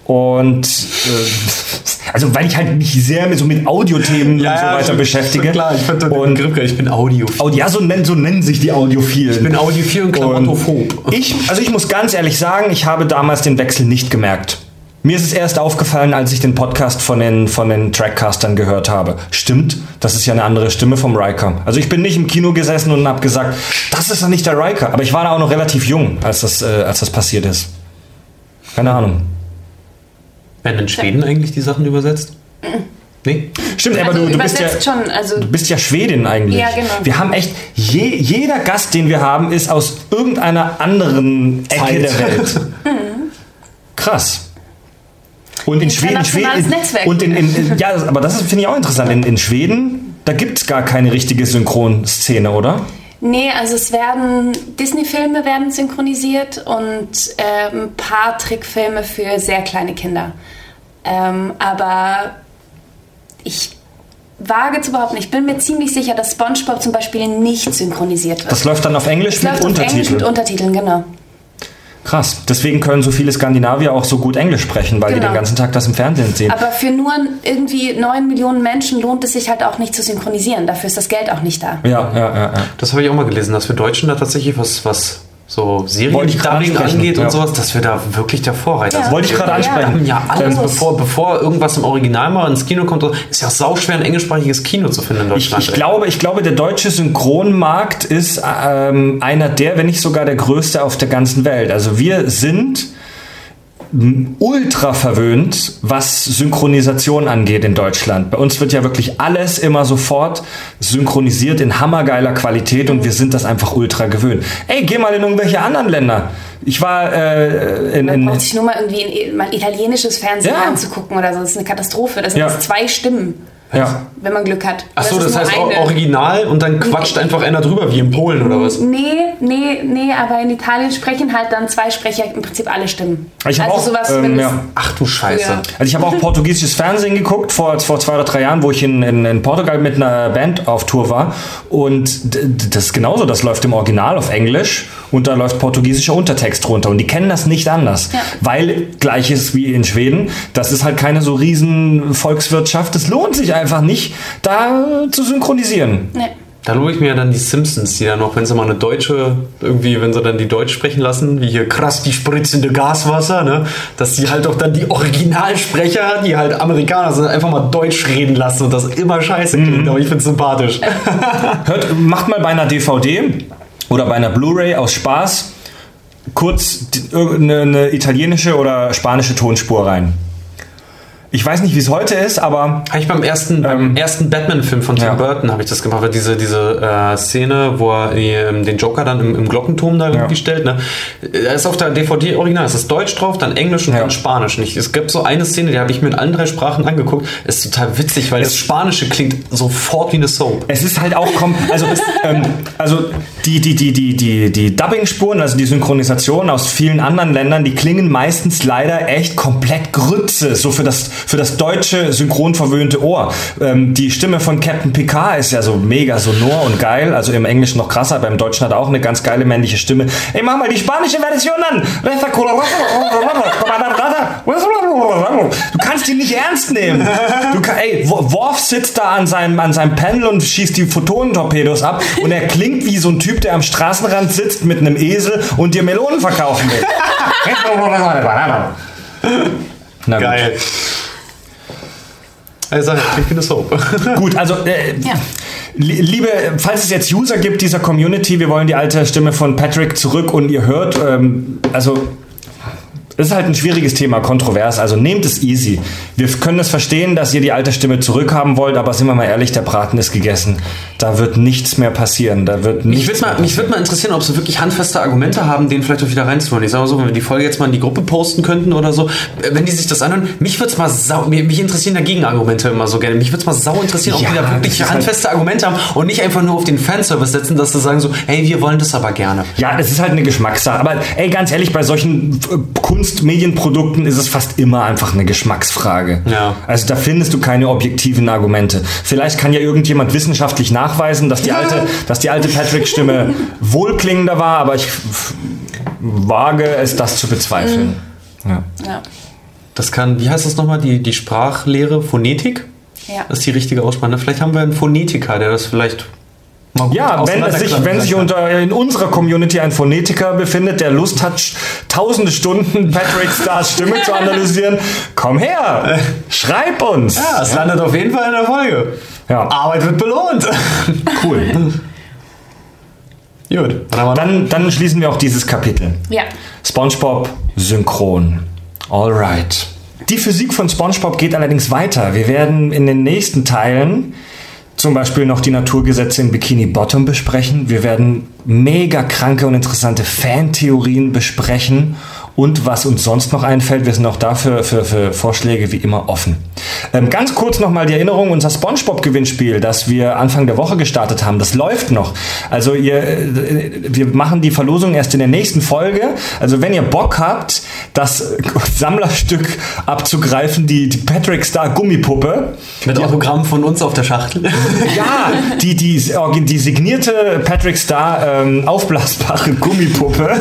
Und äh, also weil ich halt mich sehr mit, so mit Audiothemen und so weiter beschäftige. Klar, ich den und geil. Ich bin Audiophil. Audi, ja, so nennen, so nennen sich die Audiophilen. Ich bin Audiophil und Klamottophob. Ich, also ich muss ganz ehrlich sagen, ich habe damals den Wechsel nicht gemerkt. Mir ist es erst aufgefallen, als ich den Podcast von den, von den Trackcastern gehört habe. Stimmt, das ist ja eine andere Stimme vom Riker. Also ich bin nicht im Kino gesessen und habe gesagt, das ist doch nicht der Riker. Aber ich war da auch noch relativ jung, als das, äh, als das passiert ist. Keine Ahnung. Werden in Schweden eigentlich die Sachen übersetzt? Nee? Stimmt, aber Also du, du, bist ja, übersetzt schon, also du bist ja Schwedin eigentlich. Ja, genau. Wir haben echt, je, jeder Gast, den wir haben, ist aus irgendeiner anderen Ecke Zeit. der Welt. Krass. Und in Schweden, Schweden Netzwerk. und in, in, in ja, aber das finde ich auch interessant. In, in Schweden, da gibt es gar keine richtige Synchronszene, oder? Nee, also es werden Disney-Filme werden synchronisiert und äh, ein paar Trickfilme für sehr kleine Kinder. Ähm, aber ich wage zu behaupten, ich bin mir ziemlich sicher, dass SpongeBob zum Beispiel nicht synchronisiert wird. Das läuft dann auf Englisch Es mit läuft auf Englisch Untertiteln. mit Untertiteln, genau. Krass. Deswegen können so viele Skandinavier auch so gut Englisch sprechen, weil die Genau. den ganzen Tag das im Fernsehen sehen. Aber für nur irgendwie 9 Millionen Menschen lohnt es sich halt auch nicht zu synchronisieren. Dafür ist das Geld auch nicht da. ja, ja, ja, ja. Das habe ich auch mal gelesen, dass wir Deutschen da tatsächlich was, was so ich Serien-Dubbing angeht ja. und sowas, dass wir da wirklich der Vorreiter Ja. sind. Wollte ich gerade ansprechen. haben ja alles, Ähm, bevor, bevor irgendwas im Original mal ins Kino kommt, ist ja sauschwer ein englischsprachiges Kino zu finden in Ich, Deutschland. ich, glaube, ich glaube, der deutsche Synchronmarkt ist ähm, einer der, wenn nicht sogar der größte auf der ganzen Welt. Also wir sind ultra verwöhnt, was Synchronisation angeht in Deutschland. Bei uns wird ja wirklich alles immer sofort synchronisiert in hammergeiler Qualität und wir sind das einfach ultra gewöhnt. Ey, geh mal in irgendwelche anderen Länder. Ich war äh, in, Man in braucht sich nur mal irgendwie ein, mal italienisches Fernsehen Ja. anzugucken oder so. Das ist eine Katastrophe. Das sind Ja. jetzt zwei Stimmen, Ja. wenn man Glück hat. Achso, das ist heißt eine. Original und dann quatscht einfach einer drüber, wie in Polen oder was? Nee, nee, nee, aber in Italien sprechen halt dann zwei Sprecher im Prinzip alle Stimmen. Ich also auch, sowas, ähm, ja. Ach du Scheiße. Früher. Also ich habe auch portugiesisches Fernsehen geguckt vor, vor zwei oder drei Jahren, wo ich in, in, in Portugal mit einer Band auf Tour war. Und das ist genauso, das läuft im Original auf Englisch und da läuft portugiesischer Untertext drunter. Und die kennen das nicht anders. Ja. Weil gleiches wie in Schweden, das ist halt keine so riesen Volkswirtschaft. Das lohnt sich einfach nicht, da zu synchronisieren. Nee. Da lobe ich mir ja dann die Simpsons, die dann noch, wenn sie mal eine deutsche, irgendwie, wenn sie dann die Deutsch sprechen lassen, wie hier krass die spritzende Gaswasser, ne, dass die halt auch dann die Originalsprecher, die halt Amerikaner sind, einfach mal Deutsch reden lassen und das immer scheiße klingt, aber ich find's sympathisch. Hört, macht mal bei einer DVD oder bei einer Blu-ray aus Spaß kurz irgendeine eine italienische oder spanische Tonspur rein. Ich weiß nicht, wie es heute ist, aber Habe ich beim ersten, beim ersten Batman-Film von Tim Ja. Burton habe ich das gemacht, weil diese, diese äh, Szene, wo er die, den Joker dann im, im Glockenturm da irgendwie stellt, ne? Da ist auf der DVD original, es ist Deutsch drauf, dann Englisch und Ja. dann Spanisch. Nicht? Es gibt so eine Szene, die habe ich mir in allen drei Sprachen angeguckt, ist total witzig, weil das Spanische klingt sofort wie eine Soap. Es ist halt auch kom also, ähm, also die, die, die, die, die, die Dubbing-Spuren, also die Synchronisation aus vielen anderen Ländern, die klingen meistens leider echt komplett Grütze, so für das, für das deutsche synchronverwöhnte Ohr. Ähm, die Stimme von Captain Picard ist ja so mega sonor und geil, also im Englischen noch krasser, beim Deutschen hat er auch eine ganz geile männliche Stimme. Ey, mach mal die spanische Version an! Du kannst die nicht ernst nehmen. Du kann, ey, Wo- Worf sitzt da an seinem, an seinem Panel und schießt die Photonentorpedos ab und er klingt wie so ein Typ, der am Straßenrand sitzt mit einem Esel und dir Melonen verkaufen will. Na gut. Geil. Also, klingt wie eine Soap. Gut, also äh, Ja. li- liebe, falls es jetzt User gibt dieser Community, wir wollen die alte Stimme von Patrick zurück und ihr hört, ähm, also es ist halt ein schwieriges Thema, kontrovers, also nehmt es easy. Wir können es verstehen, dass ihr die alte Stimme zurückhaben wollt, aber sind wir mal ehrlich, der Braten ist gegessen. Da wird nichts mehr passieren. Da wird Mich würde mal, mich würd mal interessieren, ob sie wirklich handfeste Argumente haben, den vielleicht auch wieder reinzuholen. Ich sage mal so, wenn wir die Folge jetzt mal in die Gruppe posten könnten oder so, äh, wenn die sich das anhören, mich würde es mal sau, mich interessieren da Gegenargumente immer so gerne. Mich würde es mal sau interessieren, ob Ja, die da wirklich ist handfeste Argumente haben und nicht einfach nur auf den Fanservice setzen, dass sie sagen so, hey, wir wollen das aber gerne. Ja, es ist halt eine Geschmackssache. Aber ey, ganz ehrlich, bei solchen äh, Kunstmedienprodukten ist es fast immer einfach eine Geschmacksfrage. Ja. Also da findest du keine objektiven Argumente. Vielleicht kann ja irgendjemand wissenschaftlich nachweisen, dass die alte, dass die alte Patrick-Stimme wohlklingender war, aber ich wage es, das zu bezweifeln. Ja. Ja. Das kann, wie heißt das nochmal, die, die Sprachlehre, Phonetik? Ja. Das ist die richtige Aussprache. Vielleicht haben wir einen Phonetiker, der das vielleicht Ja, wenn, es sich, wenn sich unter, in unserer Community ein Phonetiker befindet, der Lust hat, tausende Stunden Patrick Stars Stimme zu analysieren, komm her, schreib uns. Ja, es landet auf jeden Fall in der Folge. Ja. Arbeit wird belohnt. Cool. Gut. Dann Dann, dann schließen wir auch dieses Kapitel. Ja. SpongeBob synchron. Alright. Die Physik von SpongeBob geht allerdings weiter. Wir werden in den nächsten Teilen zum Beispiel noch die Naturgesetze in Bikini Bottom besprechen. Wir werden mega kranke und interessante Fantheorien besprechen und was uns sonst noch einfällt. Wir sind auch dafür für, für Vorschläge wie immer offen. Ähm, ganz kurz nochmal die Erinnerung, unser SpongeBob-Gewinnspiel, das wir Anfang der Woche gestartet haben, das läuft noch. Also ihr, äh, wir machen die Verlosung erst in der nächsten Folge. Also wenn ihr Bock habt, das Sammlerstück abzugreifen, die, die Patrick Star Gummipuppe, Mit Autogramm von uns auf der Schachtel. ja, die, die, die signierte Patrick Star ähm, aufblasbare Gummipuppe.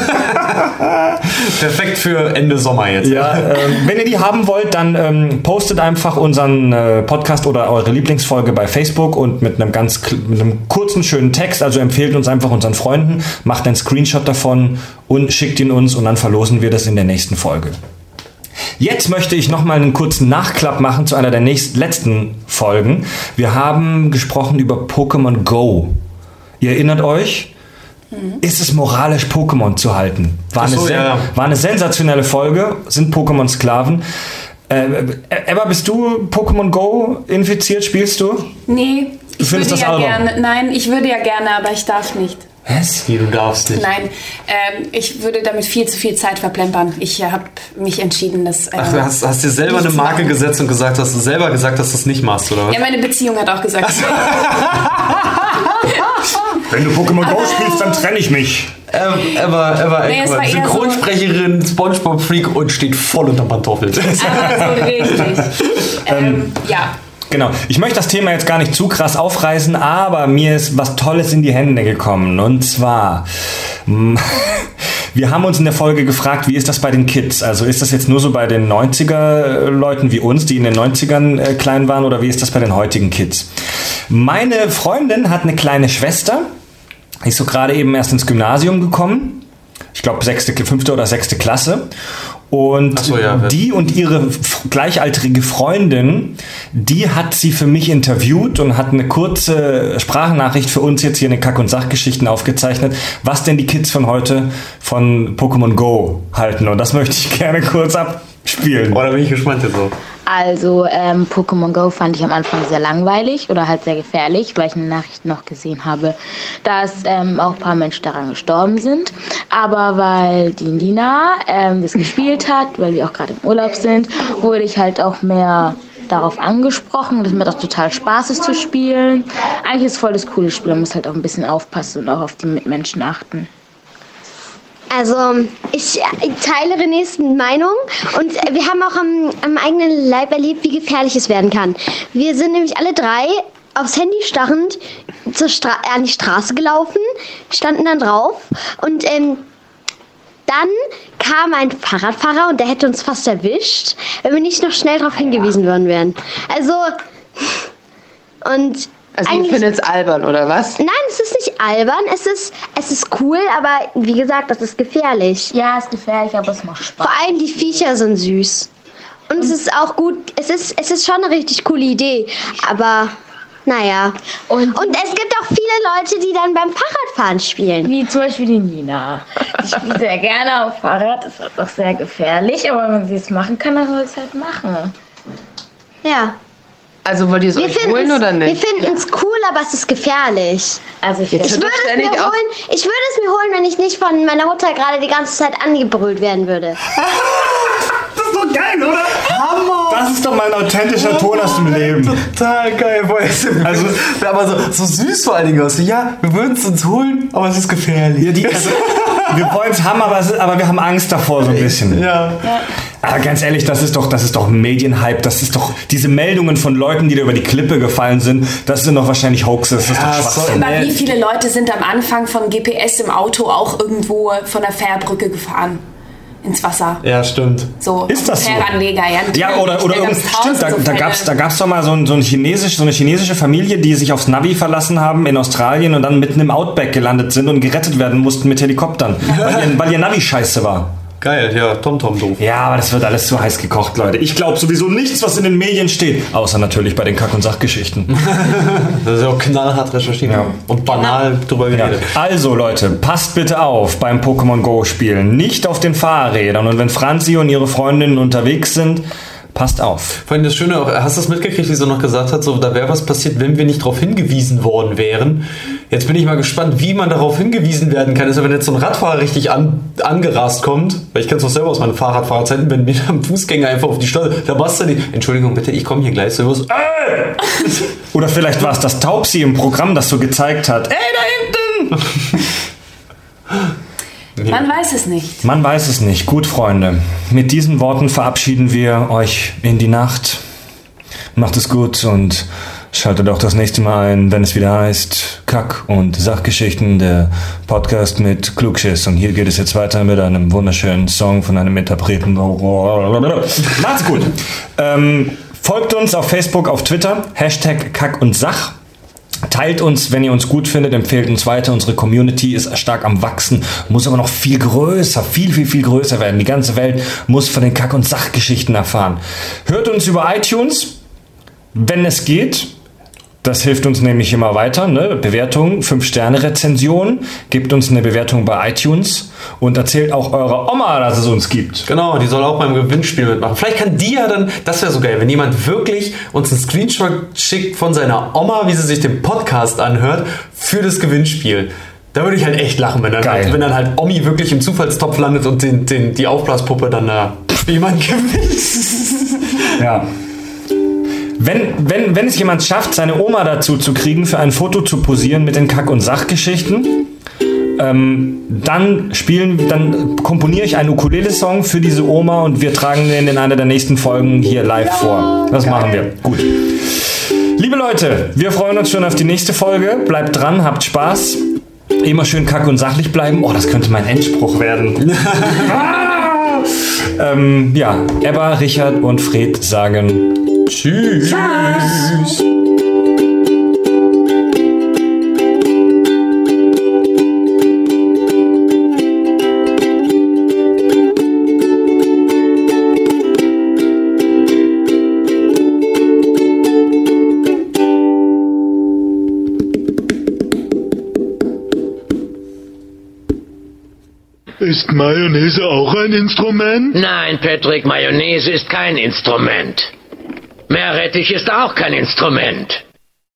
Perfekt für Ende Sommer jetzt. Ja, ähm, wenn ihr die haben wollt, dann ähm, postet einfach unseren äh, Podcast oder eure Lieblingsfolge bei Facebook und mit einem ganz mit einem kurzen, schönen Text. Also empfehlt uns einfach unseren Freunden, macht einen Screenshot davon und schickt ihn uns und dann verlosen wir das in der nächsten Folge. Jetzt möchte ich noch mal einen kurzen Nachklapp machen zu einer der nächsten, letzten Folgen. Wir haben gesprochen über Pokémon Go. Ihr erinnert euch? Ist es moralisch, Pokémon zu halten? War, so, eine, ja, war eine sensationelle Folge. Sind Pokémon Sklaven? Äh, Eva, bist du Pokémon Go infiziert? Spielst du? Nee, ich findest würde das ja albern? gerne. Nein, ich würde ja gerne, aber ich darf nicht. Was? Wie, du darfst nicht. Nein, ähm, ich würde damit viel zu viel Zeit verplempern. Ich habe mich entschieden, dass. Äh, Ach, du hast, hast dir selber eine Marke machen. gesetzt und gesagt, hast du selber gesagt, dass du es nicht machst, oder was? Ja, meine Beziehung hat auch gesagt. Wenn du Pokémon Go spielst, dann trenne ich mich. Ähm, Eva, Eva Nee, war Synchronsprecherin, Spongebob-Freak und steht voll unter Pantoffel. Aber so richtig. Ähm, ja. Genau. Ich möchte das Thema jetzt gar nicht zu krass aufreißen, aber mir ist was Tolles in die Hände gekommen. Und zwar, mm, Wir haben uns in der Folge gefragt, wie ist das bei den Kids? Also ist das jetzt nur so bei den 90er-Leuten wie uns, die in den 90ern äh, klein waren, oder wie ist das bei den heutigen Kids? Meine Freundin hat eine kleine Schwester, ist so gerade eben erst ins Gymnasium gekommen. Ich glaube, sechste, fünfte oder sechste Klasse. Und so, ja. die und ihre gleichaltrige Freundin, die hat sie für mich interviewt und hat eine kurze Sprachnachricht für uns jetzt hier in den Kack- und Sachgeschichten aufgezeichnet, was denn die Kids von heute von Pokémon Go halten. Und das möchte ich gerne kurz abspielen. Oh, da bin ich gespannt jetzt so. Also ähm, Pokémon Go fand ich am Anfang sehr langweilig oder halt sehr gefährlich, weil ich in den Nachrichten noch gesehen habe, dass ähm, auch ein paar Menschen daran gestorben sind. Aber weil die Nina ähm, das gespielt hat, weil wir auch gerade im Urlaub sind, wurde ich halt auch mehr darauf angesprochen, dass mir das total Spaß ist zu spielen. Eigentlich ist es voll das coole Spiel, man muss halt auch ein bisschen aufpassen und auch auf die Mitmenschen achten. Also, ich äh, teile Renés Meinung und äh, wir haben auch am, am eigenen Leib erlebt, wie gefährlich es werden kann. Wir sind nämlich alle drei aufs Handy starrend zur Stra an die Straße gelaufen, standen dann drauf und ähm, dann kam ein Fahrradfahrer und der hätte uns fast erwischt, wenn wir nicht noch schnell darauf hingewiesen worden wären. Also, und Also ihr eigentlich- findet es albern, oder was? Nein, es ist nicht albern, es ist, es ist cool, aber wie gesagt, das ist gefährlich. Ja, ist gefährlich, aber es macht Spaß. Vor allem die Viecher sind süß. Und es ist auch gut, es ist, es ist schon eine richtig coole Idee, aber naja. Und- Und es gibt auch viele Leute, die dann beim Fahrradfahren spielen. Wie zum Beispiel die Nina. Ich spiele sehr gerne auf Fahrrad, das ist auch sehr gefährlich, aber wenn sie es machen kann, dann soll sie es halt machen. Ja. Also wollt ihr es Wir euch holen oder Wir nicht? finden es cool, aber es ist gefährlich. Also ich Ich würde, es mir holen, ich würde es mir holen, wenn ich nicht von meiner Mutter gerade die ganze Zeit angebrüllt werden würde. Das ist doch geil, oder? Hammer! Das ist doch mein authentischer Ton aus dem Leben. Total geil. Boah, jetzt- Also- aber so, so süß vor allen Dingen aus. Ja, wir würden es uns holen, aber es ist gefährlich. Ja, die, also, wir wollen es haben, aber, aber wir haben Angst davor so ein bisschen. Ja. Aber ganz ehrlich, das ist doch, das ist doch Medienhype. Das ist doch diese Meldungen von Leuten, die da über die Klippe gefallen sind. Das sind doch wahrscheinlich Hoaxes. Das ist Ja, doch Schwachsinn. Aber wie viele Leute sind am Anfang von GPS im Auto auch irgendwo von der Fährbrücke gefahren? Ins Wasser. Ja, stimmt. So. Ist das so? Fähranleger, ja. Ja, oder, oder Da irgend, stimmt, da, so da gab's, da Fälle. gab's doch mal so, ein, so, ein chinesisch, so eine chinesische Familie, die sich aufs Navi verlassen haben in Australien und dann mitten im Outback gelandet sind und gerettet werden mussten mit Helikoptern, weil, ihr, weil ihr Navi scheiße war. Geil, ja, TomTom doof. Ja, aber das wird alles zu heiß gekocht, Leute. Ich glaube sowieso nichts, was in den Medien steht. Außer natürlich bei den Kack- und Sachgeschichten. Das ist ja auch knallhart recherchiert Ja. und banal drüber Ja. geredet. Also Leute, passt bitte auf beim Pokémon Go spielen. Nicht auf den Fahrrädern. Und wenn Franzi und ihre Freundinnen unterwegs sind, passt auf. Vor allem das Schöne auch, hast du das mitgekriegt, wie sie noch gesagt hat, so, da wäre was passiert, wenn wir nicht darauf hingewiesen worden wären. Jetzt bin ich mal gespannt, wie man darauf hingewiesen werden kann. Also wenn jetzt so ein Radfahrer richtig an, angerast kommt, weil ich kenne es doch selber aus meinen Fahrradfahrerzeiten, wenn mir ein Fußgänger einfach auf die Straße, da machst du die, Entschuldigung bitte, ich komme hier gleich so, was, äh! Oder vielleicht war es das Taubsi im Programm, das so gezeigt hat. Ey, da hinten! Man weiß es nicht. Man weiß es nicht. Gut, Freunde. Mit diesen Worten verabschieden wir euch in die Nacht. Macht es gut und schaltet auch das nächste Mal ein, wenn es wieder heißt Kack- und Sachgeschichten, der Podcast mit Klugschiss. Und hier geht es jetzt weiter mit einem wunderschönen Song von einem Interpreten. Macht's gut. Ähm, folgt uns auf Facebook, auf Twitter, Hashtag Kack und Sach. Teilt uns, wenn ihr uns gut findet, empfehlt uns weiter. Unsere Community ist stark am Wachsen, muss aber noch viel größer, viel, viel, viel größer werden. Die ganze Welt muss von den Kack- und Sachgeschichten erfahren. Hört uns über iTunes, wenn es geht. Das hilft uns nämlich immer weiter. Ne? Bewertung, 5-Sterne-Rezension. Gebt uns eine Bewertung bei iTunes und erzählt auch eurer Oma, dass es uns gibt. Genau, die soll auch beim Gewinnspiel mitmachen. Vielleicht kann die ja dann, das wäre so geil, wenn jemand wirklich uns einen Screenshot schickt von seiner Oma, wie sie sich den Podcast anhört, für das Gewinnspiel. Da würde ich halt echt lachen, wenn dann, halt, wenn dann halt Omi wirklich im Zufallstopf landet und den, den, die Aufblaspuppe dann da jemand gewinnt. Ja. Wenn, wenn, wenn es jemand schafft, seine Oma dazu zu kriegen, für ein Foto zu posieren mit den Kack- und Sachgeschichten, ähm, dann spielen, dann komponiere ich einen Ukulele-Song für diese Oma und wir tragen den in einer der nächsten Folgen hier live vor. Das machen wir. Gut. Liebe Leute, wir freuen uns schon auf die nächste Folge. Bleibt dran, habt Spaß. Immer schön kack und sachlich bleiben. Oh, das könnte mein Endspruch werden. ah! ähm, ja, Ebba, Richard und Fred sagen Tschüss. Tschüss. Ist Mayonnaise auch ein Instrument? Nein, Patrick, Mayonnaise ist kein Instrument. Meerrettich ist auch kein Instrument.